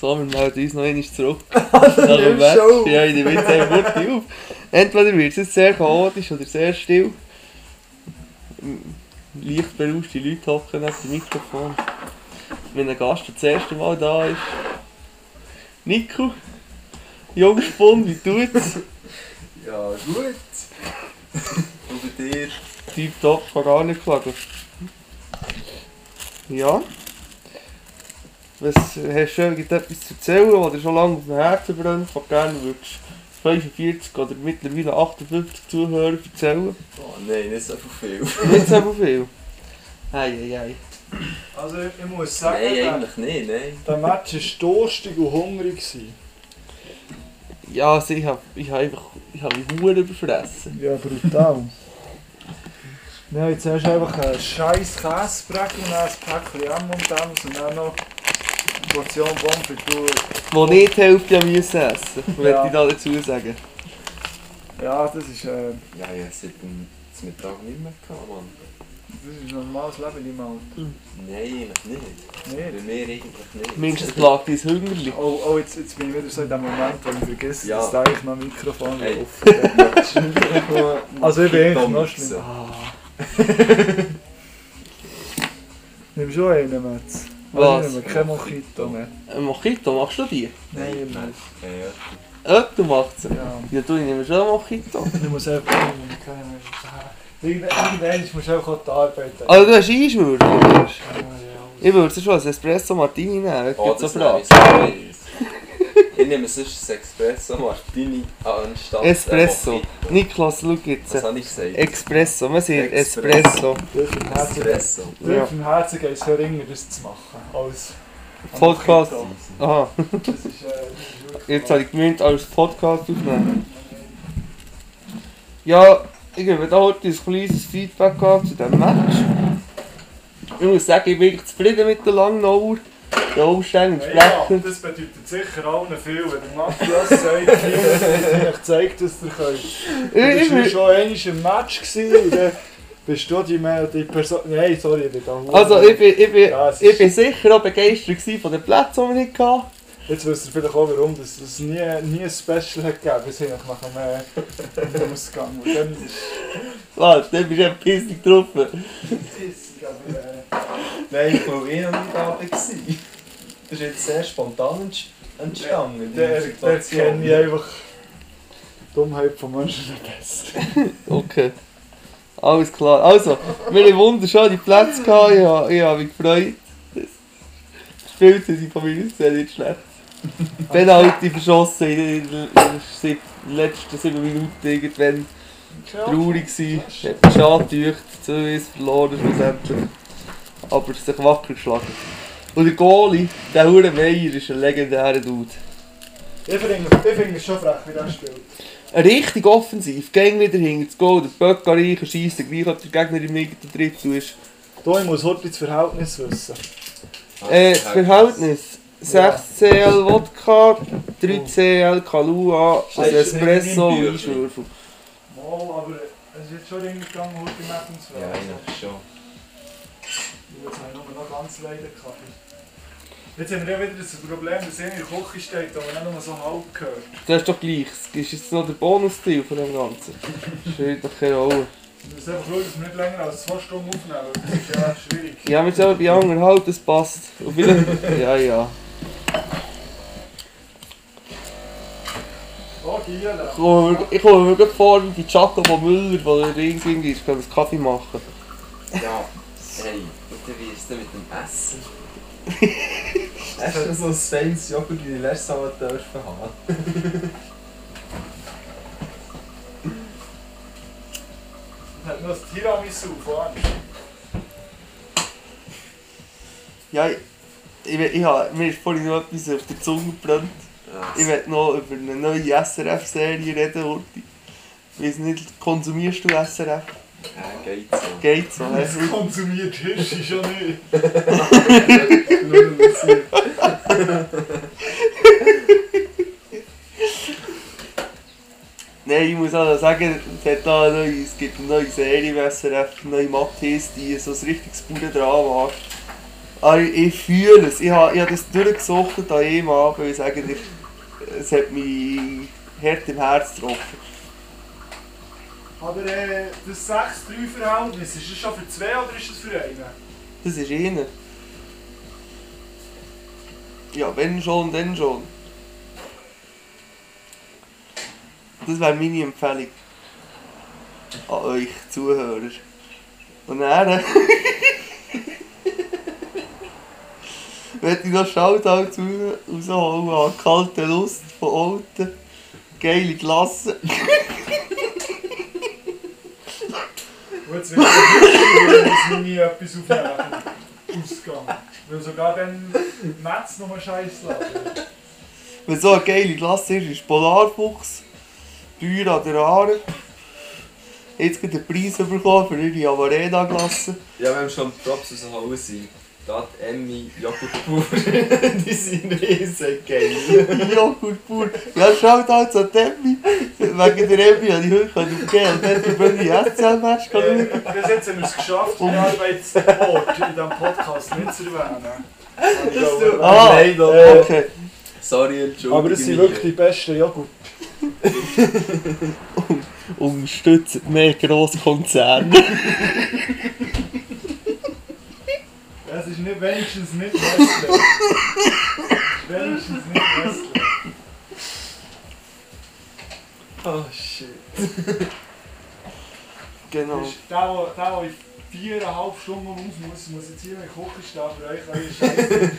So, wir melden uns noch einmal zurück. Nach dem Match. Show. Ja, ich nehme jetzt einfach wirklich auf. Entweder wird es jetzt sehr chaotisch oder sehr still. Leicht berauschte Leute hocken neben dem Mikrofon. Wenn ein Gast das erste Mal da ist. Nico, Jungspund, wie tut's? Ja, gut. Und bei dir? Tipptopp, kann gar nicht klagen. Ja. Was hast du gibt etwas zu erzählen, was dir schon lange auf dem Herzen brennt, was gerne würdest 45 oder mittlerweile 58 Zuhörer erzählen? Oh nein, nicht so viel. Nicht so viel. Hei, hei, hei. Also ich muss sagen, Nein, eigentlich nicht, nein. der Match war durstig und hungrig. Gewesen. Ja, also ich habe ich hab einfach ich hab mich Huren überfressen. Ja, brutal. Wir haben jetzt erst einfach einen scheiß Käsebröckchen und dann ein Päckchen M&M's und dann noch Portion frites. Wo nicht die Hälfte haben müssen essen, Ja. ich da dazu sagen. Ja, das ist, äh, Ja, ich habe seit dem Mittag nicht mehr gehabt, Mann. das ist ein normales Leben im Alter. Nein, eigentlich nicht. Bei Nicht? mir eigentlich nicht. Mindestens plagt dein Hungerli. Oh, oh jetzt, jetzt bin ich wieder so in dem Moment, wo ich vergesse, Ja. dass da eigentlich noch ein Mikrofon Hey. läuft. Also ich bin eigentlich noch schlimm. Ah. Nimm schon einen, Metz. Was? Ich nehme kein Mojito mehr. Ein Mojito, machst du die? Nein, nein. Ja, Öpfel macht sie. Ja. Ja, du, ich nehme schon ein Mojito. Ich muss einfach... Irgendwann irgendwann musst du einfach auch die Arbeit. Also du hast Einschwur, du. Ja, ja. Ich würde schon ein Espresso Martini nehmen, das Oh, gibt so Fragen. Ich nehme sonst ein Espresso Martini anstatt Espresso. Niklas, schau jetzt. Was habe ich gesagt? Espresso, man sagt Espresso. Espresso. Durch im Herzen, geht es ringer, das zu machen. Als Podcast. Aha, Das ist, äh, das ist jetzt habe ich gemeint, als Podcast aufnehmen. Ja, ich habe da heute ein kleines Feedback gehabt zu diesem Match. Ich muss sagen, ich bin zufrieden mit der Langnauer. Den Ja, entsprechend. das bedeutet sicher allen viel, wenn der Matthias sagt, hier, ich zeigt, dass ihr könnt. Ich, Du warst ich, schon einmal im Match gewesen, und dann bist du die, mehr, die Person... Nein, sorry, ich bin da... also ich bin, ich, bin, Ja, ich bin sicher auch begeistert von den Plätzen, die wir nicht hatten. Jetzt wisst ihr vielleicht auch, warum dass es nie, nie ein Special hat gegeben bis hin nach dem äh, Ausgang. Und dann ist Was, dann bist du ein pissig getroffen. Äh, Nein, ich noch nicht da war. Das ist jetzt sehr spontan entst- entstanden. der, die der kenne ich einfach... die Dummheit von Menschen nicht besser. Okay. Alles klar. Also, wir haben wunderschöne Plätze gehabt. Ich habe, ich habe mich gefreut. Das Spiel sind von mir sehr nicht schlecht. Penalty verschossen in den in letzten sieben Minuten irgendwann. Traurig gewesen. Hat mich schade getäuscht. 2-1 verloren schlussendlich. Aber sich wacker geschlagen. Und der Goalie, der Hure Meier, ist ein legendärer Dude. Ich finde ich finde es schon frech, wie der spielt. Richtig offensiv, gegen wieder hinter das Goal, der Böcker reichen, schiessen, gleich ob der Gegner im eigenen Drittel ist. Da, ich muss heute das Verhältnis wissen. Äh, das Verhältnis 6 CL Wodka, 3 CL Kalua, ein das Espresso und? Einschwürfel. Mal, aber es jetzt schon reingegangen, heute im Essen Ja, eigentlich schon. Jetzt habe ich nur noch ganz leider gehabt. Jetzt haben wir ja wieder das Problem, dass er in der Küche steht, aber nicht nur so halb gehört. Das ist doch gleich, das ist jetzt noch der Bonus-Stil von dem Ganzen. Das spielt doch keine Rolle. Wir müssen einfach schauen, dass wir nicht länger als zwei Stunden aufnehmen, das ist ja schwierig. Ja, wir sind bei anderthalb, das passt. Und vielleicht... Ja, ja. Oh. Ich komme mir- Ich komme mir gerade vor wie die Giacomo Müller, der irgendwie ist, kann einen Kaffee machen. Ja, hey, wie ist denn mit dem Essen? Hast du so ein feines Joghurt wie die letzte Mal dürfen haben? Hat noch das Tiramisu vorne. Ja, ich, ich, ich, hab- mir ist vorhin noch etwas auf der Zunge gebrannt. Ich werde noch über eine neue SRF-Serie reden, Urti. Ich weiss nicht, konsumierst du SRF? Ja, geht so. Geht so, hä? konsumiert Hirsch ist ja nicht. Nein, ich muss auch sagen, es, hat da eine neue, es gibt eine neue Serie bei SRF, eine neue Matthias, die so ein richtiges Bude-Drama. Aber ich fühle es, ich habe, ich habe das durchgesucht an jedem Abend, weil ich sage dir, es hat mich hart im Herz getroffen. Aber äh, das 6-3-Verhältnis, ist das schon für zwei oder ist das für einen? Das ist einer. Ja, wenn schon, dann schon. Das wäre meine Empfehlung. An euch Zuhörer. Und dann... Wenn ich noch Shoutout rausholen an kalte Lust von Alten. Geile Klasse. Jetzt wird es dass wir nie etwas aufnehmen. Ausgang. Weil sogar dann Netz noch mal Scheiß lassen. Wenn so eine geile Klasse ist, ist Polarfuchs, Bäuer an der Aare. Jetzt gibt den Preis bekommen für ihre Amarena-Klasse. Ja, wenn wir schon Props rausholen sind, da die Emmy Joghurtpur, die sind riesig geil. Joghurt pur. Ja, schaut halt so Tempi. Wegen der Emmy habe ich heute umgehen und dann bin ich SCL-Match schauen. bis jetzt haben wir es geschafft, die Arbeitsort in diesem Podcast nicht zu erwähnen. tut- Ah, Nein, doch. äh, okay. Sorry, Entschuldigung. Aber es sind wirklich die besten Joghurt. Unterstützt mehr Grosskonzerne. Es ist nicht, wenigstens nicht Nestle. wenigstens nicht Nestle. Oh shit. Genau. Das ist der, der in viereinhalb Stunden raus muss, muss jetzt hier in der Küche stehen für euch eure Scheiße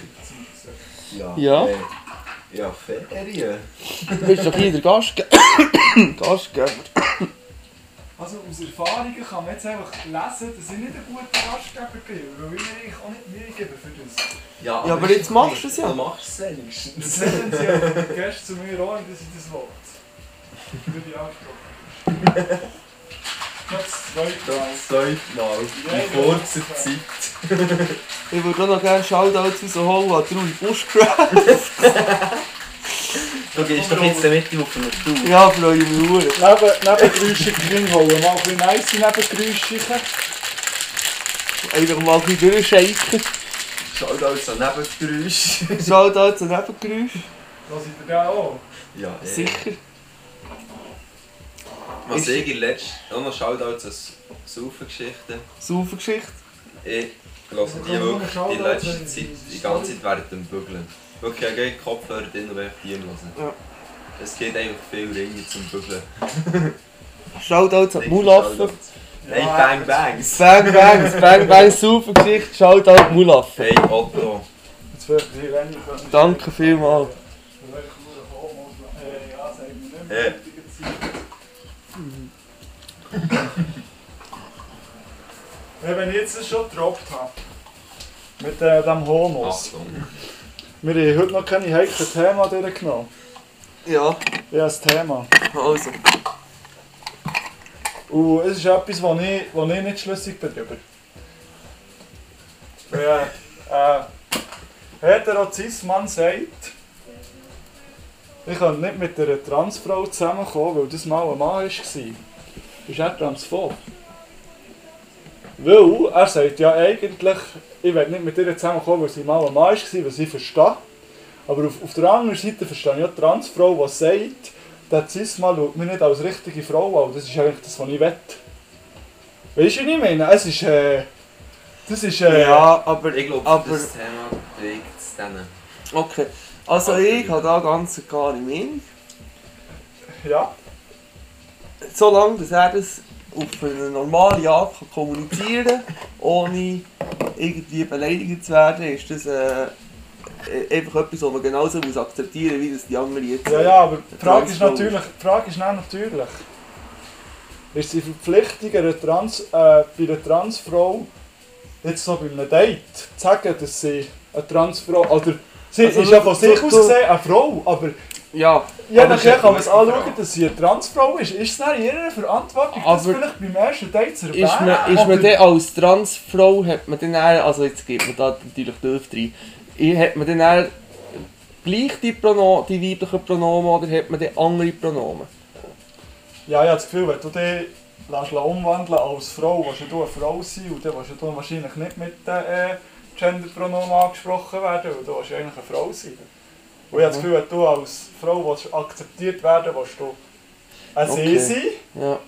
Ja. Ja. Ja, Ferien. Du bist doch hier der Gastge Gastgeber. Also aus Erfahrungen kann man jetzt einfach lesen, dass ich nicht ein guter Gastgeber bin, weil ich mir eigentlich auch nicht Mühe gebe für das. Ja, Ja, aber jetzt machst du es ja. Du machst es Das wenigstens. sagen sie ja die Gäste zu mir auch, dass ich das will. Würde ich ansprechen. Das zweite Mal. Das zweite Mal. In kurzer Zeit. Ich würde auch noch gerne Shoutouts rausholen an Trui Bushcraft. Du gehst doch jetzt damit auf eine Tour. Ja, freue ich mich sehr. Neben, Nebengeräusche drin holen, mal ein bisschen nice Nebengeräusche. Einfach mal ein bisschen durchschaken. Schaut alles an Nebengeräusch. Shoutouts an Nebengeräusche. Lass ich dir den auch? Ja, eh. Sicher. Was ich in letzter... Auch noch Shoutouts an Saufengeschichten. Saufer Geschichte. Ich höre die wirklich die letzte Zeit, die die ganze Zeit während dem Bügeln. Wirklich, ich gehe Kopfhörer drin und werde die hören. Ja. Es geht einfach viel Ringe zum Bügeln. Shoutouts an Mulaffen. Nein, Bang Bangs. Bang Bangs, Bang Bangs, super Geschichte. Shoutout Mulaffen. Hey Otto. Jetzt wird hier weniger. Danke vielmals. Hey. wenn ich jetzt schon gedroppt habe, mit äh, dem Homos. Achtung. Wir haben heute noch keine heiklen Themen durchgenommen. Ja, Ja, das Thema. also. Und es ist etwas, wo ich, wo ich nicht schlüssig bin drüber. Weil äh, Heterozis-Mann sagt, ich kann nicht mit einer Transfrau zusammenkommen, weil das mal ein Mann war. Ist er transphob? Weil er sagt ja eigentlich, ich will nicht mit ihr zusammenkommen, weil sie mal ein Mann war, was ich verstehe. Aber auf, auf der anderen Seite verstehe ich auch die Transfrau, die sagt, der Cis-Mann schaut mich nicht als richtige Frau an. Das ist eigentlich das, was ich will. Weißt du, was ich meine? Es ist, äh, das ist, äh, Ja, aber Ich glaube, Aber- das Thema trägt es dann. Okay. Also ich habe da ganz eine klare Meinung. ja. Solange dass er das auf eine normale Art kann kommunizieren kann, ohne irgendwie beleidigt zu werden, ist das äh, äh, einfach etwas, was man genauso muss akzeptieren muss, wie das die anderen jetzt Ja, ja, aber die Frage ist natürlich, die Frage ist dann natürlich, ist die Verpflichtung einer Trans, äh, bei einer Transfrau, jetzt so bei einem Date, zu sagen, dass sie eine Transfrau, oder sie Also ist ja von sich aus gesehen eine Frau, aber Ja, Ja, nachher kann man es anschauen, dass sie eine Transfrau ist. Ist es in ihrer Verantwortung, das Aber- vielleicht beim ersten Date zu erwähnen? Ist man, ist man dann als Transfrau, hat man dann also jetzt gibt man da natürlich doof rein, I- hat man dann eher gleich die, Prono, die weiblichen Pronomen oder hat man dann andere Pronomen? Ja, ich habe das Gefühl, wenn du dich lässt umwandeln als Frau, willst du eine Frau sein und dann willst du wahrscheinlich nicht mit den äh, Genderpronomen angesprochen werden, weil du willst ja eigentlich eine Frau sein. Und ich habe das Gefühl, wenn du als Frau willst akzeptiert werden willst, du ein Okay. Sie sein, Ja.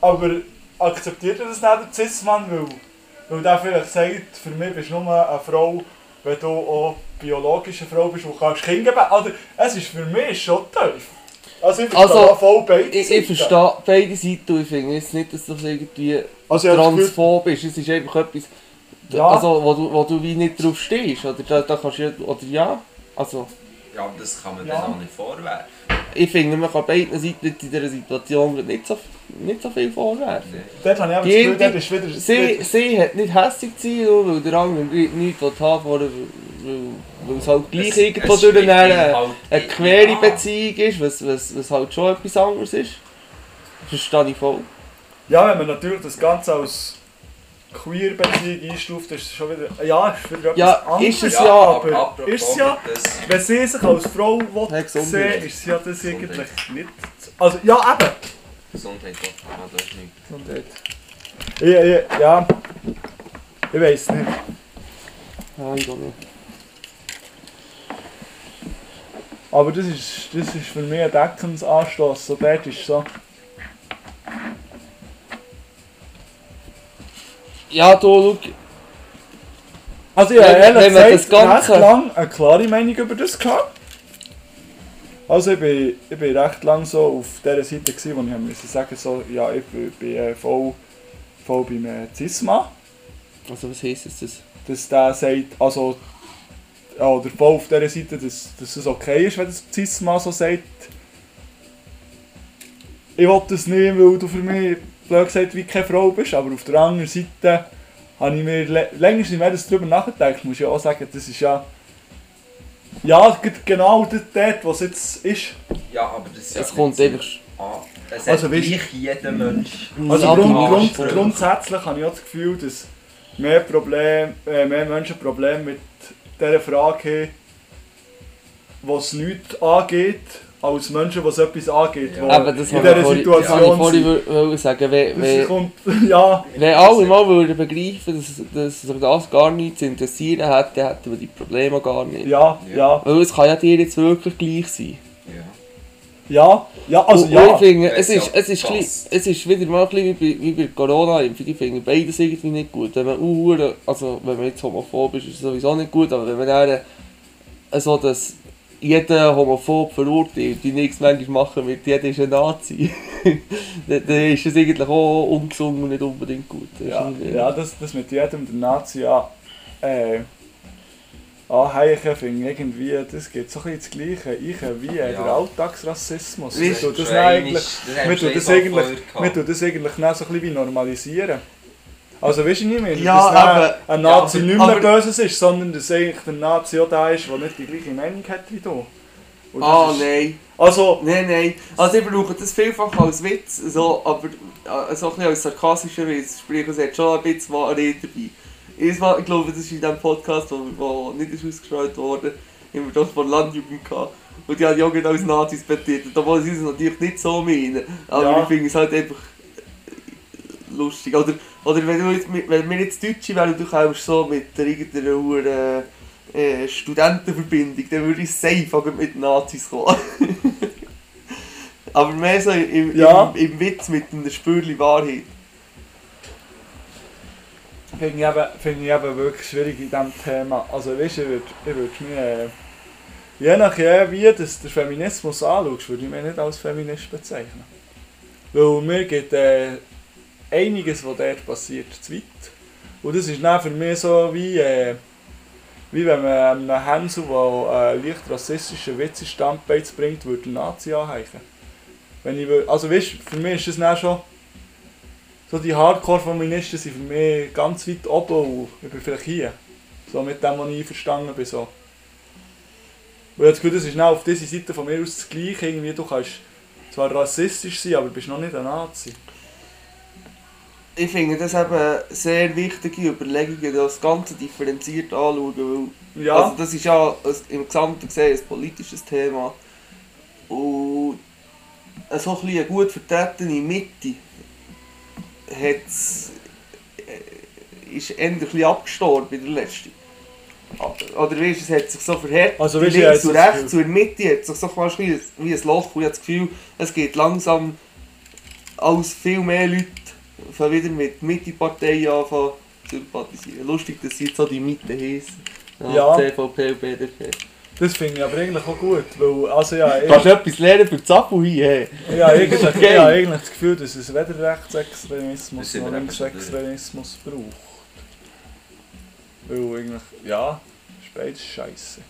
aber akzeptiert er das nicht, der Cis-Mann, weil, weil der vielleicht sagt, für mich bist du nur eine Frau, wenn du auch biologische Frau bist, die kannst Kinder geben Oder es ist für mich schon tief. Also ich verstehe Also, voll beide Ich, ich Seiten. verstehe beide Seiten und ich finde jetzt nicht, dass das irgendwie Also transphob ist. Es ist einfach etwas, Ja. also, wo, du, wo du wie nicht drauf stehst. Oder da, da kannst du, ja- oder ja, also... Ja, aber das kann man Ja. dann auch nicht vorwerfen. Ich finde, man kann beiden Seiten in dieser Situation nicht so, nicht so viel vorwerfen. dort habe ich aber das Die- Gefühl, die- ist wieder... Sie, sie hat nicht hässlich zu sein, weil der andere nicht- nichts haben will, weil, es halt gleich Es- irgendwo es durch eine, halt eine nicht quere. Beziehung ist, was, was, was halt schon etwas anderes ist. Verstehe ich voll. Ja, wenn man natürlich das Ganze als Queer-Beziehung einstuft, ist es schon wieder... Ja, ist wieder etwas Ja, anderes. ist es ja, aber ist es ja... Wenn sie sich als Frau will Gesundheit. sehen, ist sie ja das eigentlich nicht... Also, ja, eben. Gesundheit, doch. Ah, das ist nicht. Gesundheit. Ich, ich, ja... Ich weiß nicht. Ja, ich glaube nicht. Aber das ist, das ist für mich ein Deckensanstoß. So dort ist so... Ja, du, schau, Also ja, Wenn- ehrlich wenn gesagt, das Ganze- recht lang eine klare Meinung über das gehabt. Also ich bin, ich bin recht lang so auf dieser Seite gewesen, wo ich musste sagen so, ja ich bin, bin äh, voll, voll beim äh, Cis-Mann. also was heisst jetzt das? Dass der sagt, also, ja, oder voll auf dieser Seite, dass, dass es okay ist, wenn das Cis-Mann so sagt. Ich will das nicht, weil du für mich, blöd gesagt, wie keine Frau bist, aber auf der anderen Seite habe ich mir länger nicht mehr das darüber nachgedacht, muss ich auch sagen, das ist ja... Ja, genau dort, es jetzt ist. Ja, aber das ist ja Es kommt nicht einfach... an. Es Also, hat weißt- jeder Mensch. Also grund, grund, grundsätzlich habe ich auch das Gefühl, dass mehr, Problem, äh, mehr Menschen Probleme mit dieser Frage haben, was nichts angeht, als Menschen, was etwas angeht. Ja. wo Aber das in habe ich dieser vorhin, das ich Situation vorhin sagen. Wenn, wenn, kommt, ja, wenn alle mal würden begreifen, dass, dass sich das gar nicht zu interessieren hat, dann hätten wir die Probleme gar nicht. ja, ja, Weil es kann ja dir jetzt wirklich gleich sein. Ja. ja, ja, also und, und ja. ich finde, es ist es, ist gleich- es ist wieder mal ein bisschen wie bei, wie bei Corona-Impfung. Ich finde beides irgendwie nicht gut. Wenn man uh, also wenn man jetzt homophob ist, ist es sowieso nicht gut, aber wenn man dann so das jeder homophob verurteilt, die nichts manchmal machen mit jeder ist ein Nazi, dann, ist es eigentlich auch ungesund und nicht unbedingt gut. Das ist Ja, irgendwie- ja das, das mit jedem der Nazi an, äh, anheichen, finde ich irgendwie, das geht so ein bisschen das Gleiche ein wie äh, Ja. der Alltagsrassismus. Wir tun das eigentlich, das eigentlich, das eigentlich dann so ein bisschen wie normalisieren. Also weißt du nicht mehr, Ja, dass aber- ein Nazi ja, nicht mehr Böses ist, sondern dass eigentlich der Nazi auch da ist, der nicht die gleiche Meinung hat wie du. Ah, ist- nein. Also, Nein, nein. Also ich brauche das vielfach als Witz, so, aber äh, so ein bisschen als sarkastischer Witz. Sprich, es hat schon ein bisschen Wahrheit dabei. Ich glaube, das ist in diesem Podcast, wo, wo nicht ist ausgestrahlt wurde, haben wir das von Landjugend gehabt. Und die haben ja auch genau als Nazis betitelt, obwohl sie es natürlich nicht so meinen. Aber Ja. ich finde es halt einfach äh, lustig. Oder, oder wenn, du jetzt, wenn wir jetzt Deutsche wären, du kommst so mit der irgendeiner Hure, äh, Studentenverbindung, dann würde ich safe mit Nazis kommen. Aber mehr so im, Ja. im, im Witz mit einer Spürli Wahrheit. finde ich, eben, finde ich eben wirklich schwierig in diesem Thema. Also weißt du, ich würde ich würd mich, äh, je nachdem wie du den Feminismus anschaust, würde ich mich nicht als Feminist bezeichnen. Weil mir geht äh, einiges, was dort passiert, zu weit. Und das ist dann für mich so wie, äh, wie wenn man einem Hänsel, der einen leicht rassistischen Witz ins Standbein bringt, würde einen Nazi anheichen. Wenn ich, will- also weißt, für mich ist das dann schon so die Hardcore-Feministen sind für mich ganz weit oben und ich bin vielleicht hier. So mit dem, was ich einverstanden bin. So. Und ich habe das ist auf dieser Seite von mir aus das Gleiche. Irgendwie, du kannst zwar rassistisch sein, aber bist noch nicht ein Nazi. Ich finde das eben sehr wichtige Überlegungen, das Ganze differenziert anschauen, weil Ja, Also das ist ja ein- im Gesamten gesehen ein politisches Thema. Und so ein eine gut vertretene Mitte hat's, äh, ist bisschen abgestorben in der letzten. Oder weißt, du, es hat sich so verhärtet. Also, du, links das rechts der Mitte hat sich so fast wie ein, wie ein Loch. Und ich habe das Gefühl, es geht langsam als viel mehr Leute fangen wieder mit Mitte-Parteien anfangen zu sympathisieren. Lustig, dass sie jetzt so die Mitte heissen. Ja. CVP und BDP. das finde ich aber eigentlich auch gut, weil, also ja, ich, Kannst du etwas lernen für die Zappel hier? Hey? ja, eigentlich, ich Geil. habe eigentlich das Gefühl, dass es weder Rechtsextremismus noch Linksextremismus braucht. Weil eigentlich, ja, ist beides scheiße.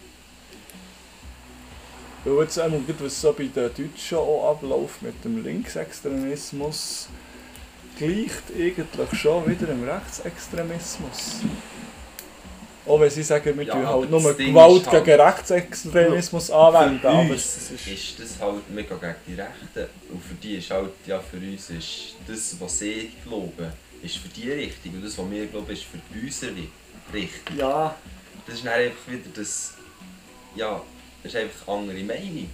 Weil jetzt einmal, gut, was so bei den Deutschen auch abläuft mit dem Linksextremismus, gleicht eigentlich schon wieder dem Rechtsextremismus. Auch wenn sie sagen, wir Ja, tun aber halt nur Ding Gewalt ist halt- gegen Rechtsextremismus anwenden, Für aber uns es ist... ist das halt mega gegen die Rechten. Und für die ist halt, ja, für uns ist das, was sie glauben, ist für die richtig. Und das, was wir glauben, ist für uns ri- richtig. Ja, Das ist dann einfach wieder das, ja, das ist einfach eine andere Meinung.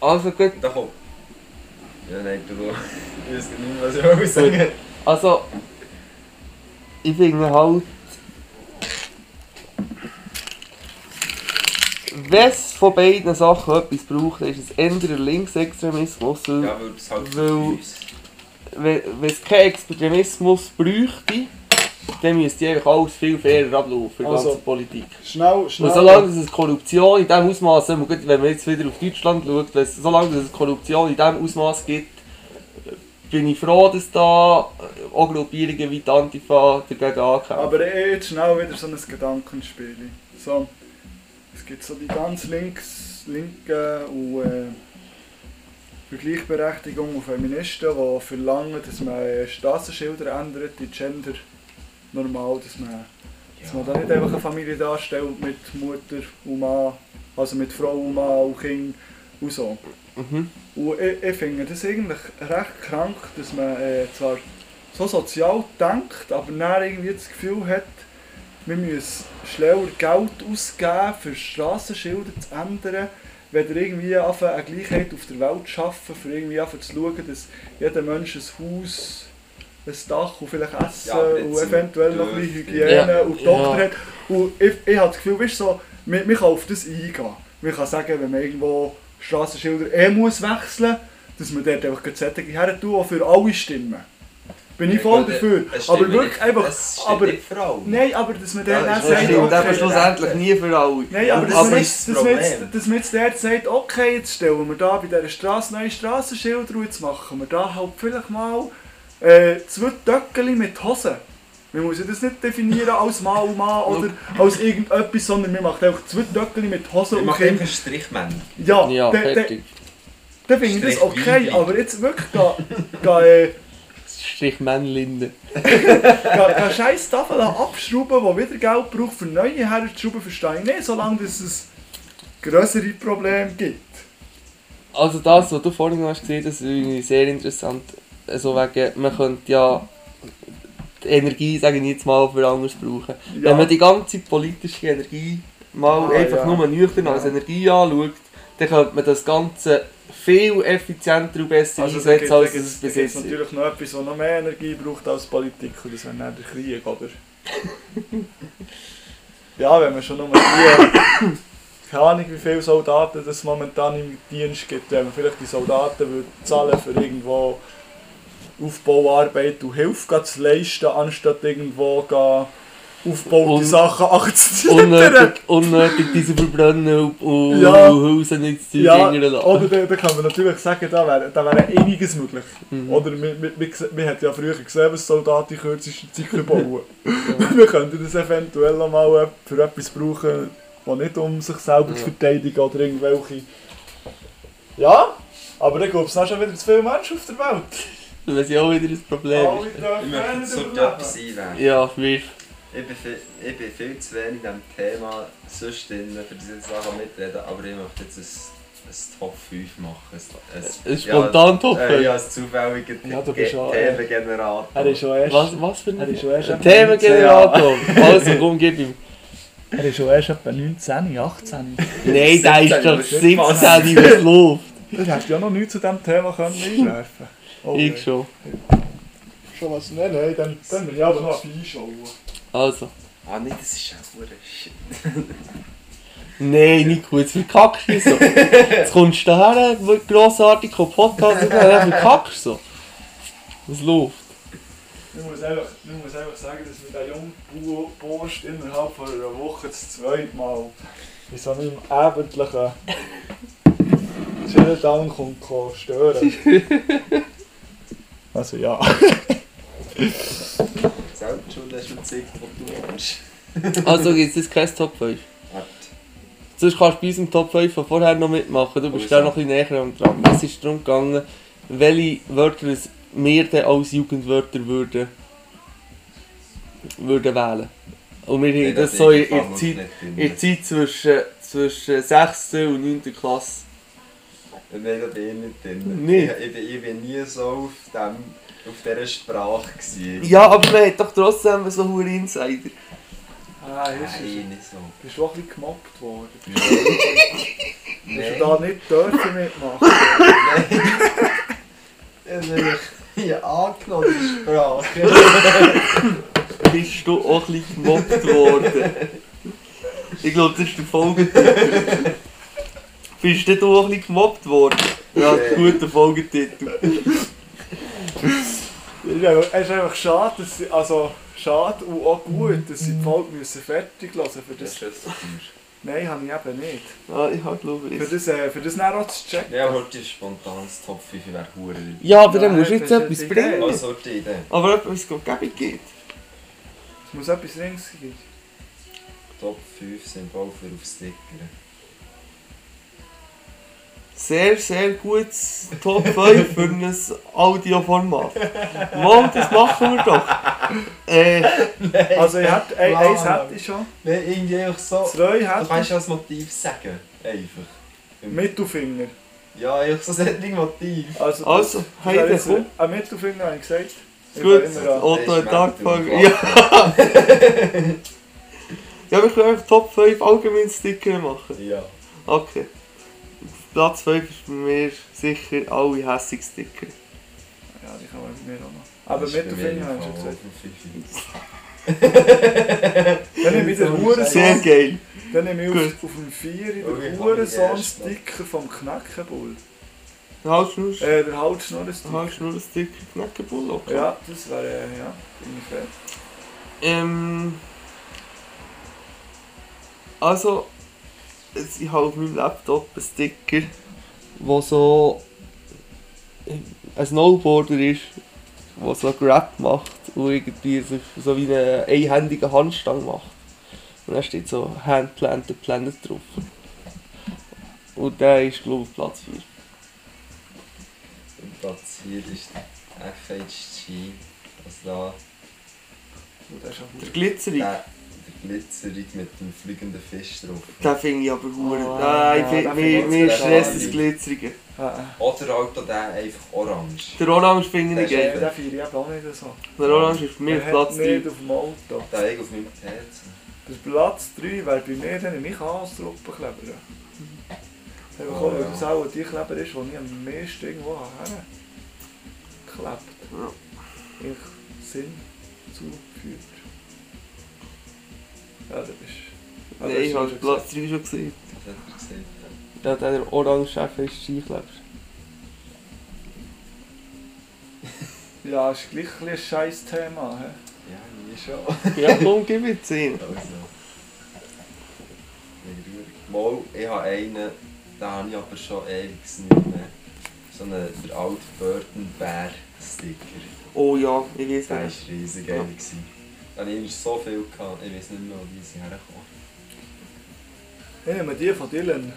Also gut, da kommt... Ja, nein, du... Ich weiß nicht, was ich will sagen also ich finde halt, wenn es von beiden Sachen etwas braucht, ist es eher der Linksextremismus, weil Ja, weil das halt Weil- wenn es keinen Extremismus bräuchte, dann müsste einfach alles viel fairer ablaufen in der Also, ganzen Politik. schnell, schnell. Und solange es Korruption in diesem Ausmaß, wenn man jetzt wieder auf Deutschland schaut, wenn solange es Korruption in diesem Ausmaß gibt, bin ich froh, dass da auch Gruppierungen wie die Antifa dagegen ankämpfen. Aber eh jetzt schnell wieder so ein Gedankenspiel. So, es gibt so die ganz links, linken und äh, für Gleichberechtigung und Feministen, die verlangen, dass man Straßenschilder ändert in Gender normal, dass man, dass man da nicht einfach eine Familie darstellt mit Mutter und Mann, also mit Frau und Mann und Kind und so. Mhm. Und ich, ich finde das eigentlich recht krank, dass man äh, zwar so sozial denkt, aber dann irgendwie das Gefühl hat, wir müssen schneller Geld ausgeben, für Straßenschilder zu ändern, wenn wir irgendwie eine Gleichheit auf der Welt zu schaffen, für irgendwie zu schauen, dass jeder Mensch ein Haus, ein Dach und vielleicht Essen Ja, aber und eventuell noch ein bisschen Hygiene Ja. und Doktor Ja. hat. Und ich, ich habe das Gefühl, weißt, so, man, man kann auf das eingehen. Man kann sagen, wenn man irgendwo Straßenschilder eh muss wechseln dass man dort einfach solche her tun, die für alle stimmen. Bin ich voll Ja, dafür. Aber wirklich nicht- einfach. Es stimmt Aber, nicht für alle. nein, aber dass man Ja, das ist Das sagt, stimmt aber okay, schlussendlich nie für alle. Nein, aber, Aber dass, das jetzt, das dass, man jetzt, Problem. dass man jetzt dort sagt, okay, jetzt stellen wir da bei dieser Straße neue Strassenschilder und jetzt machen wir da halt vielleicht mal äh, zwei Töckeli mit Hosen. Man muss ja das nicht definieren als Mann und Mann oder als irgendetwas, sondern man macht einfach zwei Töckeli mit Hosen Ich und Kind. einfach einen Strichmann. Ja, Ja, dann- dann- fertig. dann finde ich das okay, aber jetzt wirklich da, da, äh, Strich Männlinde. da, da scheiß Tafel abschrauben, die wieder Geld braucht, für neue herzuschrauben, verstehe ich nicht, solange dass es größere Probleme gibt. Also das, was du vorhin noch hast gesehen, das finde ich sehr interessant. Also wegen, man könnte ja die Energie, sage ich jetzt mal, für anderes brauchen. Ja. Wenn man die ganze politische Energie mal Ah, einfach ja. nur nüchtern als Ja. Energie anschaut, dann könnte man das Ganze viel effizienter und besser Also einsetzen, gibt als es bis jetzt ist. natürlich noch etwas, das noch mehr Energie braucht als Politik, und das wäre dann der Krieg, oder? ja, wenn man schon nur die, keine Ahnung wie viele Soldaten es momentan im Dienst gibt, wenn man vielleicht die Soldaten würde zahlen für irgendwo Aufbauarbeit und Hilfe zu leisten, anstatt irgendwo aufgebaute Und- Sachen anzuziehen. Unnötig, unnötig diese verbrennen und, und Ja. Häuser nicht zu Ja, oder da, da kann man natürlich sagen, da wäre, da wäre einiges möglich. Mhm. Oder wir, haben ja früher gesehen, was Soldaten in kürzester Zeit bauen Wir könnten das eventuell auch mal äh, für etwas brauchen, das nicht um sich selber zu Ja. verteidigen oder irgendwelche... Ja, aber dann gibt es auch schon wieder zu viele Menschen auf der Welt. Das ist ja auch wieder ein Problem. Ich möchte überleben. etwas einwerfen. Ja, wir. Ich Ich bin, viel, ich bin viel zu wenig in diesem Thema sonst drin, für diese Sachen mitreden, aber ich möchte jetzt ein, ein Top 5 machen. Ein, ein, Ein spontan Top Äh, 5? ja, ein zufälliger Ja, du bist auch, äh, Themengenerator. Er ist schon erst... Was, was für Er ein ist schon erst... Themengenerator? Also komm, gib ihm. 19 Er ist schon erst etwa 19, 18. Nein, der ist doch 17, 17, was? läuft. Du hast ja noch nichts zu diesem Thema können einwerfen oh, Ich schon. Schon was? Nein, nein, dann, dann bin ich aber noch ein Einschauen. Also. Ah, nee, das ist ja Shit. Nein, Nico, jetzt verkackst du so. Jetzt kommst du daher, grossartig Podcast, und dann verkackst du so. Was läuft? Ich muss einfach, ich muss einfach sagen, dass mir der junge Bu- Bursch innerhalb von einer Woche das zweite Mal in so einem abendlichen Chilldown kommt kann stören. Also ja. Selbst schon hast du gezeigt, was du machst. Also gibt es jetzt kein Top 5. Warte. Sonst kannst du bei unserem Top 5 von vorher noch mitmachen. Du bist da noch ein bisschen näher dran. Es ist darum gegangen, welche Wörter es wir dann als Jugendwörter würden, würden wählen. Und wir haben das so in, der Zeit, in Zeit zwischen, zwischen 6. und 9. Klasse. Nein, da bin ich nicht drin. Nicht? Ich, ich, bin, ich bin nie so auf, dem, auf dieser Sprache. Gewesen. Ja, aber man hat doch trotzdem so hohe Insider. Ah, ist Nein, nicht so. Bist du auch ein bisschen gemobbt worden? Nein. Hast du da nicht dürfen mitmachen? Ich habe angenommen, die Sprache. Bist du auch ein bisschen gemobbt worden? Ich glaube, das ist der Folgetitel. Bist du auch ein bisschen gemobbt worden? Ja, guter Folgetitel. Es ist einfach- es ist einfach schade, dass sie, also schade und auch gut, dass sie die Folge müssen fertig lassen für Das das. Nein, habe ich eben nicht. Ja, ich habe glaube Für ich. das, äh, für das dann auch zu checken. Ja, heute ist spontan das Top 5 wäre hure. Ja, aber dann musst du Ja, jetzt das ist etwas die Idee. bringen. Also, die Idee. Aber etwas, was es Gebung gibt. Es muss etwas links geben. Top 5 Symbol für auf Sticker. Sehr, sehr gutes Top 5 für ein Audioformat. Mann, das machen wir doch. Äh, Also ich hätte, ein, eins hätte ich schon. Nein, irgendwie einfach so. Zwei Du hätte kannst ja als Motiv sagen. Einfach. ich. Mittelfinger. Ja, einfach so ein Motiv. Also, Also, das jetzt komm. Ein Mittelfinger habe ich gesagt. Ich Gut. Otto hat Das ist angefangen. Ja. ja, wir können einfach Top 5 allgemein Sticker machen. Ja. Okay. Platz 5 ist bei mir sicher alle hässig Sticker. Ja, die kann man bei mir auch noch. Aber Mittelfinger habe ich schon gesagt. Dann nehme ich den Huren Sehr geil. Dann nehme ich auf, auf dem Vierer Oh, ich den habe Hurensohn die erste. Sticker vom Knackenbull. Halsschnur, Äh, der Halsschnurren-Sticker. Halsschnur Sticker, Knackenbull, okay. Ja, das wäre, äh, ja, bin ich fair. Ähm. Also, ich habe auf meinem Laptop einen Sticker, der so ein Snowboarder ist, der so Grab macht und irgendwie so wie einen einhändigen Handstand macht. Und da steht so Handplanted Planet drauf. Und der ist glaube ich Platz 4. Und Platz 4 ist FHG. Also da Und der ist auch Der Glitzerig, der Glitzerig mit dem fliegenden Fisch drauf. den finde ich aber hure. Oh, Nein, ja, ich den mir, finde ich mir auch stresst das Glitzerige. Ah, Oder halt auch der einfach orange. Der Orange finde ich Der ist geil. den feiere ich eben auch nicht so. Der Orange ist für mich Der Platz 3. nicht auf dem Auto. Der ich auf meinem Herz. Das Platz 3 wäre bei mir dann nicht Hansdruckenkleber. Einfach auch, weil das auch die Kleber ist, die ich am meisten irgendwo her klebt. Ich Sinn zuführt. Ja, da bist Ah, das Nein, ich hast habe du Platz 3 schon gesehen. Was hat er gesagt? Ja, der Orange Chef ist Skikleber. Ja, ist gleich ein, ein scheiß Thema. He? Ja, nie schon. Ja, komm, gib mir 10. Also. Mal, ich habe einen, den habe ich aber schon ewig nicht mehr. So einen der alte Burton Bear Sticker. Oh ja, ich weiß Der war nicht. riesig geil. gewesen. Da hatte ich so viel, gehabt, ich weiß nicht mehr, wie sie herkommen. Ich nehme die von Dylan.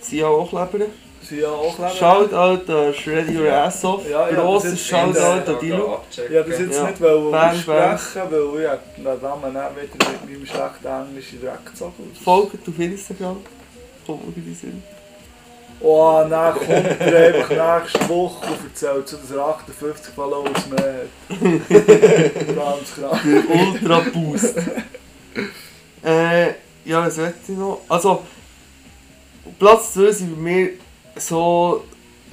Sie haben auch Kleber. Sie ja auch Kleber. Shoutout an Shreddy Your Ass Off. Ja, ja, Grosses Shoutout an Dilo. Ich habe das jetzt Ja. nicht wollen Bang, aussprechen, weil ich den Namen nicht wieder mit meinem schlechten Englisch in Dreck gezogen Folgt auf Instagram. Kommt mir in. Oh, dann kommt er einfach nächste Woche und erzählt so, dass er 58 Followers mehr hat. Ganz krass. Der Ultra Boost. äh, ja, was wollte ich noch? Also, Platz 2 sind bei mir so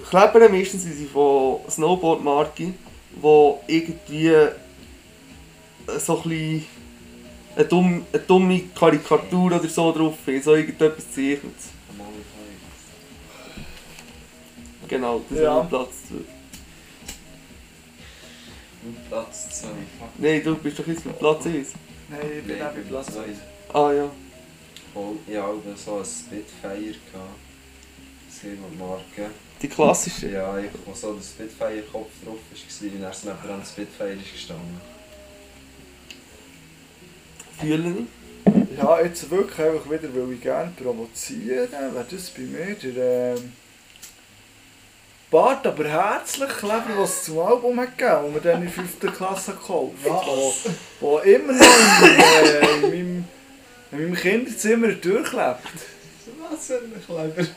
Kleber, meistens sind sie von Snowboard-Marke, wo irgendwie so ein bisschen eine dumme Karikatur oder so drauf ist, so irgendetwas zeichnet. Genau, das Ja. ist mein Platz 2. Platz 2. Nein, du bist doch jetzt bei Platz 1. Nein, ich bin auch bei Platz 2. Ah ja. Oh, ich hatte so einen Spitfire. gehabt. Eine Marke. Die klassische. Ja, ich, wo so der Spitfire-Kopf drauf war und er ist neben dem Spitfire ist gestanden. Fühle ich. Ja, jetzt wirklich einfach wieder, weil ich gerne provozieren, wäre das bei mir der ähm, Bart, aber herzlich Kleber, was es zum Album hat gegeben, wo wir dann in der 5. Klasse gekauft wo, wo immer noch in, äh, in, meinem, in meinem Kinderzimmer durchlebt. Was für ein Kleber.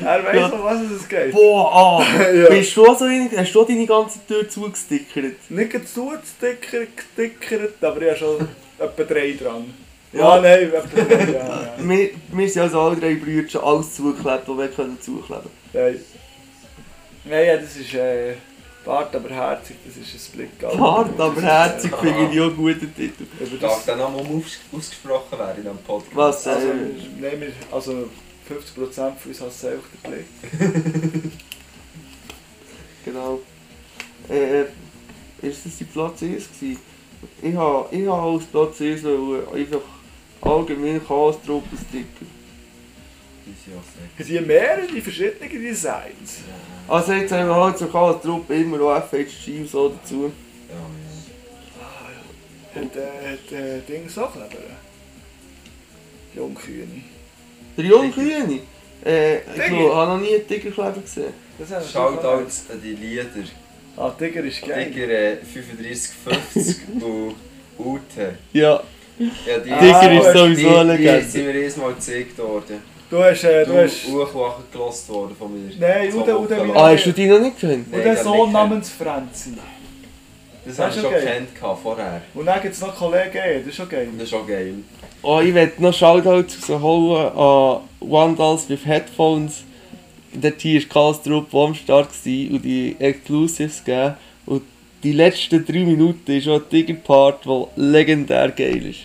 Er weiss Ja. noch, was es geht. Boah, ah! Ja. Bist du so wenig, hast du deine ganze Tür zugestickert? Nicht zugestickert, gestickert, aber ich habe schon etwa drei dran. Ja, Ja. nein, etwa drei, ja. ja. Wir, wir sind also alle drei Brüder schon alles zugeklebt, was wir können zukleben Nein. Nein, ja, das ist äh, Bart, aber herzig, das ist ein Blick. Hart, aber herzig finde ich auch einen guten Titel. Über Darf das, der Name ausgesprochen werden in diesem Podcast? Was? also, Äh, nein, wir, also 50% von uns hassen einfach den Blick. genau. Äh, ist das die Platz 1 gewesen? Ich habe ich ha als Platz 1 wollen einfach allgemein Chaos-Truppen Es sind mehrere verschiedene Designs. Also jetzt haben wir halt zur Chaos-Truppe immer noch FHG und so dazu. Ja, ja. Hat, äh, hat äh, Dings auch Kleber? Jungkühne. Der junge Kühne. Äh, ich habe noch nie einen Tigerkleber gesehen. Shoutouts an die Lieder. Ah, Tiger ist geil. Tiger äh, 3550 und Ute. Ja, Ja, die, Tiger ist Ah, sowieso eine die, die Legende. sind mir erstmal gezeigt worden. Du hast, äh, Du, du hast... Uhrwachen gelost worden von mir. Nein, Ude, Ude, wieder- Ah, hast du die noch nicht? Und Nein, der den Sohn namens Franzi. Das ist ich schon okay. gekannt vorher. Und dann gibt es noch Kollegen, eh, das ist schon geil. Das ist geil. Oh, ich werde noch Shoutouts rausholen an Vandals with Headphones. Dort hier war Chaos Trupp am Start und die Exclusives gegeben. Und die letzten drei Minuten ist auch ein Tiger-Part, der legendär geil ist.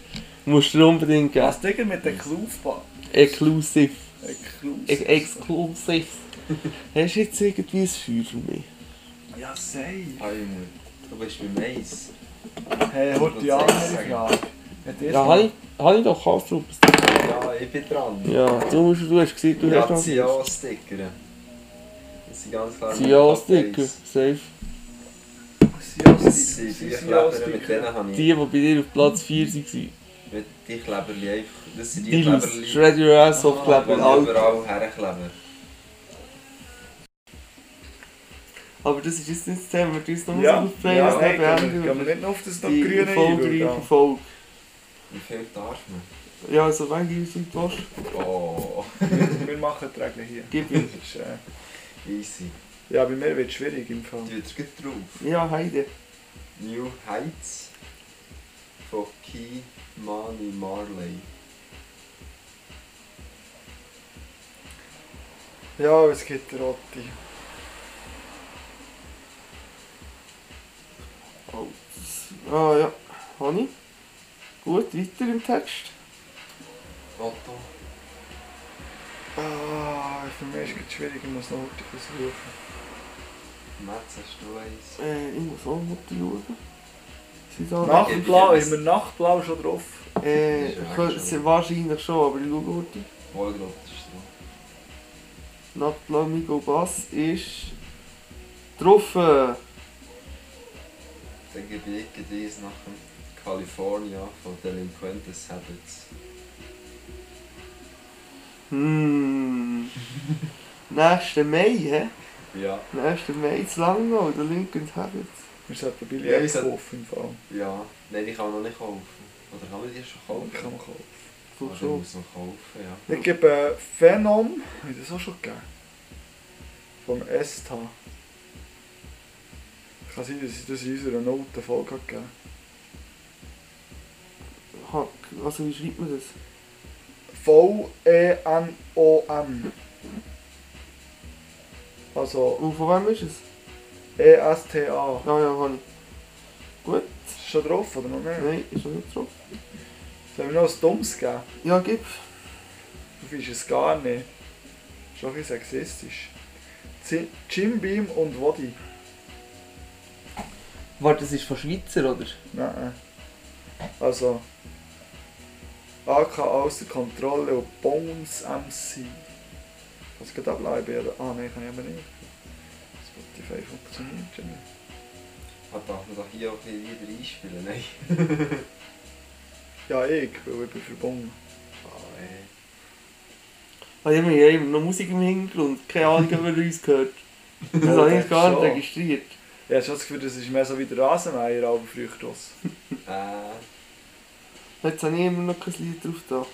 Musst du unbedingt geben. Was Tiger mit den Klaufbahn? Exclusive. Exclusive. Exclusive. Hast du jetzt irgendwie ein Feuer für mich? Ja, sei. Du bist wie Mais. Hey, hol die andere Frage. Ja, habe ich, ich doch Kastrup. Ja, ich bin dran. Ja, du, musst, du hast gesagt, du ja, hast... Ja-Sticker. Das sind ganz klar... CEO-Sticker, safe. Die, die, die, die, die, die, die, die, die, die, die, die, die, die, Das sind die Die Kleberli, Shred Your Ass Off die Kleber, überall herkleben. Aber das ist jetzt nicht das Thema, wir tun es noch Ja, auf die ja, Playlist nein, noch gehen wir- gehen wir beenden. nicht noch auf das noch Die grüne erfolgreiche einwürden. Folge. Wie viel darf man? Ja, also wenn du sind willst, Oh, Wir- Wir machen die Regeln hier. gib ihm. Das ist, äh, easy. ja, bei mir wird es schwierig im Fall. Die wird gut drauf. Ja, Heide. New Heights von Key Money Marley. Ja, es gibt Rotti. Ah ja, habe ich. Gut, weiter im Text. Otto. Ah, für mich ist es schwierig, ich muss noch heute suchen. Metz hast du eins. Äh, ich muss auch mal schauen. Sie sagen, Nachtblau, haben wir Nachtblau schon drauf? äh, ist wahrscheinlich schon, aber ich schaue heute. Ist drauf. Nachtblau Migo Bass ist drauf. äh, Dann gebe ich dies nach dem California von Delinquentes Habits. Hmm. nächsten Mai, hä? Ja, Nächsten Mai zu Langnau, der Lincoln Habits. Wir sollten Ja, ich soll- kaufen im Fall. ja. Nein, die kann man noch nicht kaufen. Oder kann man die schon kaufen? Kann man kaufen. Voll Ah, die schon. muss man kaufen, ja. Ich gebe Phenom, habe ich das auch schon gegeben? Vom STH. Kann sein, dass ich das in unserer Notenfolge habe gegeben Ha, Also wie schreibt man das? V-E-N-O-M. Also Und von wem ist es? E-S-T-A. Ja, ja, habe ich. Gut. Ist schon drauf oder noch nicht? Nein, ist noch nicht drauf. Sollen wir noch ein Dummes geben? Ja, gib. Du findest es gar nicht. Auch ein bisschen sexistisch. Jim Beam und Wadi. Warte, das ist von Schweizer, oder? Nein. Also. AK außer Kontrolle und Bones MC. Was geht ableiben? oder? Ah nein, kann ich aber nicht. Spotify funktioniert schon nicht. Ah, darf man doch hier auch ein bisschen Lieder einspielen? Nein. Ja, ich, weil ich bin verbunden. Ah, ey. Wir haben immer noch Musik im Hintergrund. Keine Ahnung, ob man uns gehört. Das Ja, habe ich gar nicht schon. registriert. Ich habe schon das Gefühl, das ist mehr so wie der Rasenmeier, aber früher draus. Äh, Jetzt habe ich immer noch kein Lied drauf da. ja.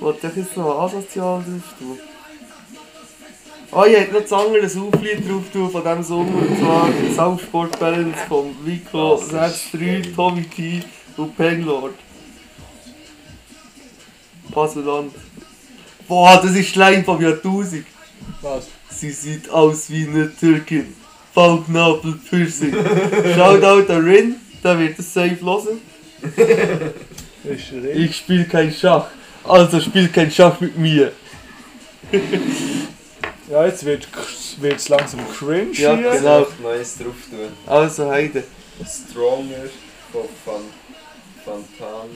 Wollte ich jetzt noch asozial drauf tun? Ah, ich hätte noch das andere Sauflied drauf tun von diesem Sommer. Und zwar Saufsport Balance von Vico, Das ist 63, Tommy T und Penglord. Basel-Land. Boah, das ist Schleim vom Jahrtausend. Was? Sie sieht aus wie eine Türkin. Bauchnabel Piercing. Shoutout an Rin, der wird es safe hören. Ich spiele kein Schach, also spiel kein Schach mit mir. Ja, jetzt wird es langsam cringe Ja, hier. genau. Neues drauf tun. Also Heide. Stronger von Fan Fantan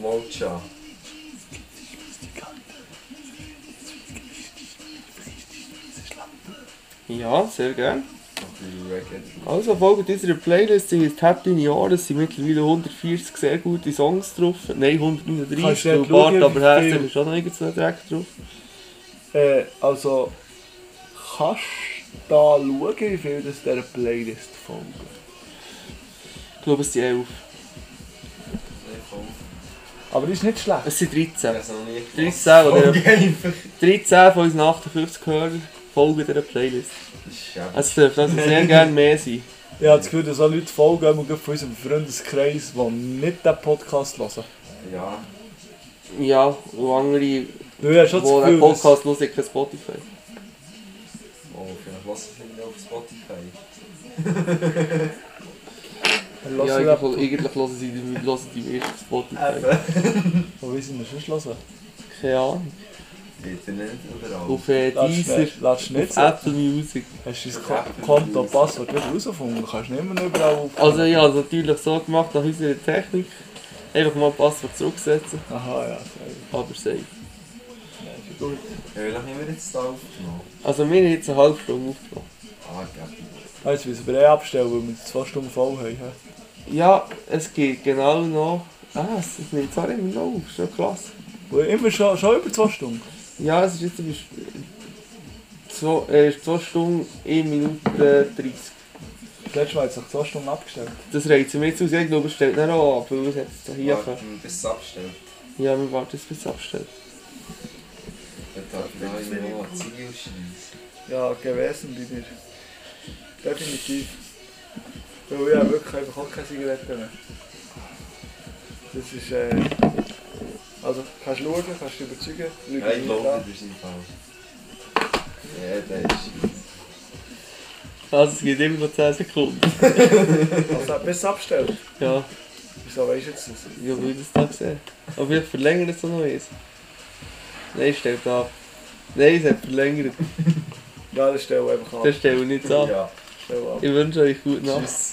Mocha. Ja, sehr gern. Noch ein bisschen Reggae. Also folgt dieser Playlist, sie heißt Happy New Year, es sind mittlerweile 140 sehr gute Songs drauf. Nein, Kannst 139, du nicht Bart, aber viel? ist auch noch irgend so drauf. Äh, also, kannst du da schauen, wie viel das dieser Playlist folgt? Ich glaube es sind 11. Nein, voll. Aber das ist nicht schlecht. Es sind Ich 13. habe es noch nie 13 oder Folge einfach. 13 von unseren 58 Hörern folgen dieser Playlist. Das ist ja Es dürfte also sehr gerne mehr sein. Ich habe das Gefühl, dass auch Leute folgen, von unserem Freundeskreis, die nicht diesen Podcast hören. Ja, Ja, und andere, die das den. Podcast hören, kein Spotify. Lassen sie ihn auf Spotify. Ja, eigentlich, eigentlich hören sie die, hören die meisten auf Spotify. Wo du denn sonst hören? Keine Ahnung. Internet oder auch. Auf äh, Lass Deezer, nicht, lass nicht auf. Apple Music. Hast du dein Ko- Konto, Passwort wieder herausgefunden? Kannst du nicht mehr überall auf... Also ich habe es natürlich so gemacht nach unserer Technik. Einfach mal Passwort zurücksetzen, Aha, ja, sorry. aber safe. Ja, ja gut. Ja, wie lange haben wir jetzt da aufgenommen? Also wir haben jetzt eine halbe Stunde aufgenommen. Ah. Ah, Jetzt müssen wir eh abstellen, weil wir zwei Stunden voll haben. Ja, es geht genau noch... Ah, es nimmt zwar immer noch auf, ist schon krass. Immer schon, schon über zwei Stunden. Ja, es ist jetzt bis... Zwei, äh, zwei Stunden, 1 Minute 30. Das letzte Mal hat sich zwei Stunden abgestellt. Das reizt mir jetzt aus, ich glaube es stellt nicht auch ab, weil es jetzt hier... Warten, bis es abstellt. Ja, wir warten jetzt bis es abstellt. Ja, gewesen bei dir. Definitiv. Weil ich habe wirklich einfach auch keine Zigaretten mehr. Das ist äh... Also, kannst du schauen, kannst du dich überzeugen. Ja, ich nicht glaube, das ist im Fall. Ja, der ist scheiße. Also es geht immer noch 10 Sekunden. Also, bis es abstellt. Ja, Wieso weisst du jetzt das? ja, wie das da gesehen. Aber vielleicht verlängert es noch eins. Nein, stellt ab. Nein, es hat verlängert. Ja, das stell einfach ab. Das stelle ich nicht ab. Ja. Stell ab. Ich wünsche euch gute Nacht. Tschüss.